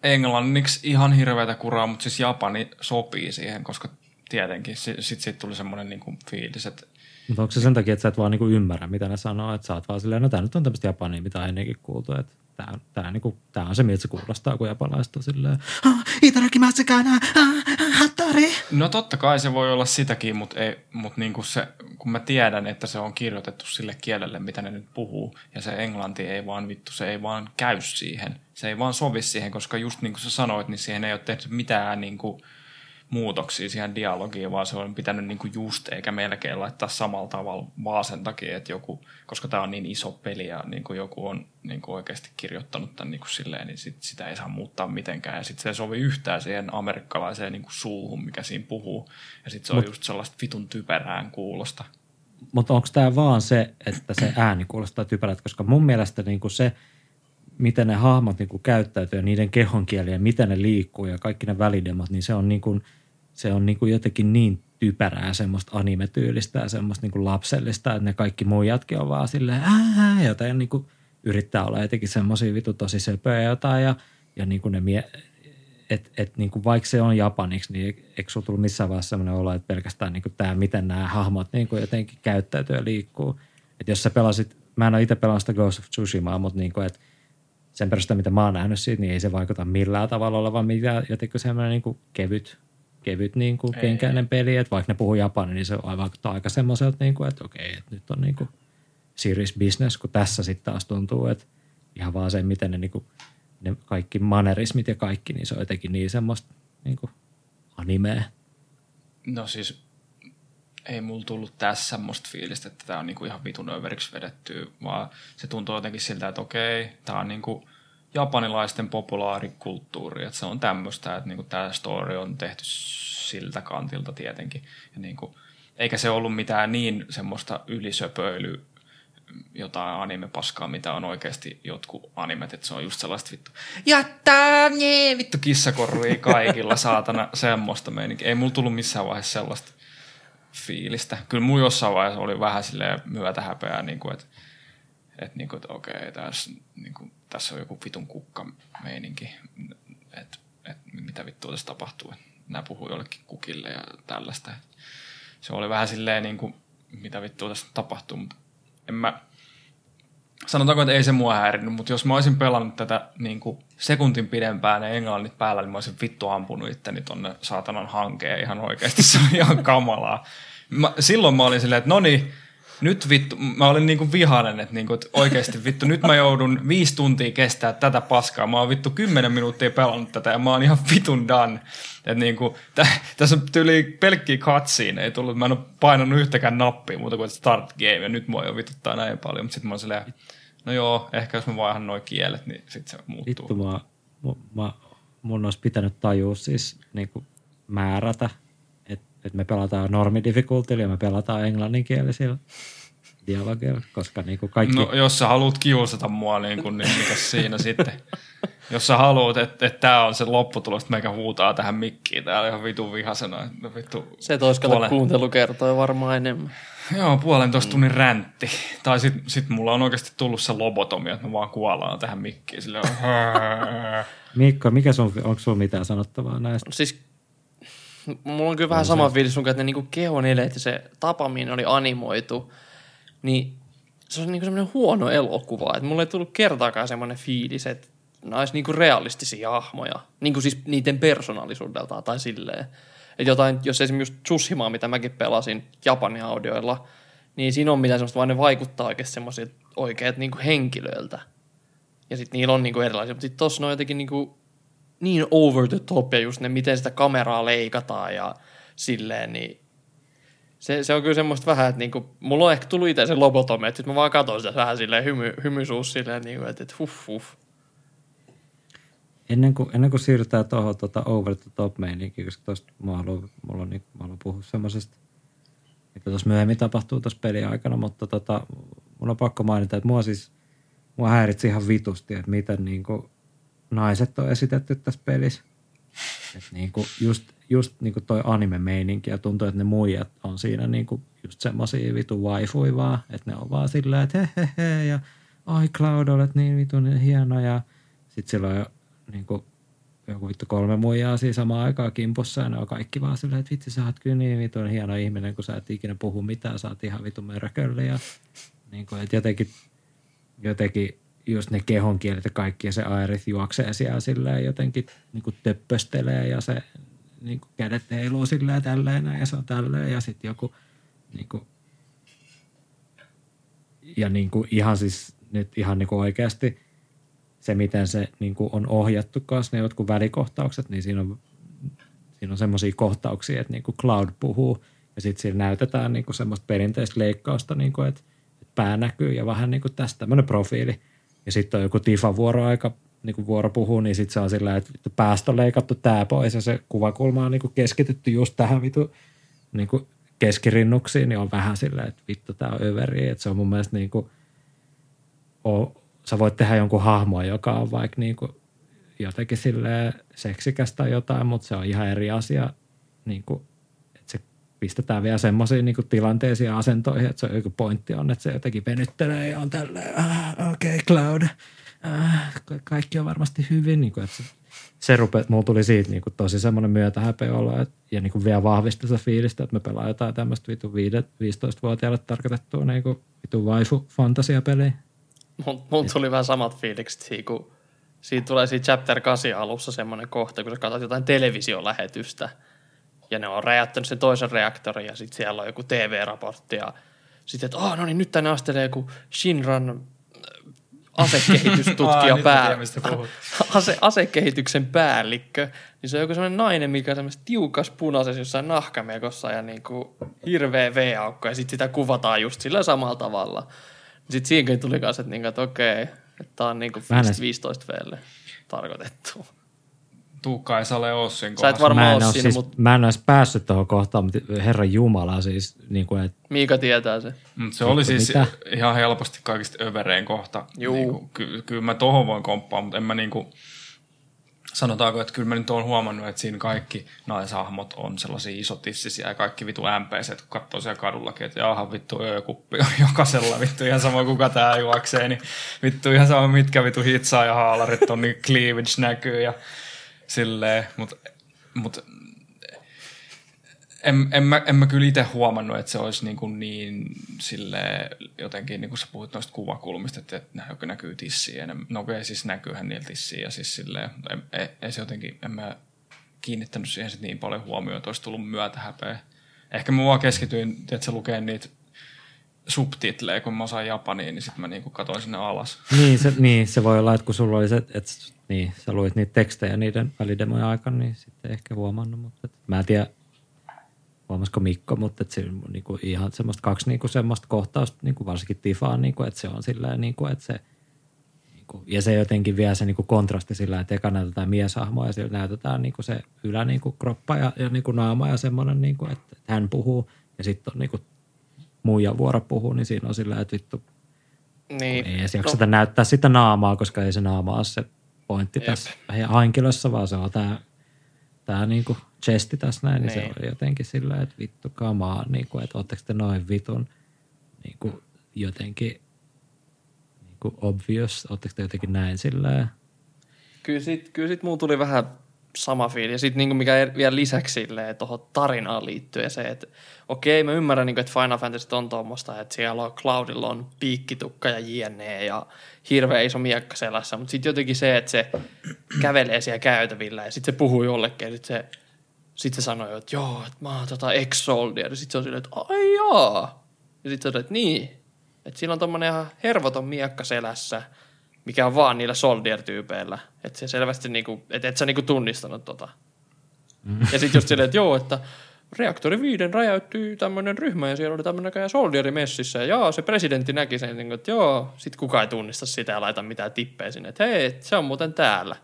englanniksi ihan hirveätä kuraa, mutta siis Japani sopii siihen, koska tietenkin sitten sit siitä tuli semmoinen niinku fiilis, että Mutta onko se sen takia, että sä et vaan niinku ymmärrä, mitä ne sanoo, että sä oot vaan silleen, no tää nyt on tämmöistä japania, mitä on ennenkin kuultu, että tää, tää, niinku, tää on se, miltä se kuulostaa, kun japanilaiset on silleen, "Ah, itarakimatsukana, ah, hattari. No totta kai se voi olla sitäkin, mutta, ei, mutta niin kuin se, kun mä tiedän, että se on kirjoitettu sille kielelle, mitä ne nyt puhuu, ja se englanti ei vaan vittu, se ei vaan käy siihen. Se ei vaan sovi siihen, koska just niin kuin sä sanoit, niin siihen ei ole tehty mitään niin kuin muutoksia siihen dialogiin, vaan se on pitänyt niin kuin just eikä melkein laittaa samalla tavalla vaan sen takia, että joku, koska tämä on niin iso peli ja niin kuin joku on niin kuin oikeasti kirjoittanut tämän niin kuin silleen, niin sit sitä ei saa muuttaa mitenkään. Ja sitten se ei sovi yhtään siihen amerikkalaiseen niin kuin suuhun, mikä siinä puhuu. Ja sitten se on Mut- just sellaista vitun typerään kuulosta. Mutta onko tämä vaan se, että se ääni kuulostaa typerältä, koska mun mielestä niinku se, miten ne hahmot niinku käyttäytyy ja niiden kehonkieli ja miten ne liikkuu ja kaikki ne välidemot, niin se on, niinku, se on niinku jotenkin niin typerää semmoista animetyylistä ja semmoista niinku lapsellista, että ne kaikki muijatkin on vaan silleen ää, joten niinku yrittää olla jotenkin semmoisia vitu tosi söpöjä jotain ja, ja niinku ne mie- et, et niinku vaikka se on japaniksi, niin eikö sulla tullut missään vaiheessa sellainen olo, että pelkästään niinku tämä, miten nämä hahmot niinku jotenkin käyttäytyy ja liikkuu. Että jos sä pelasit, mä en ole itse pelannut sitä Ghost of Tsushimaa, mutta niinku, et sen perusteella, mitä mä oon nähnyt siitä, niin ei se vaikuta millään tavalla olevan mitään jotenkin semmoinen niinku kevyt, kevyt niinku Ei. kenkäinen peli. Että vaikka ne puhuu japani, niin se vaikuttaa aika semmoiselta, niinku, että okei, että nyt on niinku serious business, kun tässä sitten taas tuntuu, että ihan vaan se, miten ne, niinku, ne kaikki manerismit ja kaikki, niin se on jotenkin niin semmoista niinku animea. No siis ei mulla tullut tässä semmoista fiilistä, että tämä on niinku ihan vitun överiksi vedetty, vaan se tuntuu jotenkin siltä, että okei, tämä on niinku japanilaisten populaarikulttuuri, että se on tämmöistä, että niinku tämä story on tehty siltä kantilta tietenkin. Ja niinku, eikä se ollut mitään niin semmoista ylisöpöilyä, jotain anime-paskaa, mitä on oikeasti jotkut animet, että se on just sellaista vittu, jättää, nee, vittu kissakorvia kaikilla, saatana, semmoista meininkiä. Ei mulla tullut missään vaiheessa sellaista fiilistä. Kyllä mulla jossain vaiheessa oli vähän silleen myötähäpeää, niin kuin, että, että, niin kuin, että okei, tässä, niin kuin, tässä on joku vitun kukka meininki, että, että mitä vittua tässä tapahtuu, nämä puhuu jollekin kukille ja tällaista. Se oli vähän silleen, niin kuin, mitä vittua tässä tapahtuu, mutta en mä, sanotaanko, että ei se mua häirinyt, mutta jos mä olisin pelannut tätä niin kuin sekuntin pidempään ja englannit päällä, niin mä olisin vittu ampunut itteni tonne saatanan hankeen ihan oikeasti. Se on ihan kamalaa. Mä, silloin mä olin silleen, että no niin, nyt vittu, mä olin niinku vihainen, että, niinku, että oikeasti vittu, nyt mä joudun viisi tuntia kestää tätä paskaa. Mä oon vittu kymmenen minuuttia pelannut tätä ja mä oon ihan vitun done. Että niinku, tä, tässä on tyyli pelkkiä katsiin, ei tullut, mä en ole painanut yhtäkään nappia muuta kuin start game ja nyt mua jo vituttaa näin paljon, mutta sitten mä oon silleen, no joo, ehkä jos mä vaihan noi kielet, niin sitten se muuttuu. Vittu, mä, mä, mun olisi pitänyt tajua siis niin kuin määrätä, että et me pelataan normidifficultilla ja me pelataan englanninkielisillä dialogeilla, koska niin kuin kaikki... No jos sä haluat kiusata mua, niin, kun, niin mikä siinä sitten? Jos sä haluat, että, että tämä on se lopputulos, että meikä huutaa tähän mikkiin, täällä on ihan vitun vihasena. Vittu, Se tois Puolen- kuuntelukertoja varmaan enemmän. Joo, puolentoista tunnin räntti. Tai sit, sit mulla on oikeasti tullut se lobotomia, että mä vaan kuollaan tähän mikkiin. Sille Mikko, mikä sun, onko sulla mitään sanottavaa näistä? Siis mulla on kyllä vähän sama fiilis sun että ne niinku kehoneleet ja se tapa, mihin ne oli animoitu, niin se on niinku semmoinen huono elokuva. Että mulla ei tullut kertaakaan semmoinen fiilis, että ne olisi niinku realistisia hahmoja. Niinku siis niiden persoonallisuudeltaan tai silleen. Että jotain, jos esimerkiksi just Tsushimaa, mitä mäkin pelasin Japanin audioilla, niin siinä on mitään semmoista, vaan ne vaikuttaa oikeasti semmoisilta oikeat niinku henkilöiltä. Ja sitten niillä on niinku erilaisia, mutta sitten tossa ne on jotenkin niinku niin over the top ja just ne, miten sitä kameraa leikataan ja silleen, niin se, se on kyllä semmoista vähän, että niinku, mulla on ehkä tullut itse se lobotomi, että mä vaan katson sitä vähän silleen hymy, hymysuus silleen, niinku, että, että huh, huh. Ennen kuin, ennen kuin siirrytään tuohon tuota over the top meininkiin, koska tuosta mä haluan, mulla on, niin, mä haluan puhua semmoisesta, mitä tuossa myöhemmin tapahtuu tuossa pelin aikana, mutta tota, mun on pakko mainita, että mua siis, mua häiritsi ihan vitusti, että miten niin kuin, naiset on esitetty tässä pelissä. Et niin kuin, just, just niin kuin toi anime-meininki ja tuntuu, että ne muijat on siinä niin kuin just semmosia vitu waifui vaan, että ne on vaan silleen, että he, he, he ja ai Cloud, olet niin vitun hieno ja sitten sillä on jo niin kuin, joku vittu kolme muijaa siinä samaan aikaan kimpussa ja ne on kaikki vaan silleen, että vitsi sä oot kyllä niin vitun hieno ihminen, kun sä et ikinä puhu mitään, sä oot ihan vitun mörkölle ja niin kuin, että jotenkin, jotenkin just ne kehonkielet ja kaikki ja se Aerith juoksee siellä silleen jotenkin niin kuin töppöstelee ja se niin kuin kädet heiluu silleen tälleen ja se on tälleen ja sitten joku niin kuin, ja niin kuin ihan siis nyt ihan niin kuin oikeasti se, miten se niin kuin on ohjattu kanssa, ne jotkut välikohtaukset, niin siinä on, siinä on semmoisia kohtauksia, että niin kuin Cloud puhuu ja sitten siinä näytetään niin kuin semmoista perinteistä leikkausta, niin kuin, että, että pää näkyy ja vähän niin kuin tästä tämmöinen profiili. Ja sitten on joku Tifa vuoroaika, niin kuin vuoro puhuu, niin sitten se on sillä, että on leikattu tää pois ja se kuvakulma on niin kuin keskitytty just tähän vitu niin kuin keskirinnuksiin, niin on vähän sillä, että vittu tää on överi, että se on mun mielestä niin kuin, o, sä voit tehdä jonkun hahmon, joka on vaikka niin kuin jotenkin sille seksikästä tai jotain, mutta se on ihan eri asia, niin kuin, pistetään vielä semmoisiin niin tilanteisiin ja asentoihin, että se on joku pointti on, että se jotenkin venyttelee ja on tälleen, ah, okei okay, Cloud, ah, ka- kaikki on varmasti hyvin, niin kuin, että se, se rupe, mulla tuli siitä niin kuin tosi semmoinen myötähäpeä olla, että, ja niin kuin vielä vahvisti sitä fiilistä, että me pelaa jotain tämmöistä vitu 15-vuotiaille tarkoitettua niin kuin vitu waifu fantasiapeliä. Mulla mul tuli vähän samat fiilikset siinä, kun siinä tulee siinä chapter 8 alussa semmoinen kohta, kun sä katsot jotain televisiolähetystä ja ne on räjäyttänyt sen toisen reaktorin ja sitten siellä on joku TV-raportti ja sitten, että oh, no niin nyt tänne astelee joku Shinran äh, asekehitystutkija Aa, pää, tiedän, ase, asekehityksen päällikkö, niin se on joku sellainen nainen, mikä on semmoisessa tiukas punaisessa jossain nahkamekossa ja niinku hirveä V-aukko ja sitten sitä kuvataan just sillä samalla tavalla. Sitten siinäkin tuli kanssa, että, niinku, että okei, että tämä on Mä en 15 Vlle tarkoitettu. Tuukka ei sale ole sen Sä et kohdassa. varmaan mä en, ole siinä, siis, mutta mä en olisi päässyt tuohon kohtaan, mutta herran Jumala siis, niin kuin, että Miika tietää se. Mut se oli siis Mitä? ihan helposti kaikista överein kohta. Juu. Niinku, ky- kyllä mä tohon voin komppaa, mutta en mä niinku, sanotaanko, että kyllä mä nyt oon huomannut, että siinä kaikki naishahmot on sellaisia isotissisiä ja kaikki vitu MPC, kun katsoo siellä kadullakin, että jaha vittu öökuppi on jokaisella vittu ihan sama kuka tää juoksee, niin vittu ihan sama mitkä vittu hitsaa ja haalarit on, niin cleavage näkyy ja silleen, mutta mut, en, en, mä, en mä kyllä itse huomannut, että se olisi niin, kuin niin sille jotenkin, niin kuin sä puhut noista kuvakulmista, että, että näkyy, tissiä. No okei, siis näkyyhän niillä tissiä ja siis silleen, ei, ei, ei, se jotenkin, en mä kiinnittänyt siihen sit niin paljon huomioon, että olisi tullut myötähäpeä. Ehkä mä vaan keskityin, että se lukee niitä subtitleja, kun mä osaan japania, niin sitten mä niinku katoin sinne alas. niin, se, niin, se voi olla, että kun sulla oli se, että niin, sä luit niitä tekstejä niiden välidemojen aikana, niin sitten ehkä huomannut, mutta et, mä en tiedä, huomasiko Mikko, mutta et se on niinku ihan semmoista kaksi niinku semmoista kohtausta, niinku varsinkin Tifaan, niinku, että se on sillä niinku, että se niinku, ja se jotenkin vie se niinku kontrasti sillä, että eka näytetään mieshahmoa ja siellä näytetään niinku se ylä niinku kroppa ja, ja niinku naama ja semmoinen, niinku, että, että hän puhuu ja sitten on niinku muija vuoro puhuu, niin siinä on sillä, että vittu Niin. ei edes jakseta no. näyttää sitä naamaa, koska ei se naama ole se pointti tässä henkilössä, vaan se on tämä tää niinku chesti tässä näin, niin, niin se on jotenkin silleen, että vittu kamaa, niinku, että ootteko te noin vitun niinku, jotenkin niinku obvious, ootteko te jotenkin näin silleen, Kyllä sit, kyllä sit muun tuli vähän sama fiili. Ja sitten niinku mikä er- vielä lisäksi tuohon tarinaan liittyen se, että okei, mä ymmärrän, niinku, että Final Fantasy on tuommoista, että siellä on Cloudilla on piikkitukka ja jne. ja hirveä iso miekka selässä, mutta sitten jotenkin se, että se kävelee siellä käytävillä ja sitten se puhuu jollekin ja sitten se, sit se sanoo, että joo, että mä oon tota ex-soldier. Ja sitten se on silleen, että ai jaa. Ja sitten se on, että niin. Että sillä on tommonen ihan hervoton miekka selässä, mikä on vaan niillä soldier-tyypeillä. Että se selvästi niinku, että et sä niinku tunnistanut tota. Mm. Ja sitten just silleen, että joo, että reaktori viiden räjäyttyy tämmöinen ryhmä ja siellä oli tämmöinen näköjään soldieri messissä. Ja jaa, se presidentti näki sen, niin että joo, sit kukaan ei tunnista sitä ja laita mitään tippejä sinne. Että hei, se on muuten täällä.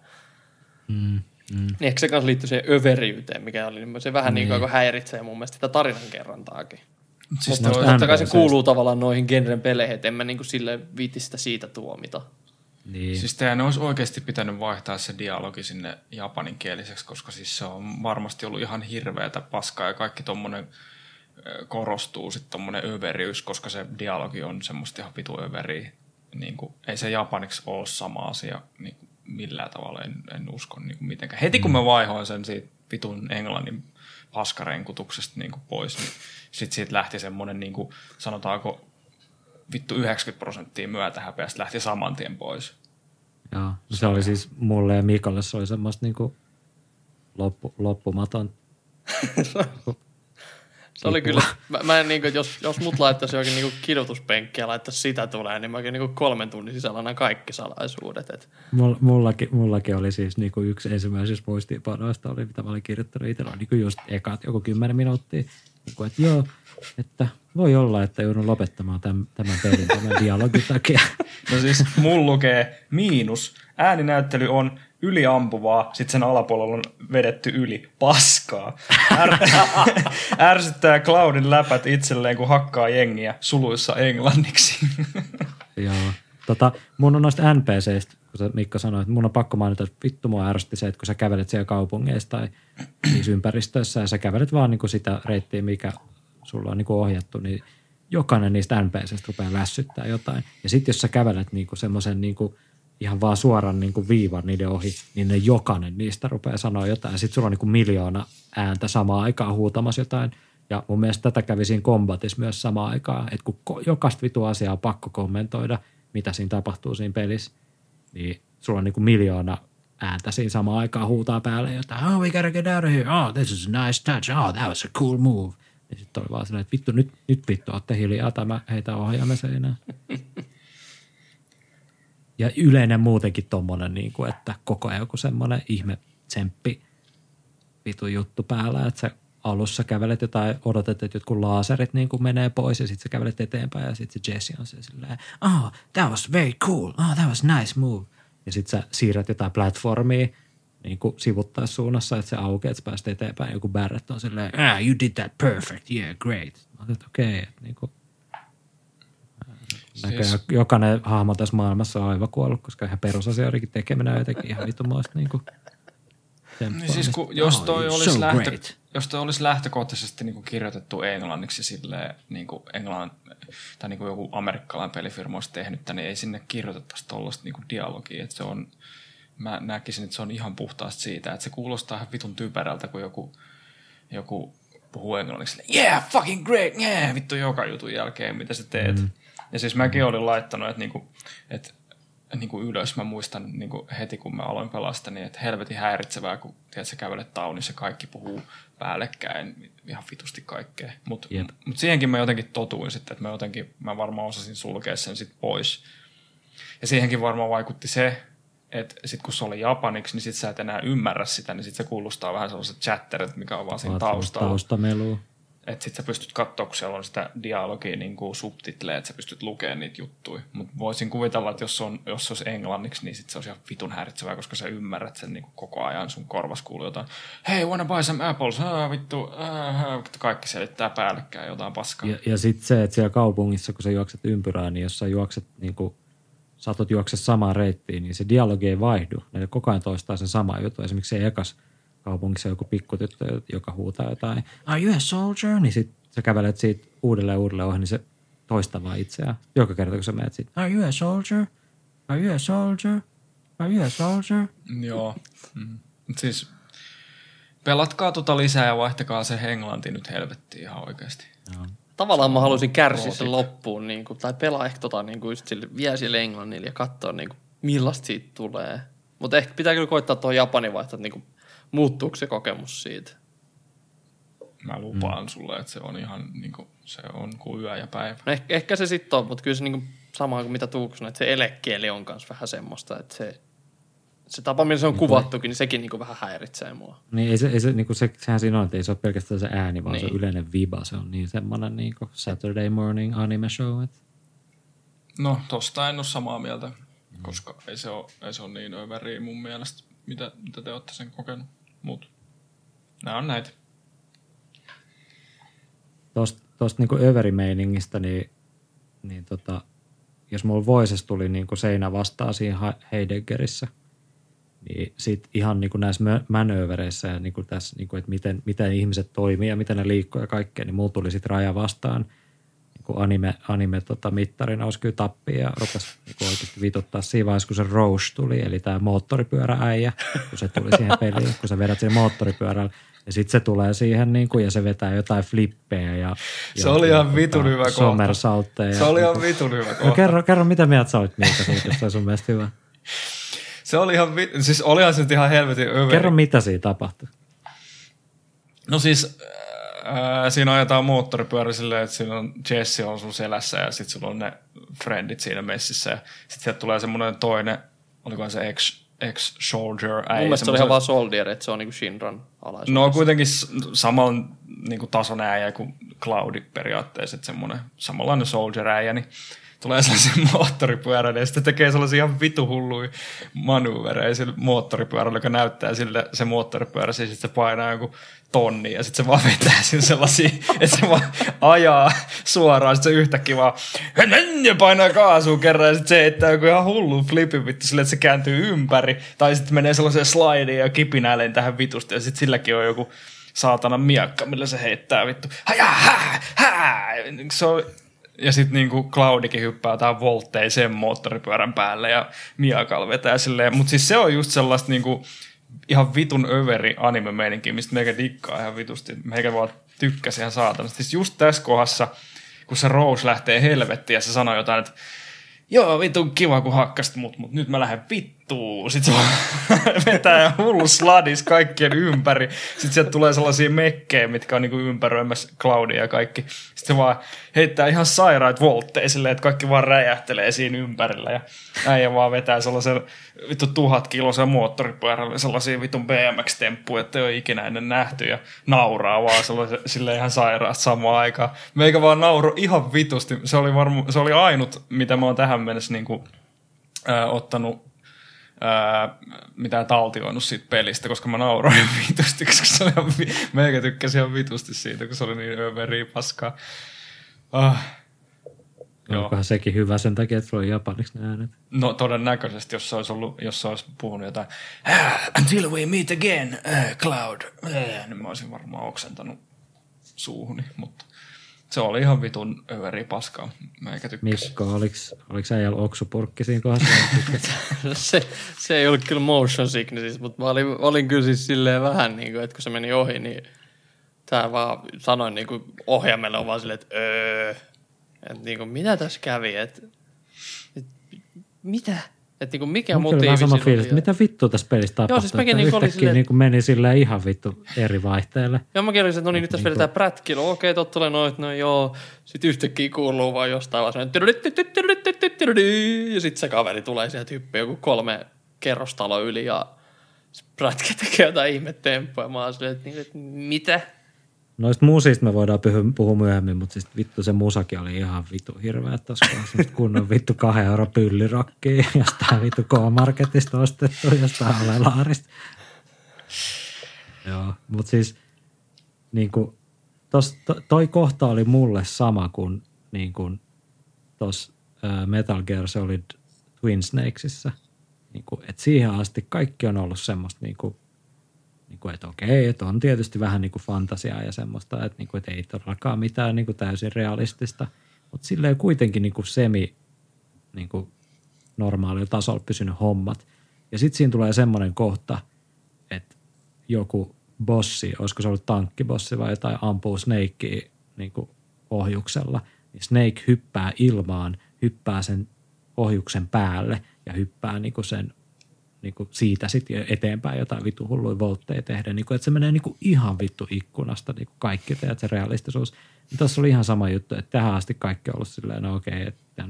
mm, mm. Niin ehkä se kanssa liittyy siihen överiyteen, mikä oli niin se vähän niin, niin kuin häiritsee mun mielestä sitä tarinan kerrantaakin. Siis Mutta totta kai se kuuluu tavallaan noihin genren peleihin, että en mä niin kuin sille viitti sitä siitä tuomita. Niin. Siis teidän olisi oikeasti pitänyt vaihtaa se dialogi sinne japaninkieliseksi, koska siis se on varmasti ollut ihan hirveätä paskaa ja kaikki tommonen ö, korostuu sitten tommonen överiys, koska se dialogi on semmoista ihan vitu överiä. Niin kuin, ei se japaniksi ole sama asia niin kuin millään tavalla, en, en usko niin kuin mitenkään. Heti kun mä vaihoin sen siitä vitun englannin paskarenkutuksesta niin kuin pois, niin sitten siitä lähti semmoinen, niin kuin, sanotaanko, vittu 90 prosenttia myötähäpeästä lähti saman tien pois. Joo, no se oli siis mulle ja Mikalle se oli semmoista niinku loppu, loppumaton. Se oli kyllä, mä, mä en niinku, jos, jos mut laittaisi jokin niinku kidutuspenkki ja laittaisi sitä tulee, niin mä kyllä niinku kolmen tunnin sisällä annan kaikki salaisuudet. Et. Mull, mullakin, mullakin oli siis niinku yksi ensimmäisistä muistiinpanoista, oli, mitä mä olin kirjoittanut itsellä, niinku just ekat joku kymmenen minuuttia. Niinku, että joo, että voi olla, että joudun lopettamaan tämän, tämän pelin tämän dialogin takia. No siis mulla lukee miinus. Ääninäyttely on yliampuvaa, sitten sen alapuolella on vedetty yli paskaa. Är, ärsyttää Cloudin läpät itselleen, kun hakkaa jengiä suluissa englanniksi. Joo. Tota, mun on noista NPCistä, kun sä Mikko sanoi, että mun on pakko mainita, että vittu mua ärsytti se, että kun sä kävelet siellä kaupungeissa tai niissä ympäristöissä ja sä kävelet vaan niin kuin sitä reittiä, mikä sulla on niin kuin ohjattu, niin jokainen niistä NPCistä rupeaa lässyttää jotain. Ja sitten jos sä kävelet niin kuin semmoisen niin kuin ihan vaan suoran niin kuin viivan niiden ohi, niin ne jokainen niistä rupeaa sanoa jotain. Sitten sulla on niin kuin miljoona ääntä samaan aikaan huutamassa jotain. Ja mun mielestä tätä kävi siinä kombatissa myös samaan aikaan, että kun jokaista vitu asiaa on pakko kommentoida, mitä siinä tapahtuu siinä pelissä, niin sulla on niin kuin miljoona ääntä siinä samaan aikaan huutaa päälle jotain, oh we gotta get out of here, oh this is a nice touch, oh that was a cool move. Niin sitten oli vaan silleen, että vittu nyt, nyt vittu ootte hiljaa, tämä heitä ohjaamme seinään. Ja yleinen muutenkin tommonen, niin kuin, että koko ajan joku semmoinen ihme tsemppi vitu juttu päällä, että sä alussa kävelet jotain, odotat, että jotkut laaserit niin kuin menee pois ja sitten sä kävelet eteenpäin ja sitten se Jesse on se silleen, oh, that was very cool, oh, that was nice move. Ja sitten sä siirrät jotain platformia niin kuin sivuttais-suunnassa, että se aukeaa, että sä pääset eteenpäin. Joku Barrett on silleen, ah, you did that perfect, yeah, great. Mä että okei, okay, niin kuin, Näköjään Siis- jokainen hahmo tässä maailmassa on aivan kuollut, koska ihan perusasioidenkin tekeminen on jotenkin ihan vittumaista niin kuin, Niin siis kun, jos, Oh, toi you're olisi so lähtö, great. Jos toi olisi lähtökohtaisesti niin kuin kirjoitettu englanniksi silleen, niin kuin englann, tai niin kuin joku amerikkalainen pelifirma olisi tehnyt, niin ei sinne kirjoitettaisi tuollaista niin dialogia. Että se on, mä näkisin, että se on ihan puhtaasti siitä, että se kuulostaa ihan vitun typerältä, kun joku, joku puhuu englanniksi. Yeah, fucking great, yeah, vittu joka jutun jälkeen, mitä sä teet. Mm. Ja siis mäkin olin laittanut, että, niinku, että niin kuin ylös. Mä muistan niin kuin heti, kun mä aloin pelasta, niin että helvetin häiritsevää, kun tiedät, sä kävelet taunissa ja kaikki puhuu päällekkäin ihan vitusti kaikkea. Mutta Jep. mut siihenkin mä jotenkin totuin sitten, että mä jotenkin, mä varmaan osasin sulkea sen sitten pois. Ja siihenkin varmaan vaikutti se, että sit kun se oli japaniksi, niin sit sä et enää ymmärrä sitä, niin sit se kuulostaa vähän sellaiset chatterit, mikä on vaan siinä taustalla. Taustamelua. Että sit sä pystyt katsoa, kun siellä on sitä dialogia niin kuin subtitleja, että sä pystyt lukemaan niitä juttuja. Mutta voisin kuvitella, että jos on, jos se olisi englanniksi, niin sit se olisi ihan vitun häiritsevää, koska sä ymmärrät sen niin kuin koko ajan. Sun korvas kuuluu jotain, hei, wanna buy some apples? Ah, vittu, ah, kaikki selittää päällekkäin jotain paskaa. Ja, ja sitten se, että siellä kaupungissa, kun sä juokset ympyrää, niin jos sä juokset niinku saatot juokse samaan reittiin, niin se dialogi ei vaihdu. Ne koko ajan toistaa sen sama juttu. Esimerkiksi se ekas kaupungissa joku pikkutyttö, joka huutaa jotain, are you a soldier? Niin sit sä kävelet siitä uudelleen uudelleen ohi, niin se toistaa vaan itseään. Joka kerta, kun sä menet siitä, are you a soldier? Are you a soldier? Are you a soldier? Joo. Mm. Siis pelatkaa tota lisää ja vaihtakaa se englanti nyt helvettiin ihan oikeasti. Joo. Tavallaan mä haluaisin kärsiä sen loppuun, niin kuin, tai pelaa ehkä tota, niin kuin just sille, vie sille englannille ja katsoa, niin kuin, millaista siitä tulee. Mutta ehkä pitää kyllä koittaa tuohon Japanin vaihtaa, että niin kuin, muuttuuko se kokemus siitä. Mä lupaan mm. sulle, että se on ihan niinku, se on kuin yö ja päivä. No ehkä, ehkä se sitten on, mutta kyllä se niin kuin, sama kuin mitä Tuukka sanoi, että se elekieli on myös vähän semmoista, että se, se tapa, millä se on kuvattukin, niin sekin niin kuin, vähän häiritsee mua. Niin ei se, ei se, niin kuin se, sehän siinä on, että ei se ole pelkästään se ääni, vaan niin. se Niin. yleinen viba. Se on niin semmoinen niin kuin Saturday morning anime show. Että No, tosta en ole samaa mieltä, koska ei se ole, ei se ole niin överiä mun mielestä, mitä, mitä te olette sen kokenut. Mut nämä on näitä. Tuosta tosta niinku överimeiningistä, niin, niin tota, jos mulla Voices tuli niinku seinä vastaan siinä Heideggerissä, niin sit ihan niinku näissä mö- manöövereissä ja niinku tässä, niinku, että miten, miten ihmiset toimii ja miten ne liikkuu ja kaikkea, niin mulla tuli sit raja vastaan niinku anime, anime tota, mittari nousi kyllä tappiin ja rupesi niinku oikeasti vituttaa siinä vaiheessa, kun se Roche tuli, eli tämä moottoripyörääijä, kun se tuli siihen peliin, kun sä vedät sen moottoripyörällä. Ja sitten se tulee siihen niin kuin, ja se vetää jotain flippejä. Ja, Se oli ihan vitun hyvä kohta. Se oli ihan vitun hyvä No, kohta. kerro, kerro, mitä mieltä sä olit Miika siitä, jos se on sun mielestä hyvä. Se oli ihan, siis olihan se nyt ihan helvetin överi. Kerro, mitä siinä tapahtui. No siis siinä ajetaan moottoripyörä silleen, että siinä on Jesse on sun selässä ja sitten sulla on ne friendit siinä messissä ja sitten sieltä tulee semmoinen toinen, olikohan se ex, ex-soldier äijä. Mun mielestä se oli ihan vaan Soldier, että se on niin kuin Shinran alaisuudessa. No kuitenkin saman niin kuin tason äijä kuin Cloudi periaatteessa, että semmoinen samanlainen soldier äijä, niin tulee sellaisia moottoripyörällä ja sitten tekee sellaisia ihan vitu hulluja manöverejä sillä moottoripyörällä, joka näyttää sille se moottoripyörä, siis sitten se painaa joku tonni ja sitten se vaan vetää sinne sellaisia, että se vaan ajaa suoraan, sitten se yhtäkkiä vaan ja painaa kaasua kerran ja sitten se heittää joku ihan hullu flipi vittu sille, että se kääntyy ympäri tai sitten menee sellaiseen slideen ja kipinäileen tähän vitusta ja sitten silläkin on joku saatana miakka, millä se heittää vittu. Haja, hää, hää. Se on, ja sitten niinku Cloudikin hyppää tähän voltteiseen moottoripyörän päälle ja miakalla vetää silleen. Mutta siis se on just sellaista niinku ihan vitun överi anime-meininki, mistä meikä dikkaa ihan vitusti. Meikä vaan tykkäsi ihan saatanasti. Siis just tässä kohdassa, kun se Rose lähtee helvettiin ja se sanoo jotain, että joo, vitun kiva kun hakkasit mut, mut nyt mä lähden vittuun. Sitten se vetää hullu sladis kaikkien ympäri. Sitten sieltä tulee sellaisia mekkejä, mitkä on niinku ympäröimässä Claudia ja kaikki. Sitten se vaan heittää ihan sairaat voltteja silleen, että kaikki vaan räjähtelee siinä ympärillä. Ja äijä vaan vetää sellaisen vittu tuhat kilosen moottoripyörällä sellaisia vitun BMX-temppuja, että ei ole ikinä ennen nähty. Ja nauraa vaan sellaisen, silleen ihan sairaasti samaan aikaan. Meikä vaan nauro ihan vitusti. Se oli, varmu, se oli ainut, mitä mä oon tähän mennessä niinku, ää, ottanut ää, mitään taltioinut siitä pelistä, koska mä nauroin vitusti, koska se oli ihan, meikä tykkäsi ihan vitusti siitä, kun se oli niin överi paskaa. Ah. Joo. Onkohan sekin hyvä sen takia, että sulla on japaniksi ne äänet. No todennäköisesti, jos se olisi, ollut, jos se olisi puhunut jotain ah, Until we meet again, uh, Cloud, uh, niin mä olisin varmaan oksentanut suuhuni, mutta se oli ihan vitun överi paskaa. Meikä tykkäsi. Mikko, oliks, oliks äijällä oksupurkki siinä kohdassa? Se, se ei ollut kyllä motion sickness, mutta mä olin, olin kyllä siis silleen vähän niin kuin, että kun se meni ohi, niin tää vaan sanoin niin kuin ohjaimelle on vaan silleen, että öö, että niin kuin, mitä tässä kävi, että, että mitä, että niin kuin mikä oli motiivi sama fiilis, oli. että mitä vittu tässä pelissä tapahtui. siis mäkin niinku yhtäkkiä silleen, niinku meni silleen ihan vittu eri vaihteelle. Ja mäkin olin, että no niin, nyt tässä vedetään prätkillä. Okei, totta tulee noit, no joo. Sitten yhtäkkiä kuuluu vaan jostain vaan semmoinen ja sitten se kaveri tulee sieltä hyppii joku kolme kerrostalo yli ja prätkä tekee jotain ihmetemppuja. Mä oon silleen, että, että mitä? Noista muusista me voidaan puhua, myöhemmin, mutta siis vittu se musakin oli ihan vittu hirveä kohdassa. kunnon vittu kahden euro pyllirokkiin jostain vittu K-Marketista ostettu jostain alelaarista. Joo, mutta siis niin kuin, tos, to, toi kohta oli mulle sama kuin, niin kuin tos, ää, Metal Gear Solid Twin Snakesissa. Niin kuin, että siihen asti kaikki on ollut semmoista, niin kuin, niin kuin, että okei, että on tietysti vähän niin kuin fantasiaa ja semmoista, että, niin kuin, että ei todellakaan mitään niin kuin täysin realistista, mutta silleen kuitenkin niin kuin semi niin kuin normaalilla tasolla pysynyt hommat. Ja sitten siinä tulee semmoinen kohta, että joku bossi, olisiko se ollut tankkibossi vai jotain, ampuu Snakea niin kuin ohjuksella, niin Snake hyppää ilmaan, hyppää sen ohjuksen päälle ja hyppää niin kuin sen niin kuin siitä sitten eteenpäin jotain vitu hulluja voltteja tehdä. Niin kuin, että se menee niin kuin ihan vittu ikkunasta niin kuin kaikki, teet se realistisuus. Ja tuossa oli ihan sama juttu, että tähän asti kaikki on ollut silleen, no okei, että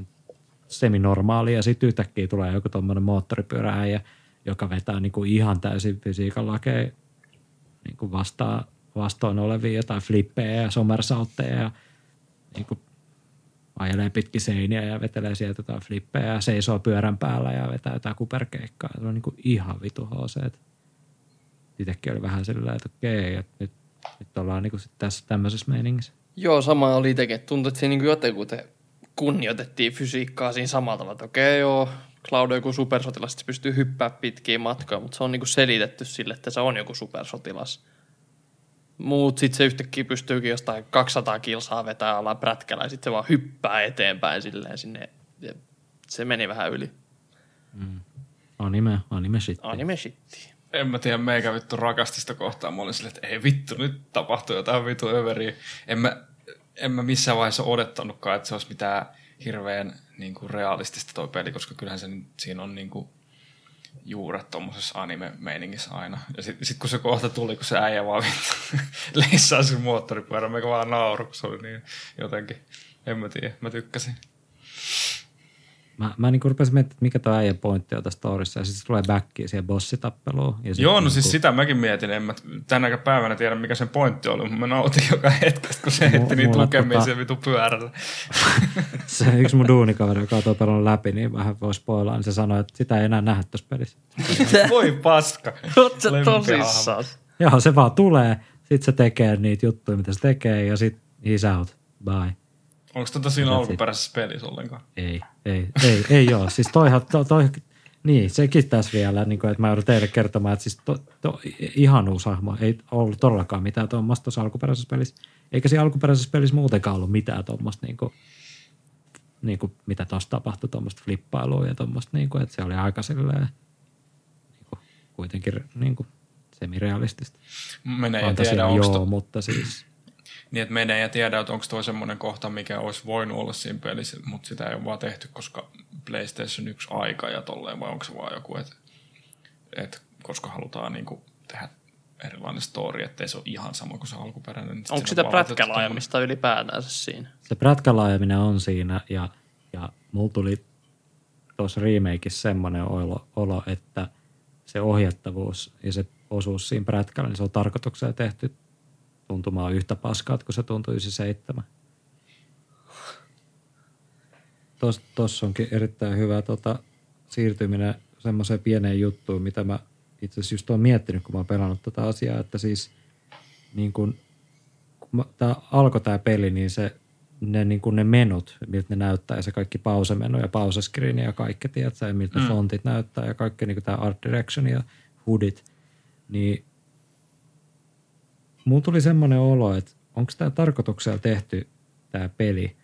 seminormaali ja sitten yhtäkkiä tulee joku tuommoinen moottoripyörääjä, joka vetää niin kuin ihan täysin fysiikan lakeja niin vastaan, vastoin olevia jotain flippejä ja somersautteja ja niin kuin ajelee pitki seiniä ja vetelee sieltä jotain flippejä ja seisoo pyörän päällä ja vetää jotain kuperkeikkaa. Se on niin kuin ihan vitu HC. Itsekin oli vähän sillä että okei, että nyt, nyt ollaan niin kuin tässä tämmöisessä meiningissä. Joo, sama oli itsekin. Tuntui, että siinä niin jotenkin kunnioitettiin fysiikkaa siinä samalla tavalla, että okei joo, Cloud on joku supersotilas, se pystyy hyppää pitkiä matkoja, mutta se on niinku selitetty sille, että se on joku supersotilas. Muut sitten se yhtäkkiä pystyykin jostain 200 kilsaa vetää alas prätkällä ja sitten se vaan hyppää eteenpäin silleen sinne. Ja se meni vähän yli. Mm. Anime, anime shit. Anime shitti. En mä tiedä, meikä vittu rakastista kohtaa. Mä olin silleen, että ei vittu, nyt tapahtuu jotain vittu överiä. En mä, en mä missään vaiheessa odottanutkaan, että se olisi mitään hirveän niin kuin realistista toi peli, koska kyllähän se, siinä on niin kuin juuret tuommoisessa anime-meiningissä aina. Ja sitten sit kun se kohta tuli, kun se äijä vaan leissaa sen moottoripyörän, meikä vaan nauru, kun se oli niin jotenkin, en mä tiedä, mä tykkäsin. Mä, mä niin rupesin miettimään, että mikä tuo äijän pointti on tässä storissa, ja sitten se tulee backiin siihen bossitappeluun. Ja Joo, no niin siis sitä mäkin mietin. En mä tänäkään päivänä tiedä, mikä sen pointti oli, mutta mä nautin joka hetkestä, kun se heitti niin tukemia tota... vitu pyörällä. se yksi mun duunikaveri, joka on pelannut läpi, niin vähän voi spoilaa, niin se sanoi, että sitä ei enää nähdä tuossa pelissä. Voi paska. Oot sä tosissaan? Joo, se vaan tulee, sit se tekee niitä juttuja, mitä se tekee, ja sit he's out. Bye. Onko tota siinä alkuperäisessä pelissä ollenkaan? Ei, ei, ei, ei ole. Siis toihan, to, toi, niin, sekin tässä vielä, niin kuin, että mä joudun teille kertomaan, että siis to, to, ihan uusi hahmo. Ei ollut todellakaan mitään tuommoista tuossa alkuperäisessä pelissä. Eikä siinä alkuperäisessä pelissä muutenkaan ollut mitään tuommoista, niin kuin, niin kuin, mitä tuossa tapahtui, tuommoista flippailua ja tuommoista, niin kuin, että se oli aika silleen, niin kuin, kuitenkin niin kuin, semirealistista. Menee ja tiedä, joo, to... mutta siis niin, että menee ja tiedä, että onko tuo semmoinen kohta, mikä olisi voinut olla siinä pelissä, mutta sitä ei ole vaan tehty, koska PlayStation 1 aika ja tolleen, vai onko se vaan joku, että, että koska halutaan niin kuin tehdä erilainen story, ettei se ole ihan sama kuin se alkuperäinen. Niin onko sitä prätkälaajamista ylipäätään siinä? Se prätkälaajaminen on siinä ja, ja mulla tuli tuossa remakeissa semmoinen olo, olo, että se ohjattavuus ja se osuus siinä prätkällä, niin se on tarkoituksella tehty tuntumaan yhtä paskaa, kun se tuntui 97. Tuossa onkin erittäin hyvä tota, siirtyminen semmoiseen pieneen juttuun, mitä mä itse asiassa just olen miettinyt, kun mä oon pelannut tätä asiaa, että siis niin kun, kun tämä alkoi tämä peli, niin se ne, niin kuin ne menut, miltä ne näyttää ja se kaikki pausemenu ja pauseskriini ja kaikki, tiedätkö, ja miltä mm. fontit näyttää ja kaikki niin kuin tämä art direction ja hoodit, niin mulla tuli semmoinen olo, että onko tämä tarkoituksella tehty tämä peli,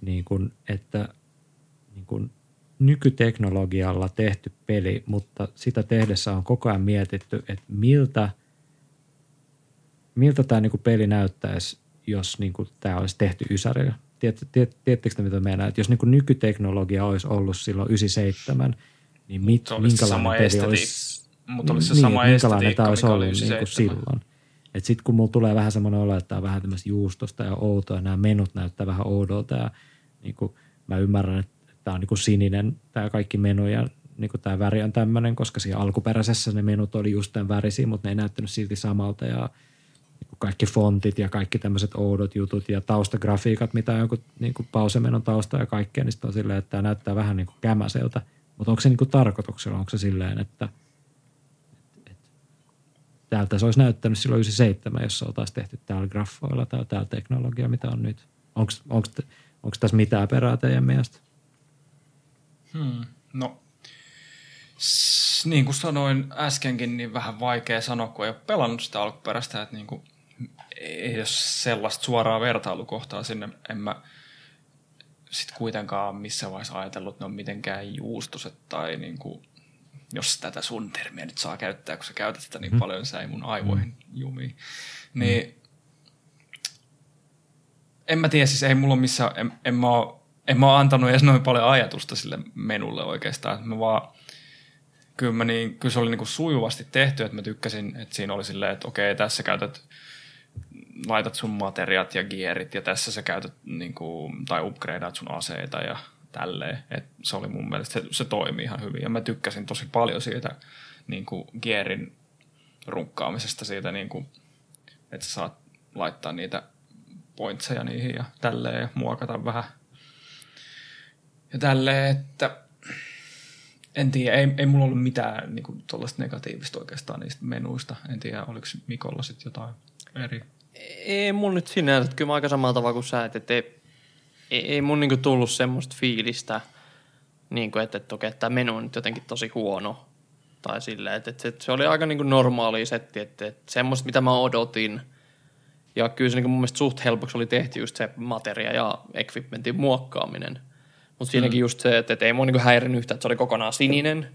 niin kun, että niin kun nykyteknologialla tehty peli, mutta sitä tehdessä on koko ajan mietitty, että miltä, miltä tämä niin peli näyttäisi, jos niin tämä olisi tehty Ysärillä. Tiet, tiet, tiedättekö te, mitä meinaa? Että jos niin nykyteknologia olisi ollut silloin 97, niin mit, minkälainen peli olisi, mutta olisi se niin, sama minkälainen tämä olisi ollut niin silloin. Et sitten kun mulla tulee vähän semmoinen olo, että on vähän tämmöistä juustosta ja outoa, ja nämä menut näyttää vähän oudolta, ja niin kuin mä ymmärrän, että tämä on niin kuin sininen, tämä kaikki menu, ja niin kuin tämä väri on tämmöinen, koska siinä alkuperäisessä ne menut oli just tämän värisiä, mutta ne ei näyttänyt silti samalta, ja niin kuin kaikki fontit ja kaikki tämmöiset oudot jutut ja taustagrafiikat, mitä on joku niin kuin pausemenon tausta ja kaikkea, niin on silleen, että tämä näyttää vähän niin kuin kämäseltä. Mutta onko se niin kuin tarkoituksella, onko se silleen, että – täältä se olisi näyttänyt silloin 97, jos se oltaisiin tehty täällä graffoilla tai täällä teknologia, mitä on nyt. Onko tässä mitään perää teidän mielestä? Hmm. No, niin kuin sanoin äskenkin, niin vähän vaikea sanoa, kun ei ole pelannut sitä alkuperäistä, että niin kuin, ei ole sellaista suoraa vertailukohtaa sinne. En mä sit kuitenkaan missään vaiheessa ajatellut, että ne on mitenkään juustoset tai niin kuin, jos tätä sun termiä nyt saa käyttää, kun sä käytät sitä niin mm. paljon, se ei mun aivoihin jumiin. Niin en mä tiedä, siis ei mulla missään, en, en, mä oo, en mä oo antanut edes noin paljon ajatusta sille menulle oikeastaan. Mä vaan, kyllä, mä niin, kyllä se oli niin kuin sujuvasti tehty, että mä tykkäsin, että siinä oli silleen, että okei, tässä käytät, laitat sun materiaat ja gearit ja tässä sä käytät niin kuin, tai upgradeat sun aseita ja tälleen. Et se oli mun mielestä, se, se toimi ihan hyvin ja mä tykkäsin tosi paljon siitä niin kuin gearin runkkaamisesta siitä, niin kuin, että sä saat laittaa niitä pointseja niihin ja tälleen ja muokata vähän. Ja tälleen, että en tiedä, ei, ei mulla ollut mitään niin kuin, negatiivista oikeastaan niistä menuista. En tiedä, oliko Mikolla sitten jotain eri. Ei mun nyt sinänsä, kyllä mä aika samalla tavalla kuin sä, että ei, ei, ei mun niinku tullut semmoista fiilistä, niinku, että, että okei, tämä menu on nyt jotenkin tosi huono. Tai silleen, että, että se, se oli aika niinku normaali setti, että, että semmoista, mitä mä odotin. Ja kyllä se niinku mun mielestä suht helpoksi oli tehty just se materia ja equipmentin muokkaaminen. Mutta siinäkin mm. just se, että, että ei mua niinku häirinyt yhtään, että se oli kokonaan sininen.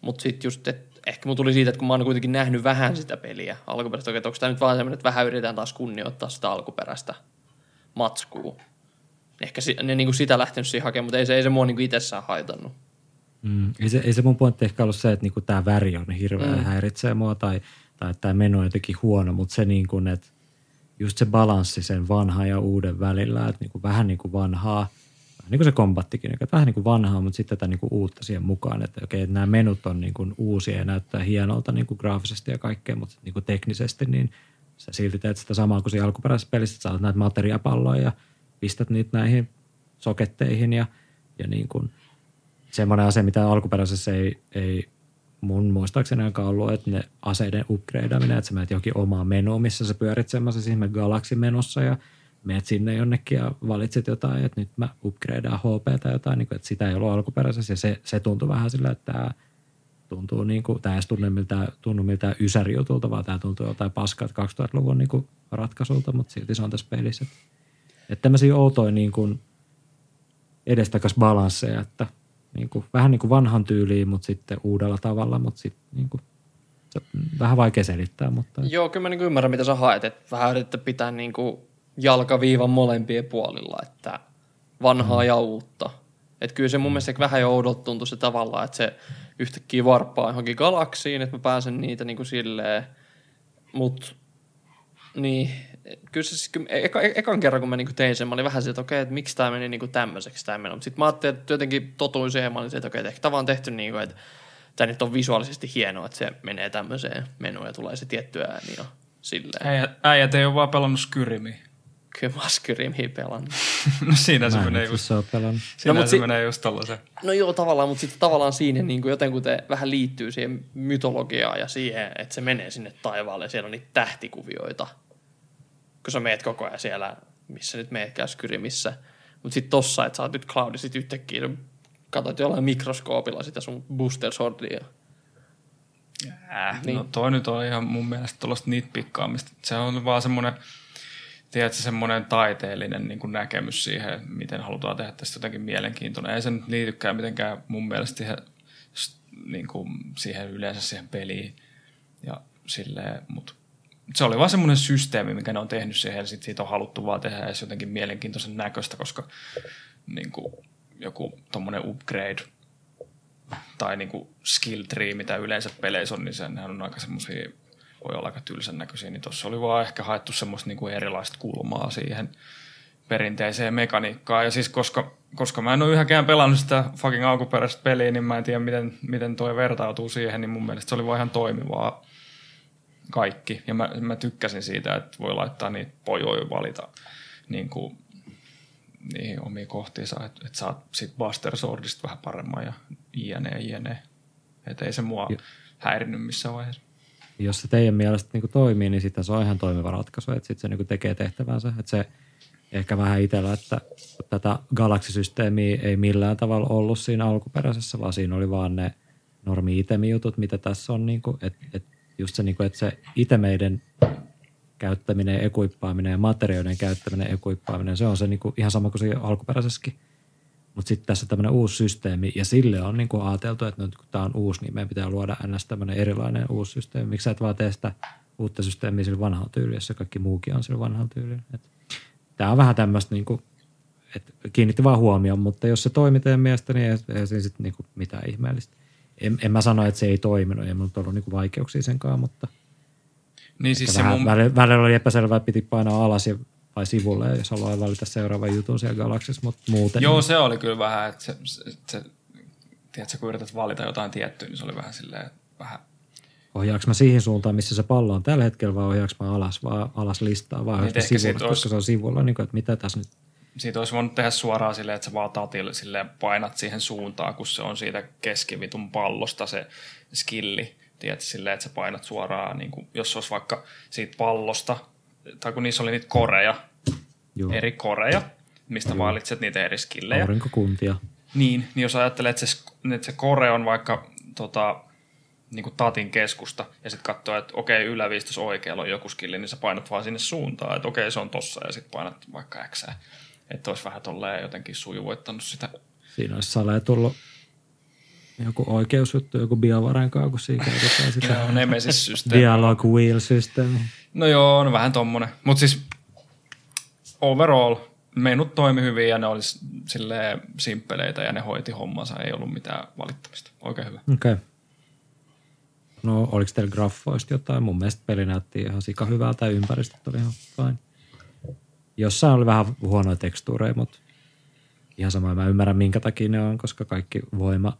Mutta sitten just, että ehkä mun tuli siitä, että kun mä oon kuitenkin nähnyt vähän sitä peliä alkuperäistä, että onko tämä nyt vaan semmoinen, että vähän yritetään taas kunnioittaa sitä alkuperäistä matskua. Ehkä si- ne niinku sitä lähtenyt siihen hakemaan, mutta ei se, ei se mua niinku itsessään haitannut. Mm, ei, se, ei se mun pointti ehkä ollut se, että niinku tämä väri on hirveä mm. häiritsee mua tai, tai että tämä meno on jotenkin huono, mutta se niin kuin, että just se balanssi sen vanhan ja uuden välillä, että niinku vähän niin kuin vanhaa, vähän niin kuin se kombattikin, että vähän niin kuin vanhaa, mutta sitten tätä niin kuin uutta siihen mukaan, että okei, että nämä menut on niin kuin uusia ja näyttää hienolta niin kuin graafisesti ja kaikkea, mutta niin kuin teknisesti, niin sä silti teet sitä samaa kuin siinä alkuperäisessä pelissä, että saat näitä materiapalloja ja pistät niitä näihin soketteihin ja, ja niin kuin semmoinen asia, mitä alkuperäisessä ei, ei mun muistaakseni ainakaan ollut, että ne aseiden upgradeaminen, että sä menet johonkin omaan menuun, missä sä pyörit semmoisessa ihme Galaxy-menossa ja menet sinne jonnekin ja valitset jotain, että nyt mä upgradeaan HP tai jotain, niin kuin, että sitä ei ollut alkuperäisessä ja se, se tuntui vähän sillä, että tämä tuntuu niin kuin, tämä ei tunnu miltään, tunnu miltään ysärijutulta, vaan tämä tuntuu jotain paskaa 2000-luvun niin kuin ratkaisulta, mutta silti se on tässä pelissä. Että tämmöisiä outoja niin kuin edestakas balansseja, että niin kuin, vähän niin kuin vanhan tyyliin, mutta sitten uudella tavalla, mutta sitten niin kuin, se vähän vaikea selittää. Mutta... Joo, kyllä mä niin ymmärrän, mitä sä haet, että vähän yrittää pitää niin kuin jalkaviivan molempien puolilla, että vanhaa mm. ja uutta. Että kyllä se mun mielestä vähän jo oudot tuntui se tavallaan, että se yhtäkkiä varppaa johonkin galaksiin, että mä pääsen niitä niin kuin silleen, mutta niin, kyllä se siis, eka, ekan kerran kun mä niinku tein sen, mä olin vähän se, että okei, että miksi tämä meni niinku tämmöiseksi tämä meno. Sitten mä ajattelin, että jotenkin totuin siihen, mä olin se, että okei, että ehkä tämä on tehty niin kuin, että tämä nyt on visuaalisesti hienoa, että se menee tämmöiseen menuun ja tulee se tietty ääni ja silleen. Äijät, äijät ei ole vaan pelannut Skyrimiä. Kyllä mä Skyrimiä pelannut. no siinä se menee itse just, ole pelannut. siinä No, se si- menee just tollasen. No joo, tavallaan, mutta sitten tavallaan siinä niin kuin jotenkuten vähän liittyy siihen mytologiaan ja siihen, että se menee sinne taivaalle ja siellä on niitä tähtikuvioita. Kun sä meet koko ajan siellä, missä nyt meetkään Skyrimissä. Mutta sitten tossa, että sä oot nyt Cloudi, sit yhtäkkiä katsot jollain mikroskoopilla sitä sun booster swordia. Äh, Niin. No toi nyt on ihan mun mielestä tuollaista nitpikkaamista. Se on vaan semmoinen, tiedätkö, semmoinen taiteellinen niin kuin näkemys siihen, miten halutaan tehdä tästä jotenkin mielenkiintoinen. Ei se nyt liitykään mitenkään mun mielestä siihen, niin kuin siihen yleensä siihen peliin. Ja silleen, mut se oli vaan semmoinen systeemi, mikä ne on tehnyt siihen, ja sit siitä on haluttu vaan tehdä edes jotenkin mielenkiintoisen näköistä, koska niin kuin, joku tommonen upgrade tai niinku skill tree, mitä yleensä peleissä on, niin sehän on aika semmoisia, voi olla aika tylsän näköisiä, niin tuossa oli vaan ehkä haettu semmoista niinku erilaista kulmaa siihen perinteiseen mekaniikkaan. Ja siis koska, koska mä en ole yhäkään pelannut sitä fucking alkuperäistä peliä, niin mä en tiedä, miten, miten toi vertautuu siihen, niin mun mielestä se oli vaan ihan toimivaa kaikki. Ja mä, mä tykkäsin siitä, että voi laittaa niitä pojoja valita niin kuin niihin omiin kohtiinsa, että et saat sit Buster Swordista vähän paremman ja jne, jne. Että ei se mua Joo. häirinyt missään vaiheessa. Jos se teidän mielestä niin toimii, niin sitten se on ihan toimiva ratkaisu, että sitten se niin tekee tehtävänsä. Että se ehkä vähän itsellä, että tätä galaksisysteemiä ei millään tavalla ollut siinä alkuperäisessä, vaan siinä oli vaan ne normi jutut mitä tässä on. Niin kuin, että, että just se, niin kuin, että se itemeiden käyttäminen, ekuippaaminen ja materiaalien käyttäminen, ekuippaaminen, se on se niin kuin, ihan sama kuin se alkuperäisessäkin. Mutta sitten tässä tämmöinen uusi systeemi, ja sille on niin kuin ajateltu, että nyt kun tämä on uusi, niin meidän pitää luoda ns. tämmöinen erilainen uusi systeemi. Miksi sä et vaan tee sitä uutta systeemiä sillä vanhalla tyylillä, jos kaikki muukin on sillä vanhalla tyylillä. Tämä on vähän tämmöistä, niin kuin, että kiinnitti vaan huomioon, mutta jos se toimii teidän mielestä, niin ei, ei siinä sitten niin mitään ihmeellistä. En, en, mä sano, että se ei toiminut, ei mulla ollut niin kuin vaikeuksia senkaan, mutta niin siis se vähän, mun... välillä, välillä oli epäselvää, piti painaa alas ja vai sivulle, jos haluaa valita seuraavan jutun siellä galaksissa, mutta muuten. Joo, se oli kyllä vähän, että se, se, se tiedätkö, kun yrität valita jotain tiettyä, niin se oli vähän silleen, vähän ohjaanko mä siihen suuntaan, missä se pallo on tällä hetkellä, vai ohjaanko mä alas, vai alas listaa, vai Niin, koska olisi... se on sivulla, niin kuin, että mitä tässä nyt. Siitä olisi voinut tehdä suoraan silleen, että sä vaan tatille silleen painat siihen suuntaan, kun se on siitä keskivitun pallosta se skilli. Tiedätkö, silleen, että sä painat suoraan, niin kuin, jos olisi vaikka siitä pallosta, tai kun niissä oli niitä koreja, Joo. eri koreja, mistä Joo. valitset niitä eri skillejä. Aurinkokuntia. Niin, niin jos ajattelee, että se, että se kore on vaikka tota, niin kuin tatin keskusta ja sitten katsoo, että okei, yläviistos oikealla on joku skilli, niin sä painat vaan sinne suuntaan, että okei, se on tossa ja sitten painat vaikka X. Että olisi vähän tolleen jotenkin sujuvoittanut sitä. Siinä olisi salee tullut joku oikeusjuttu, joku biovarankaa, kun siinä käytetään sitä joo, Nemesis-systeemi. Dialog wheel-systeemi. No joo, on vähän tommonen. Mutta siis overall menut toimi hyvin ja ne olisi silleen simppeleitä ja ne hoiti hommansa. Ei ollut mitään valittamista. Oikein hyvä. Okei. Okay. No oliko teillä graffoista jotain? Mun mielestä peli näytti ihan sika hyvältä ja ympäristöt oli ihan fine. Jossain oli vähän huonoja tekstuureja, mutta ihan sama mä ymmärrän minkä takia ne on, koska kaikki voima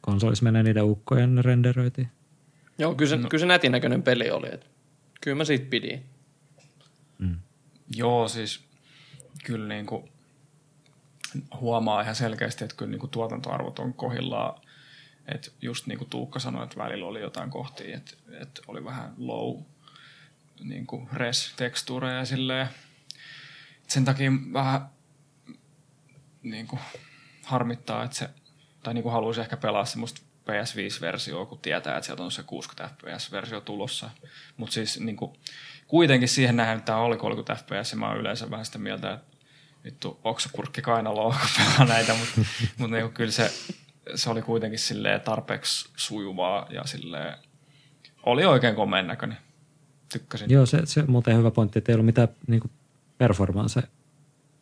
konsolissa menee niiden ukkojen renderöitiin. Joo, kyllä se, no. kyllä se nätin näköinen peli oli. Että kyllä mä siitä pidin. Mm. Joo, siis kyllä niin kuin huomaa ihan selkeästi, että kyllä niin kuin tuotantoarvot on kohillaan että just niin kuin Tuukka sanoi, että välillä oli jotain kohtia, että, että oli vähän low niin kuin res-tekstuureja ja silleen. Sen takia vähän niin kuin harmittaa, että se, tai niin kuin haluaisi ehkä pelaa semmoista PS5-versioa, kun tietää, että sieltä on se 60 FPS-versio tulossa. Mutta siis niin kuin, kuitenkin siihen nähden, että tämä oli 30 FPS, ja mä oon yleensä vähän sitä mieltä, että vittu oksakurkki kainaloa, kun pelaa näitä, mutta mut niin kyllä se se oli kuitenkin silleen tarpeeksi sujuvaa ja silleen, oli oikein komeen näköinen. Tykkäsin. Joo, se, se muuten hyvä pointti, että ei ollut mitään niin performance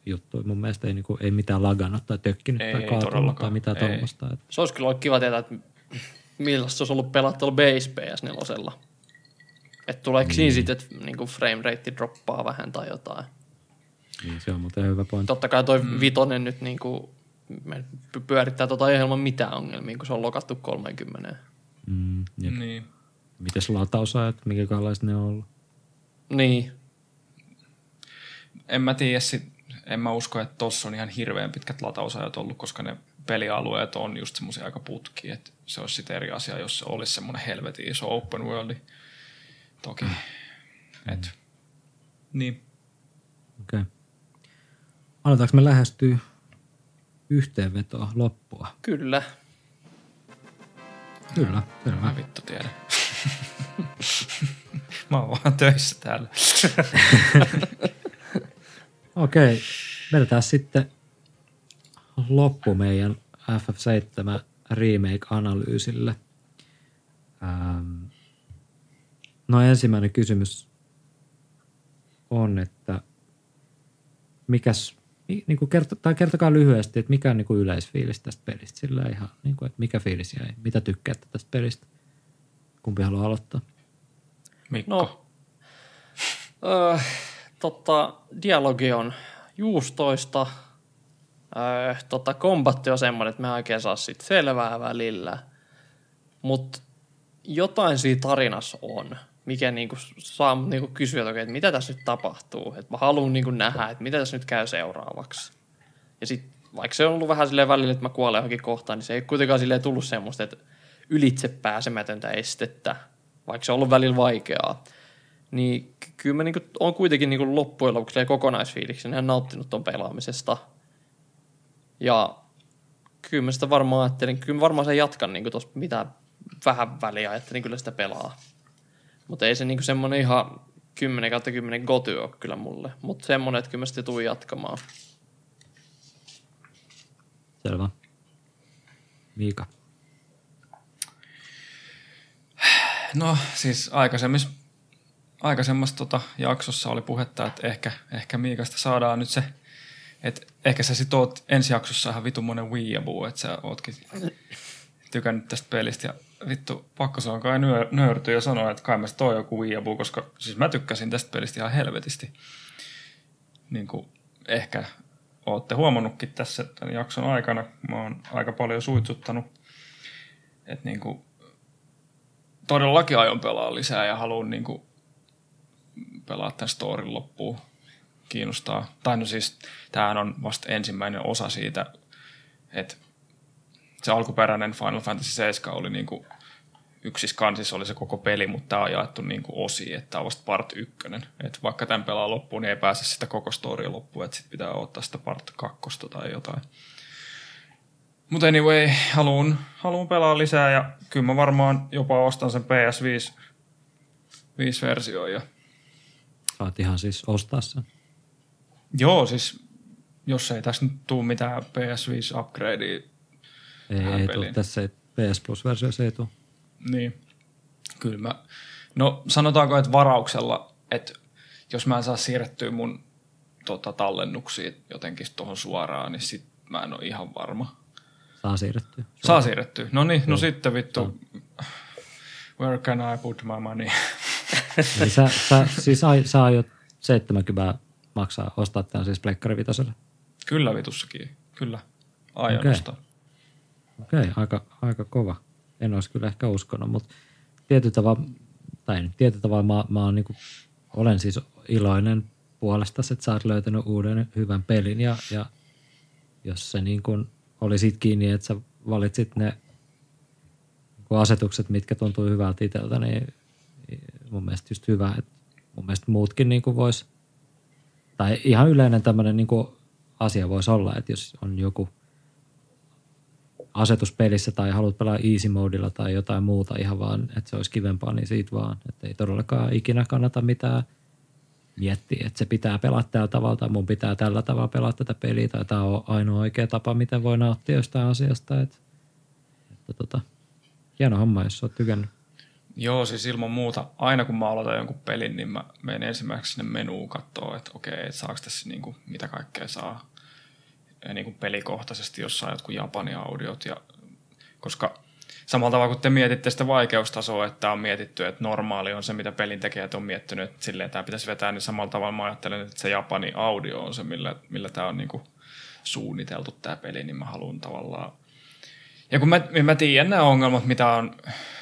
juttu. Mun mielestä ei, niin kuin, ei mitään lagannut tai tökkinyt ei, tai kaatunut tai mitään tuommoista. Se olisi kyllä ollut kiva tietää, että millaista se olisi ollut pelattu base PS4. Että tuleeko niin. siinä sitten, että niin frame rate droppaa vähän tai jotain. Niin, se on muuten hyvä pointti. Totta kai toi mm. vitonen nyt niin kuin me pyörittää tota ilman mitään ongelmia, kun se on lokattu 30. Mm, niin. Mites latausajat, mikä kallaiset ne on ollut? Niin. En mä tiedä, en mä usko, että tossa on ihan hirveän pitkät latausajat ollut, koska ne pelialueet on just semmoisia aika putki, että se olisi sitten eri asia, jos se olisi semmoinen helvetin iso open world. Toki. Mm. Et, niin. Okei. Okay. Aletaanko me lähestyä yhteenvetoa loppua? Kyllä. Kyllä, selvä. Mä vittu tiedän. Mä oon vaan töissä täällä. Okei, vedetään sitten loppu meidän FF7 remake-analyysille. Ähm. No ensimmäinen kysymys on, että mikäs niin kuin kerto, tai kertokaa lyhyesti, että mikä on niin kuin yleisfiilis tästä pelistä. Sillä ihan, niin kuin, että mikä fiilis jäi, mitä tykkäätte tästä pelistä. Kumpi haluaa aloittaa? Mikko. No, öö, totta, dialogi on juustoista. Öö, totta, kombatti on semmoinen, että me oikein saa siitä selvää välillä. Mutta jotain siinä tarinassa on – mikä niinku saa niinku kysyä, että, että mitä tässä nyt tapahtuu. Että mä haluan niinku nähdä, että mitä tässä nyt käy seuraavaksi. Ja sitten vaikka se on ollut vähän silleen välillä, että mä kuolen johonkin kohtaan, niin se ei kuitenkaan silleen tullut semmoista, että ylitse pääsemätöntä estettä, vaikka se on ollut välillä vaikeaa. Niin ky- kyllä mä niinku, on kuitenkin niinku loppujen lopuksi kokonaisfiiliksen ihan nauttinut ton pelaamisesta. Ja kyllä mä sitä varmaan ajattelin, kyllä mä varmaan sen jatkan niinku tossa mitä vähän väliä ajattelin kyllä sitä pelaa. Mutta ei se niinku semmonen ihan 10 kautta 10 goty ole kyllä mulle. Mutta semmonen, että kyllä mä sitä tuun jatkamaan. Selvä. Miika. No siis aikaisemmissa, aikaisemmassa tota jaksossa oli puhetta, että ehkä, ehkä Miikasta saadaan nyt se, että ehkä sä sit oot ensi jaksossa ihan vitu monen weeaboo, että sä ootkin tykännyt tästä pelistä ja vittu, pakko se on kai nyö, nöyrtyä ja sanoa, että kai mä oon joku weeaboo, koska siis mä tykkäsin tästä pelistä ihan helvetisti. Niin kuin ehkä ootte huomannutkin tässä tämän jakson aikana, mä oon aika paljon suitsuttanut, että niin kuin todellakin aion pelaa lisää ja haluan niin kuin pelaa tämän storin loppuun. Kiinnostaa. Tai no siis, tämähän on vasta ensimmäinen osa siitä, että se alkuperäinen Final Fantasy 7 oli niin kuin yksissä kansissa oli se koko peli, mutta tämä on jaettu niin kuin osiin, että tämä on vasta part ykkönen. Että vaikka tämän pelaa loppuun, niin ei pääse sitä koko storya loppuun, että sitten pitää ottaa sitä part kakkosta tai jotain. Mutta anyway, haluan, haluan pelaa lisää ja kyllä mä varmaan jopa ostan sen PS5 5 versio ja Saat ihan siis ostaa sen. Joo, siis jos ei tässä nyt tule mitään PS5 upgradea, Ei, ei tule. Tässä ei, PS Plus-versiossa ei tule. niin kyllä mä... No sanotaanko, että varauksella, että jos mä en saa siirrettyä mun tota, tallennuksia jotenkin tuohon suoraan, niin sit mä en ole ihan varma. Saa siirrettyä. Saa siirrettyä. No niin, no sitten vittu. Where can I put my money? Eli sä, sä, siis ai, sä aiot 70 maksaa ostaa tämän siis Pleikkari Vitoselle. Kyllä vitussakin, kyllä. Aion Okei. ostaa. Okei, aika, aika kova. En olisi kyllä ehkä uskonut, mutta tietyllä tavalla, tai tietyllä tavalla mä, mä oon niinku, olen siis iloinen puolesta, että sä oot löytänyt uuden hyvän pelin ja, ja jos se niin kuin oli sit kiinni, että sä valitsit ne niinku asetukset, mitkä tuntuu hyvältä itseltä, niin mun mielestä just hyvä, että mun mielestä muutkin niin kuin vois, tai ihan yleinen tämmöinen niin kuin asia voisi olla, että jos on joku asetuspelissä tai haluat pelaa easy modilla tai jotain muuta ihan vaan, että se olisi kivempaa, niin siitä vaan. Että ei todellakaan ikinä kannata mitään miettiä, että se pitää pelata tällä tavalla tai mun pitää tällä tavalla pelata tätä peliä tai tämä on ainoa oikea tapa, miten voi nauttia jostain asiasta. Että, että tota, hieno homma, jos oot tykännyt. Joo, siis ilman muuta. Aina kun mä aloitan jonkun pelin, niin mä menen ensimmäiseksi sinne menuun katsoa, että okei, että saako tässä niinku, mitä kaikkea saa. Ja niinku pelikohtaisesti, jos saa jotkut Japanin audiot. Ja, koska samalla tavalla kun te mietitte sitä vaikeustasoa, että on mietitty, että normaali on se, mitä pelin tekijät on miettinyt, että silleen tämä pitäisi vetää, niin samalla tavalla mä ajattelen, että se Japanin audio on se, millä, millä tämä on niinku suunniteltu tämä peli, niin mä haluan tavallaan ja kun mä, mä tiedän nämä ongelmat, mitä on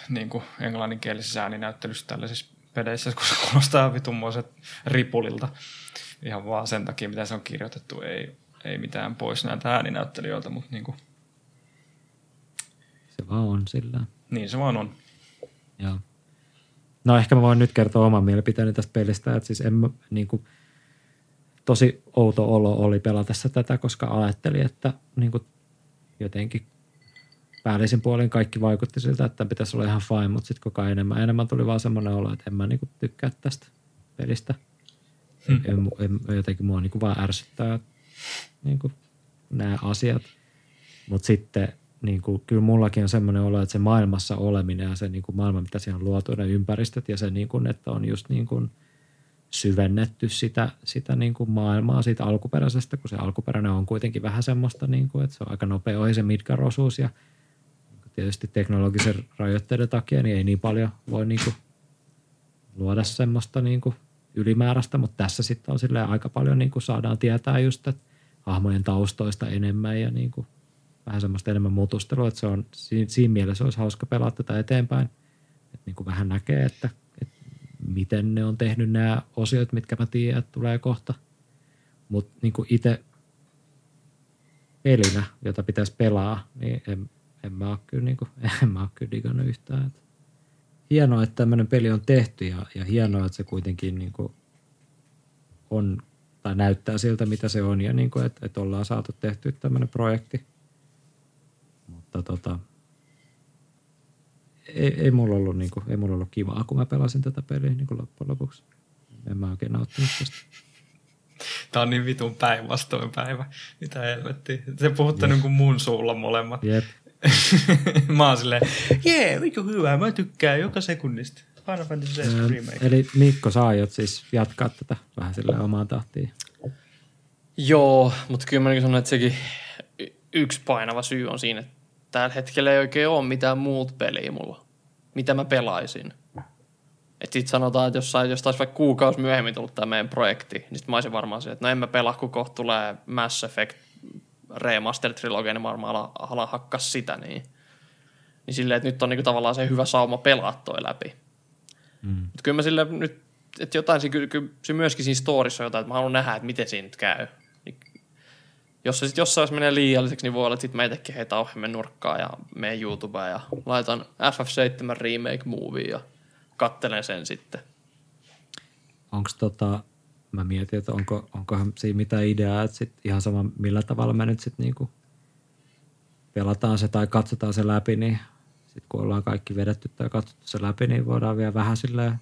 niin kuin englanninkielisessä ääninäyttelyssä tällaisissa peleissä, kun se kuulostaa vitummoiset ripulilta. Ihan vaan sen takia, mitä se on kirjoitettu. Ei, ei mitään pois näiltä ääninäyttelijöiltä, mutta niin, kuin, Se vaan on sillä. niin se vaan on. Joo. No ehkä mä voin nyt kertoa oman mielipiteeni tästä pelistä, että siis en mä, niin kuin, tosi outo olo oli pelatessa tätä, koska ajattelin, että niin kuin, jotenkin päällisin puolin kaikki vaikutti siltä, että pitäisi olla ihan fine, mutta sitten koko ajan enemmän, enemmän tuli vaan semmoinen olo, että en mä niin kuin, tykkää tästä pelistä. Hmm. En, en, jotenkin mua niin kuin, vaan ärsyttää niin kuin, nämä asiat. Mutta sitten niin kuin, kyllä mullakin on semmoinen olo, että se maailmassa oleminen ja se niin kuin maailma, mitä siellä on luotu, ne ympäristöt ja se, niin kuin, että on just niin kuin syvennetty sitä, sitä niin kuin maailmaa siitä alkuperäisestä, kun se alkuperäinen on kuitenkin vähän semmoista, niin kuin, että se on aika nopea ohi se Midgar-osuus ja tietysti teknologisen rajoitteiden takia niin ei niin paljon voi niin kuin luoda semmoista niin kuin ylimääräistä, mutta tässä sitten on silleen aika paljon niin kuin saadaan tietää just, että hahmojen taustoista enemmän ja niin kuin vähän semmoista enemmän mutustelua, että se on, siinä, mielessä olisi hauska pelata tätä eteenpäin, että niin kuin vähän näkee, että, että miten ne on tehnyt nämä osiot, mitkä mä tiedän, että tulee kohta. Mutta niin itse pelinä, jota pitäisi pelaa, niin en, en mä ole kyllä, niin kuin, en mä ole kyllä digannut yhtään. Että hienoa, että tämmöinen peli on tehty ja, ja hienoa, että se kuitenkin niin kuin on tai näyttää siltä, mitä se on ja niin kuin, että, että ollaan saatu tehty tämmöinen projekti. Mutta tota, ei, ei, mulla ollut, niin kuin, ei mulla ollut kivaa, kun mä pelasin tätä peliä niin kuin loppujen lopuksi. En mä oikein nauttinut tästä. Tää on niin vitun päinvastoin päivä. Mitä helvettiä. Se puhutte niin kuin mun suulla molemmat. Jep. mä oon silleen, jee, vittu hyvä, mä tykkään joka sekunnista. Final Fantasy 7 Ö, Remake. Eli Mikko, sä aiot siis jatkaa tätä vähän sillä omaan tahtiin. Joo, mutta kyllä mä niin sanon, että sekin yksi painava syy on siinä, että tällä hetkellä ei oikein ole mitään muut peliä mulla, mitä mä pelaisin. Että sit sanotaan, että jos, sai- jos taisi vaikka kuukausi myöhemmin tullut tämä meidän projekti, niin sit mä olisin varmaan se, että no en mä pelaa, kun kohta tulee Mass Effect Remaster Trilogia, niin varmaan ala, ala hakkas sitä, niin, niin silleen, että nyt on niinku tavallaan se hyvä sauma pelaa toi läpi. Mm. Mutta kyllä mä sille nyt, että jotain, se, kyllä, kyllä se myöskin siinä storissa on jotain, että mä haluan nähdä, että miten siinä nyt käy. Niin, jos se sitten jossain menee liialliseksi, niin voi olla, että sitten mä itsekin heitän ohjelmen nurkkaan ja menen YouTubeen ja laitan FF7 remake movie ja kattelen sen sitten. Onko tota, mä mietin, että onko, onkohan siinä mitään ideaa, että sit ihan sama millä tavalla me nyt sitten niinku pelataan se tai katsotaan se läpi, niin sitten kun ollaan kaikki vedetty tai katsottu se läpi, niin voidaan vielä vähän silleen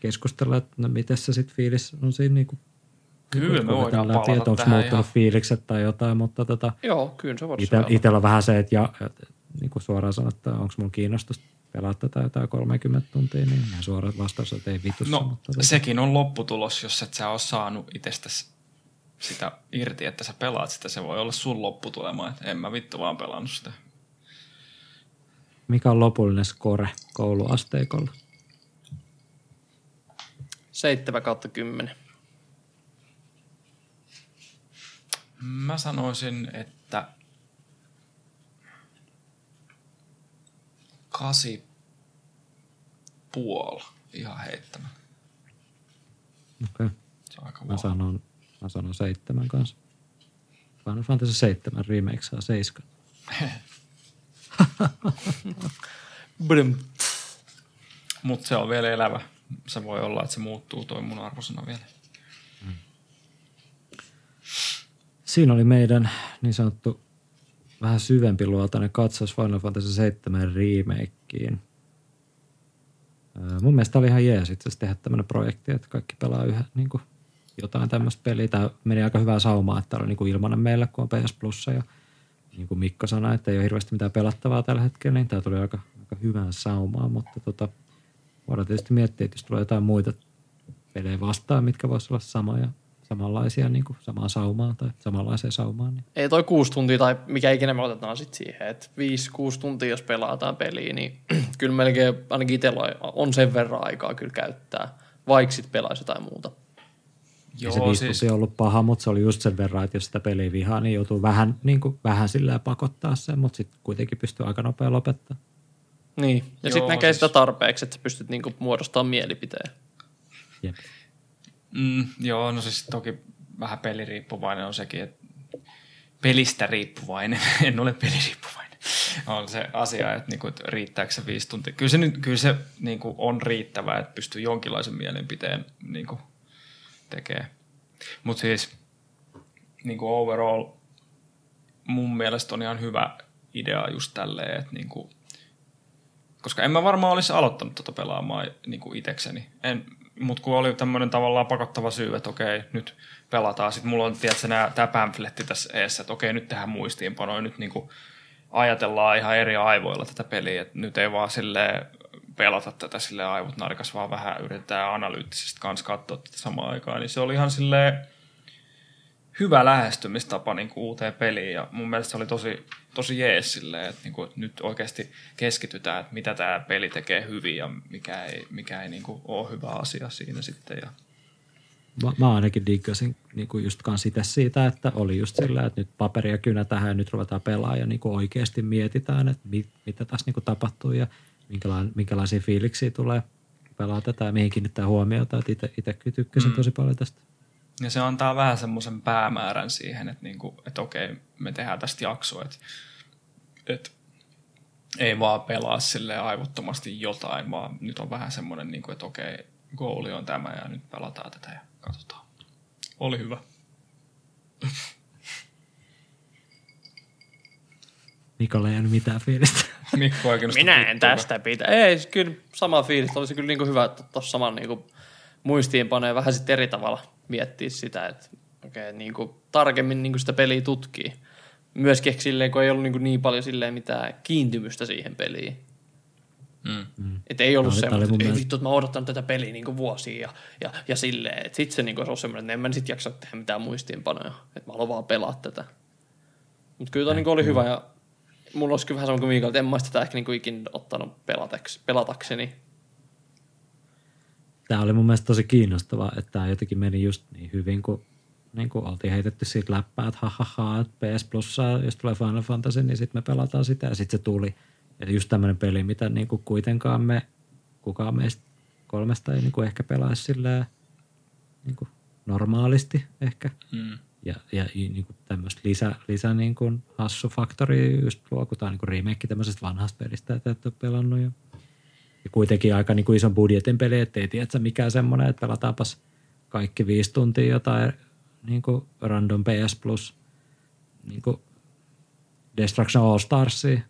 keskustella, että no miten se sitten fiilis on siinä niinku Kyllä me kun voidaan palata että onko muuttunut ihan. fiilikset tai jotain, mutta tota, Joo, kyllä se ite, itellä on vähän se, että ja, et, niin kuin suoraan sanottuna, onko mun kiinnostus pelata tätä jotain 30 tuntia, niin ihan suora vastaus on, että ei vitussa. No mutta tota, sekin on lopputulos, jos et sä ole saanut itsestäsi sitä irti, että sä pelaat sitä. Se voi olla sun lopputulema, että en mä vittu vaan pelannut sitä. mikä on lopullinen score kouluasteikolla? 7 kautta 10. Mä sanoisin, että kasi puoli ihan heittämään. Okei, okay. Se on aika mä sanon, mä sanon seitsemän kanssa. Final Fantasy 7 remake saa 7. Brum. Mutta se on vielä elävä. Se voi olla, että se muuttuu toi mun arvosana vielä. Siinä oli meidän niin sanottu vähän syvempi luotainen katsaus Final Fantasy 7 remakeen. Mun mielestä oli ihan jees itse tehdä tämmöinen projekti, että kaikki pelaa yhä niin kuin jotain tämmöistä peliä. Tämä meni aika hyvää saumaa, että on niin kuin ilmanen meillä, kun on PS Plussa ja niin kuin Mikko sanoi, että ei ole hirveästi mitään pelattavaa tällä hetkellä, niin tämä tuli aika, aika hyvään saumaan, mutta tota, voidaan tietysti miettiä, että jos tulee jotain muita pelejä vastaan, mitkä voisivat olla samoja, samanlaisia, niin kuin samaa saumaa tai samanlaiseen saumaan, niin Ei toi kuusi tuntia tai mikä ikinä me otetaan sitten siihen, että viisi, kuusi tuntia jos pelataan peliä, niin kyllä melkein ainakin itsellä on- sen verran aikaa kyllä käyttää, vaikka sitten pelaisi jotain muuta. Joo, se viisi siis... ollut paha, mutta se oli just sen verran, että jos sitä peliä vihaa, niin joutuu vähän, niin kuin, vähän sillä pakottaa sen, mutta sitten kuitenkin pystyy aika nopea lopettaa. Niin, ja sitten näkee siis- sitä tarpeeksi, että sä pystyt niinku muodostamaan mielipiteen. Jep. Mm, joo, no siis toki vähän peliriippuvainen on sekin, että pelistä riippuvainen, en ole peliriippuvainen, on se asia, että, niinku, että riittääkö se viisi tuntia. Kyllä se, kyllä se niinku, on riittävää, että pystyy jonkinlaisen mielenpiteen niinku, tekemään. Mutta siis niinku overall mun mielestä on ihan hyvä idea just tälleen, että niinku, koska en mä varmaan olisi aloittanut tota pelaamaan niin kuin itekseni. En, mutta kun oli tämmöinen tavallaan pakottava syy, että okei, nyt pelataan. Sitten mulla on, tiedätkö, tämä pamfletti tässä eessä, että okei, nyt tehdään muistiinpanoja, nyt niin kuin ajatellaan ihan eri aivoilla tätä peliä, että nyt ei vaan sille pelata tätä sille aivot narkas, vaan vähän yritetään analyyttisesti kanssa katsoa tätä samaan aikaan. Niin se oli ihan silleen hyvä lähestymistapa niin kuin uuteen peliin ja mun mielestä se oli tosi, tosi jees silleen, että, niin kuin, että nyt oikeasti keskitytään, että mitä tämä peli tekee hyvin ja mikä ei, mikä ei niin kuin, ole hyvä asia siinä sitten. Ja, Mä, mä ainakin diggasin niin kuin just kans itse siitä, että oli just sillä, että nyt paperia kynätään ja nyt ruvetaan pelaamaan ja niin kuin oikeasti mietitään, että mit, mitä tässä niin kuin tapahtuu ja minkälaisia, minkälaisia fiiliksiä tulee pelaa tätä ja mihin kiinnittää huomiota. Että itse, tykkäsin Mm. tosi paljon tästä. Ja se antaa vähän semmoisen päämäärän siihen, että, niin kuin, että okei, me tehdään tästä jaksoa, että, että ei vaan pelaa sille aivottomasti jotain, vaan nyt on vähän semmoinen, niin kuin, että okei, goali on tämä ja nyt pelataan tätä ja katsotaan. Oli hyvä. Mikolla ei jäänyt mitään fiilistä. Mikko ei kiinnosta Minä en tästä pitä. Ei, kyllä sama fiilis. Olisi kyllä niinku hyvä, että tuossa saman niinku muistiinpanoja vähän sitten eri tavalla miettiä sitä, että okei, okay, niinku tarkemmin niinku sitä peliä tutkii. Myöskin silleen, kun ei ollut niinku niin paljon silleen mitään kiintymystä siihen peliin. Mm. Että ei ollut mun että ei mielestä- vittu, että mä oon odottanut tätä peliä niinku vuosia ja, ja, ja silleen. Että sit se niinku olisi ollut semmoinen, että en mä sit jaksa tehdä mitään muistiinpanoja. Että mä haluan vaan pelaa tätä. Mutta kyllä toi niinku oli hyvä ja mulla olisi kyllä vähän sama kuin Miikael, että en mä sitä ehkä niinku ikinä ottanut pelataks, pelatakseni. Tämä oli mun mielestä tosi kiinnostavaa, että tämä jotenkin meni just niin hyvin, kun niin kuin oltiin heitetty siitä läppää, että ha, ha, ha että PS Plus, jos tulee Final Fantasy, niin sitten me pelataan sitä ja sitten se tuli. Ja just tämmöinen peli, mitä niin kuin kuitenkaan me, kukaan meistä kolmesta ei niin kuin ehkä pelaisi silleen niin kuin normaalisti ehkä. Mm. Ja, ja niin kuin tämmöistä lisä, lisä niin kuin hassu faktori just luo, kun tämä on niin kuin remake tämmöisestä vanhasta pelistä, että et ole pelannut. Ja, ja kuitenkin aika niin kuin ison budjetin peli, että ei tiedä mikään semmoinen, että pelataanpas kaikki viisi tuntia jotain niin kuin random PS Plus niin kuin Destruction All Starsia.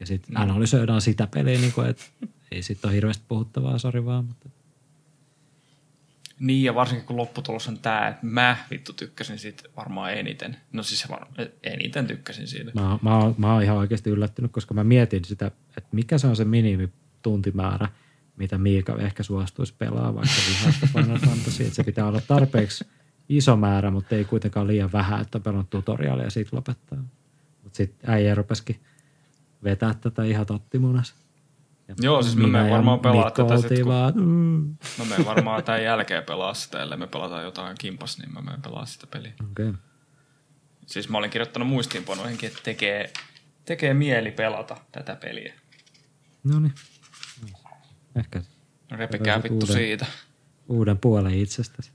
Ja sitten mm. analysoidaan sitä peliä, niin kuin, että ei sitten ole hirveästi puhuttavaa, sori vaan. Mutta Niin, ja varsinkin kun lopputulos on tämä, että mä vittu tykkäsin siitä varmaan eniten. No siis var- eniten tykkäsin siitä. Mä, mä, oon, mä oon ihan oikeasti yllättynyt, koska mä mietin sitä, että mikä se on se minimituntimäärä, mitä Miika ehkä suostuisi pelaa vaikka vihasta Final Fantasy, että se pitää olla tarpeeksi iso määrä, mutta ei kuitenkaan liian vähän, että on pelannut tutoriaalia ja sitten lopettaa. Mutta sitten äijä rupesikin vetää tätä ihan tottimunas. Ja Joo, siis mä minä menen varmaan pelaa tätä sit, oltiin kun- vaan, mm. Mä menen varmaan tämän jälkeen pelaa sitä, ellei me pelataan jotain kimpas, niin mä menen pelaa sitä peliä. Okei. Okay. Siis mä olin kirjoittanut muistiinpanoihinkin, että tekee, tekee mieli pelata tätä peliä. No niin. Ehkä Repikää vittu uuden. siitä. uuden puolen itsestäsi.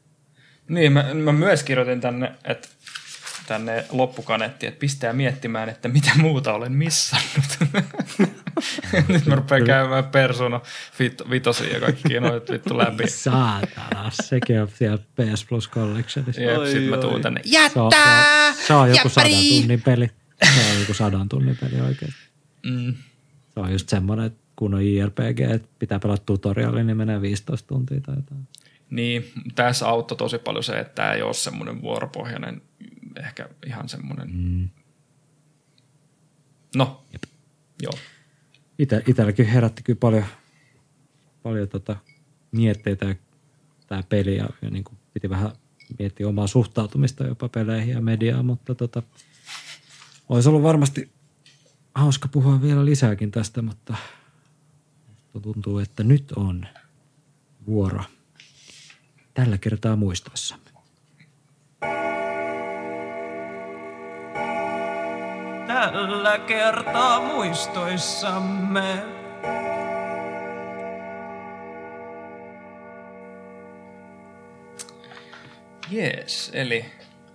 Niin, mä, mä myös kirjoitin tänne, että tänne loppukaneettiin, että pistää miettimään, että mitä muuta olen missannut. Nyt mä rupean käymään persona vit, vitosia ja kaikkia noita vittu läpi. Saatana, sekin on siellä PS Plus Collectionissa. Jep, Oi, sit mä tuun tänne. Se on, se on, se on joku sadan tunnin peli. Se on joku sadan tunnin peli oikein. Mm, Se on just semmoinen, että kun on JRPG, että pitää pelata tutoriali, niin menee 15 tuntia tai jotain. niin, tässä auttoi tosi paljon se, että tämä ei ole semmoinen vuoropohjainen, ehkä ihan semmoinen, Mm. no, joo. Ite, itselläkin herätti kyllä paljon, paljon tota mietteitä tämä peli ja, ja niin kuin piti vähän miettiä omaa suhtautumista jopa peleihin ja mediaan, mutta tota, olisi ollut varmasti hauska puhua vielä lisääkin tästä, mutta tuntuu, että nyt on vuoro tällä kertaa muistoissamme. Tällä kertaa muistoissamme. Jees, eli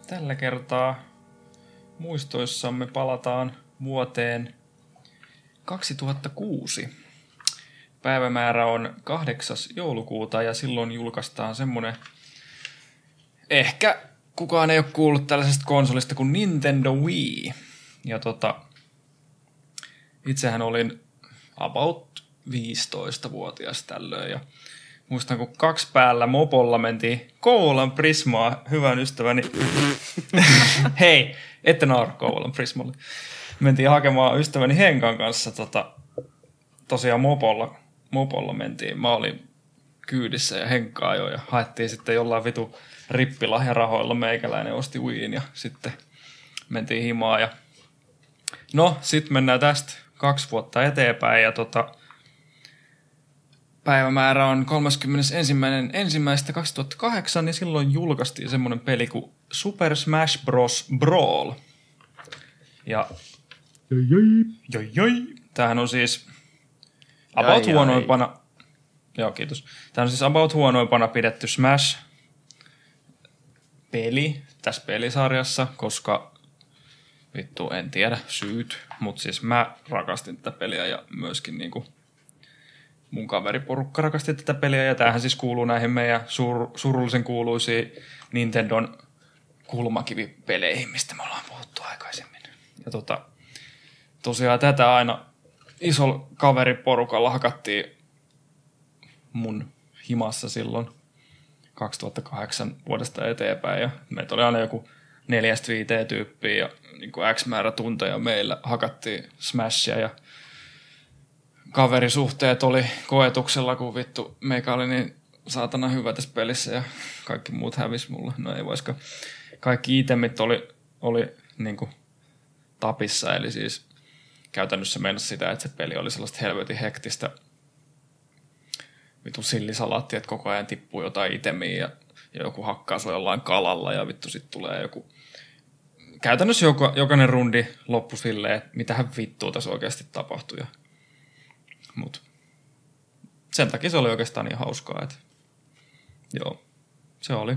tällä kertaa muistoissamme palataan vuoteen 2006. Päivämäärä on 8. joulukuuta ja silloin julkaistaan semmonen, ehkä kukaan ei ole kuullut tällaisesta konsolista kuin Nintendo Wii. Ja tota, itsehän olin about 15-vuotias tällöin ja muistan kun kaksi päällä mopolla mentiin Kouvolan Prismaa, hyvän ystäväni. Hei, ette naura Kouvolan Prismalle. Mentiin hakemaan ystäväni Henkan kanssa tota, tosiaan mopolla, mopolla mentiin. Mä olin kyydissä ja Henkka ajoi ja haettiin sitten jollain vitu rippilahjarahoilla meikäläinen osti Wiin ja sitten mentiin himaan ja no sitten mennään tästä kaksi vuotta eteenpäin ja tota, päivämäärä on 31.1.2008, niin silloin julkaistiin semmoinen peli kuin Super Smash Bros. Brawl. Ja joi, joi. Tämähän on siis about jai. huonoimpana, joo kiitos. Tämä on siis about huonoimpana pidetty Smash peli tässä pelisarjassa, koska vittu, en tiedä syyt, mutta siis mä rakastin tätä peliä ja myöskin niinku mun kaveriporukka rakasti tätä peliä ja tämähän siis kuuluu näihin meidän sur, surullisen kuuluisiin Nintendon kulmakivipeleihin, mistä me ollaan puhuttu aikaisemmin. Ja tota, tosiaan tätä aina isolla kaveriporukalla hakattiin mun himassa silloin 2008 vuodesta eteenpäin ja meitä oli aina joku neljästä viiteen tyyppiä ja niin kuin X määrä tunteja meillä hakattiin Smashia ja kaverisuhteet oli koetuksella, kun vittu meikä oli niin saatana hyvä tässä pelissä ja kaikki muut hävis mulle. No ei voisiko. Kaikki itemit oli, oli niin kuin tapissa, eli siis käytännössä mennessä sitä, että se peli oli sellaista helvetin hektistä vittu sillisalaatti, että koko ajan tippuu jotain itemiä ja, ja joku hakkaa sua jollain kalalla ja vittu sit tulee joku käytännössä joka, jokainen rundi loppu silleen, että mitähän vittua tässä oikeasti tapahtui. Mut sen takia se oli oikeastaan niin hauskaa, että joo, se oli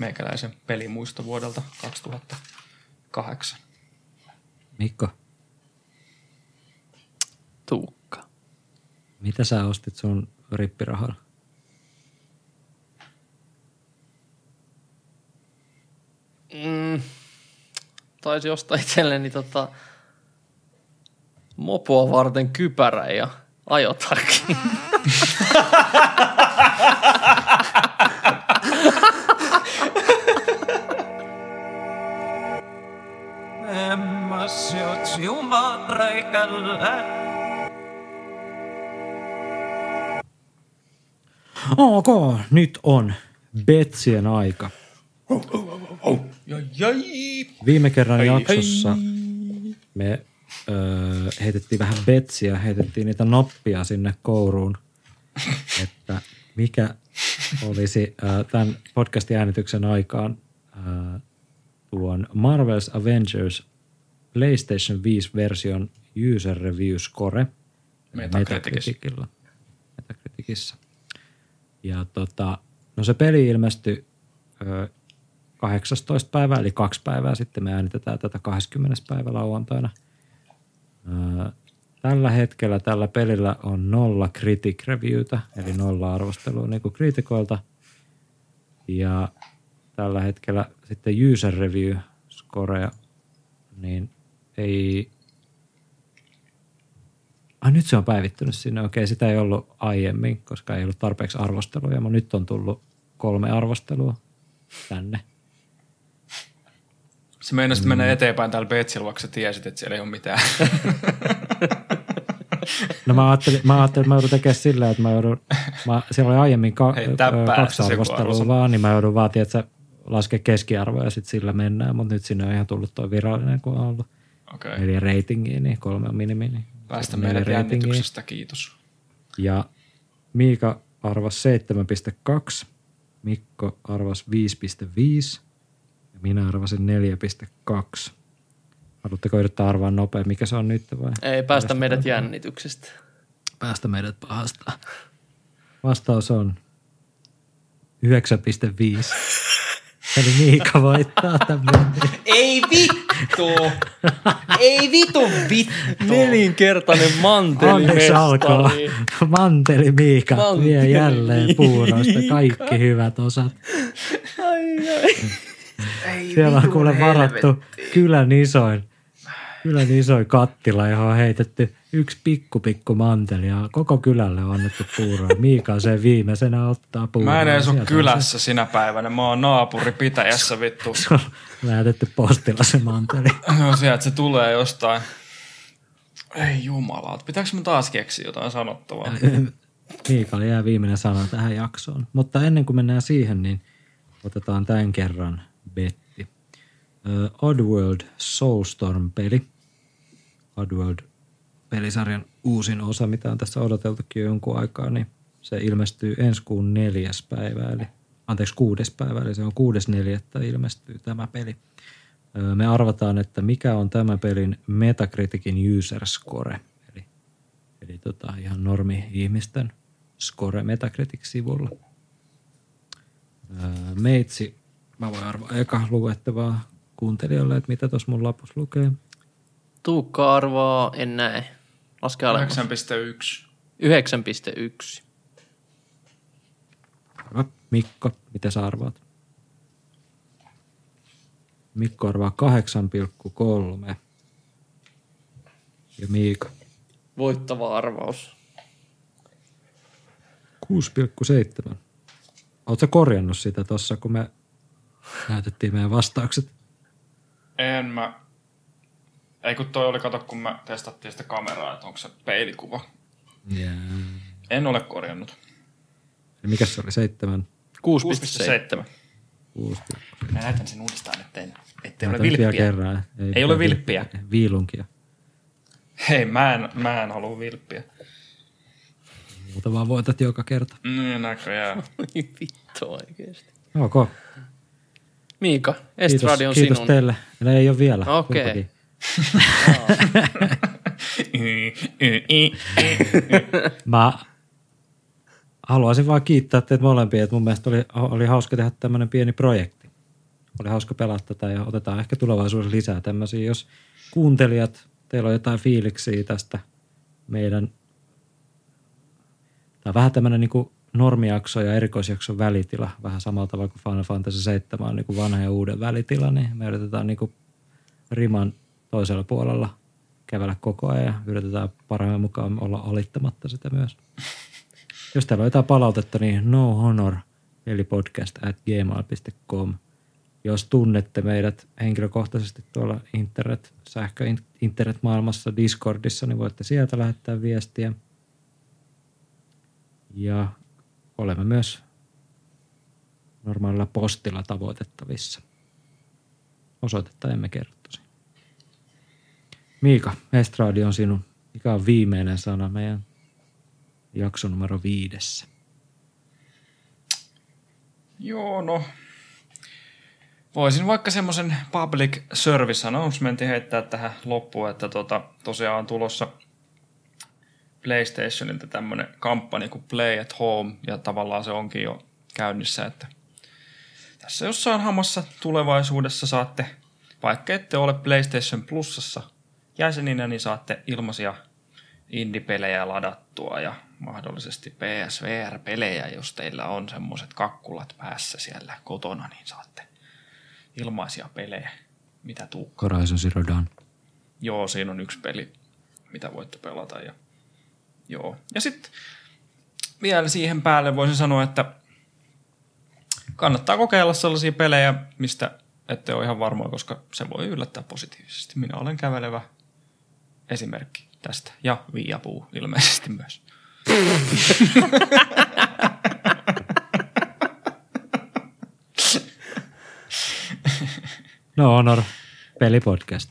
meikäläisen pelimuisto vuodelta 2008. Mikko, Tuukka. mitä sä ostit sun rippirahalla? Mm, taisi ostaa itselleni tota, mopoa varten kypärä ja ajotarkin. Emmas jot jumareikällä. Ok, nyt on Betsien aika. Viime kerran jaksossa me öö, heitettiin vähän betsiä, heitettiin niitä noppia sinne kouruun, että mikä olisi öö, tämän podcastin äänityksen aikaan öö, tuon Marvel's Avengers PlayStation 5-version user review score Metacriticissa. Metacriticilla. Ja tota, no se peli ilmestyi ö, 18. päivä, eli kaksi päivää sitten me äänitetään tätä 20. päivä lauantaina. Ö, Tällä hetkellä tällä pelillä on nolla critic reviewtä, eli nolla arvostelua niin kuin kritikoilta. Ja tällä hetkellä sitten user review scorea, niin ei... Ah, nyt se on päivittynyt sinne. Okei, sitä ei ollut aiemmin, koska ei ollut tarpeeksi arvosteluja, mutta nyt on tullut kolme arvostelua tänne. Se meinasit mennä eteenpäin täällä Betsillä, vaikka sä tiesit, että siellä ei ole mitään. No mä ajattelin, mä ajattelin että mä joudun tekemään sillä, että mä joudun, mä, siellä oli aiemmin ka, Hei, kaksi arvostelua vaan, niin mä joudun vaan, että laskea keskiarvoja ja sitten sillä mennään, mutta nyt sinne on ihan tullut tuo virallinen, kun on ollut okay. neljä ratingia, niin kolme on minimi. Niin päästä meidät jännityksestä, kiitos. Ja Miika arvasi 7,2, Mikko arvasi 5,5 ja minä arvasin 4,2. Haluatteko yrittää arvaa nopea, mikä se on nyt vai? Ei päästä meidät jännityksestä. Päästä meidät pahasta. Vastaus on 9,5. Eli Miika voittaa tämän. Ei vittu! Ei vitu vittu! Nelinkertainen Onneksi alkaa. Manteli Miika Manteli vie jälleen puuroista kaikki hyvät osat. Ai, ai. Siellä on kuule varattu kylän isoin, kylän isoin kattila, johon on heitetty yksi pikku pikku manteli ja koko kylälle on annettu puuroa. Miika sen viimeisenä ottaa puuroa. Mä en edes ole on kylässä sinä päivänä. Mä oon naapuri pitäjässä vittu. Se, se on lähetetty postilla se manteli. No sieltä se tulee jostain. Ei jumala, pitääkö mä taas keksiä jotain sanottavaa? Miikalla jää viimeinen sana tähän jaksoon. Mutta ennen kuin mennään siihen, niin otetaan tämän kerran betti. Uh, Oddworld Soulstorm-peli. Oddworld-pelisarjan uusin osa, mitä on tässä odoteltukin jo jonkun aikaa, niin se ilmestyy ensi kuun neljäs päivä, eli anteeksi kuudes päivä, eli se on kuudes neljättä ilmestyy tämä peli. Me arvataan, että mikä on tämän pelin Metacriticin user score, eli, eli tota ihan normi-ihmisten score Metacritic-sivulla. Meitsi, mä voin arvaa, eka luette vaan kuuntelijoille, että mitä tuossa mun lapussa lukee. Tuukka arvaa, en näe. Laske alemmas. 9,1. 9,1. Arva, Mikko, mitä sä arvaat? Mikko arvaa 8,3. Ja Miika Voittava arvaus. 6,7. Oletko korjannut sitä tuossa, kun me näytettiin meidän vastaukset? En mä... Ei kun toi oli, kato kun mä testattiin sitä kameraa, että onko se peilikuva. Yeah. En ole korjannut. Ja mikä se oli? 7? 6,7. 6. Mä näytän sen uudestaan, ettei, ettei ole Näytän vilppiä. kerran. Ei ole vilppiä. Viilunkia. Hei, mä en, mä en halua vilppiä. Muuta vaan voitat joka kerta. Niin näköjään. Vittu oikeesti. Ok. Miika, Kiitos, Estradi on kiitos sinun. teille. Meillä ei ole vielä. Okei. Kuitenkin. Mä haluaisin vaan kiittää teitä molempia, että mun mielestä oli, oli hauska tehdä tämmöinen pieni projekti. Oli hauska pelata tätä ja otetaan ehkä tulevaisuudessa lisää tämmöisiä. Jos kuuntelijat, teillä on jotain fiiliksiä tästä meidän, tämä on vähän tämmöinen niin kuin normijakso ja erikoisjakson välitila, vähän samalla tavalla kuin Final Fantasy 7 on niin kuin vanha ja uuden välitila, niin me yritetään niin kuin riman toisella puolella kävellä koko ajan ja yritetään parhaamme mukaan olla alittamatta sitä myös. Jos täällä on jotain palautetta, niin no honor, eli podcast at gmail.com. Jos tunnette meidät henkilökohtaisesti tuolla internet, sähkö, in- internetmaailmassa Discordissa, niin voitte sieltä lähettää viestiä. Ja olemme myös normaalilla postilla tavoitettavissa. Osoitetta emme kerro. Miika, Estradi on sinun. Mikä on viimeinen sana meidän jakso numero viidessä? Joo, no. Voisin vaikka semmoisen public service announcementin heittää tähän loppuun, että tota, tosiaan on tulossa PlayStationilta tämmöinen kampanja kuin Play at Home, ja tavallaan se onkin jo käynnissä, että tässä jossain hamassa tulevaisuudessa saatte, vaikka ette ole PlayStation Plusassa jäseninä, niin saatte ilmaisia indie-pelejä ladattua ja mahdollisesti PSVR-pelejä, jos teillä on semmoiset kakkulat päässä siellä kotona, niin saatte ilmaisia pelejä, mitä tuu. Horizon Zero Dawn. Joo, siinä on yksi peli, mitä voitte pelata. Ja, joo. ja sitten vielä siihen päälle voisin sanoa, että kannattaa kokeilla sellaisia pelejä, mistä ette ole ihan varmoja, koska se voi yllättää positiivisesti. Minä olen kävelevä esimerkki tästä. Ja viiapuu ilmeisesti myös. No Honor, pelipodcast.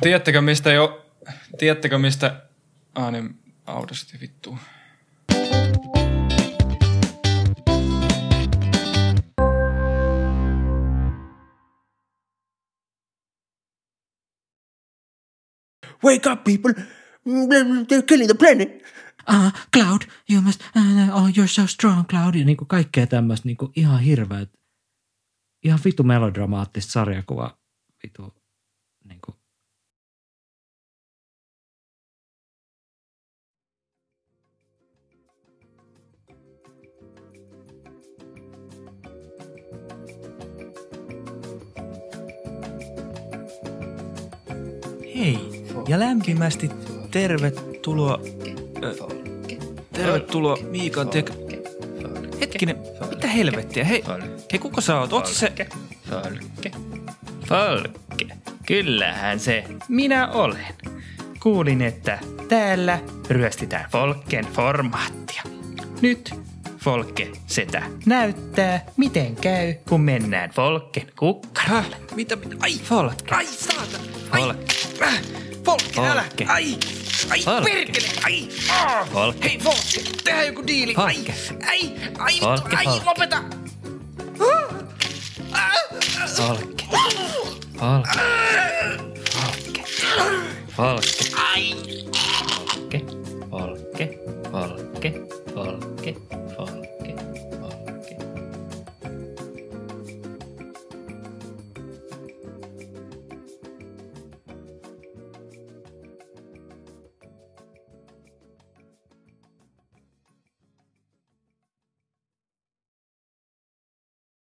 Tiedättekö mistä jo, tiedättekö mistä, ah niin, Audacity vittu. Wake up, people! They're killing the planet! Ah, Cloud, you must, uh, oh, you're so strong, Cloud. Ja niinku kaikkea tämmöistä niinku ihan hirveät, ihan vitu melodramaattista sarjakuva, vitu niinku. Hei, ja lämpimästi tervetuloa... Tervetuloa Miikan tek... Hetkinen, mitä helvettiä? Hei, hei kuka sä oot? Oot se... Folke. Folke. Kyllähän se minä olen. Kuulin, että täällä ryöstitään Folken formaattia. Nyt Folke setä näyttää, miten käy, kun mennään Folken kukkarolle. Mitä? mitä? Ai, Folke. ai saata! Ai, Folke. äh, Folke, älä! Ai! Ai Folke. perkele! Ai! Ah! Folke. Hei Folke, tehdään joku diili! Ai! Folke. Ai! Ai! vittu, Folke, Ai! Folke. Lopeta! Folke. Folke. Folke. Folke. Ai! Folke. Folke. Folke. Folke. Folke.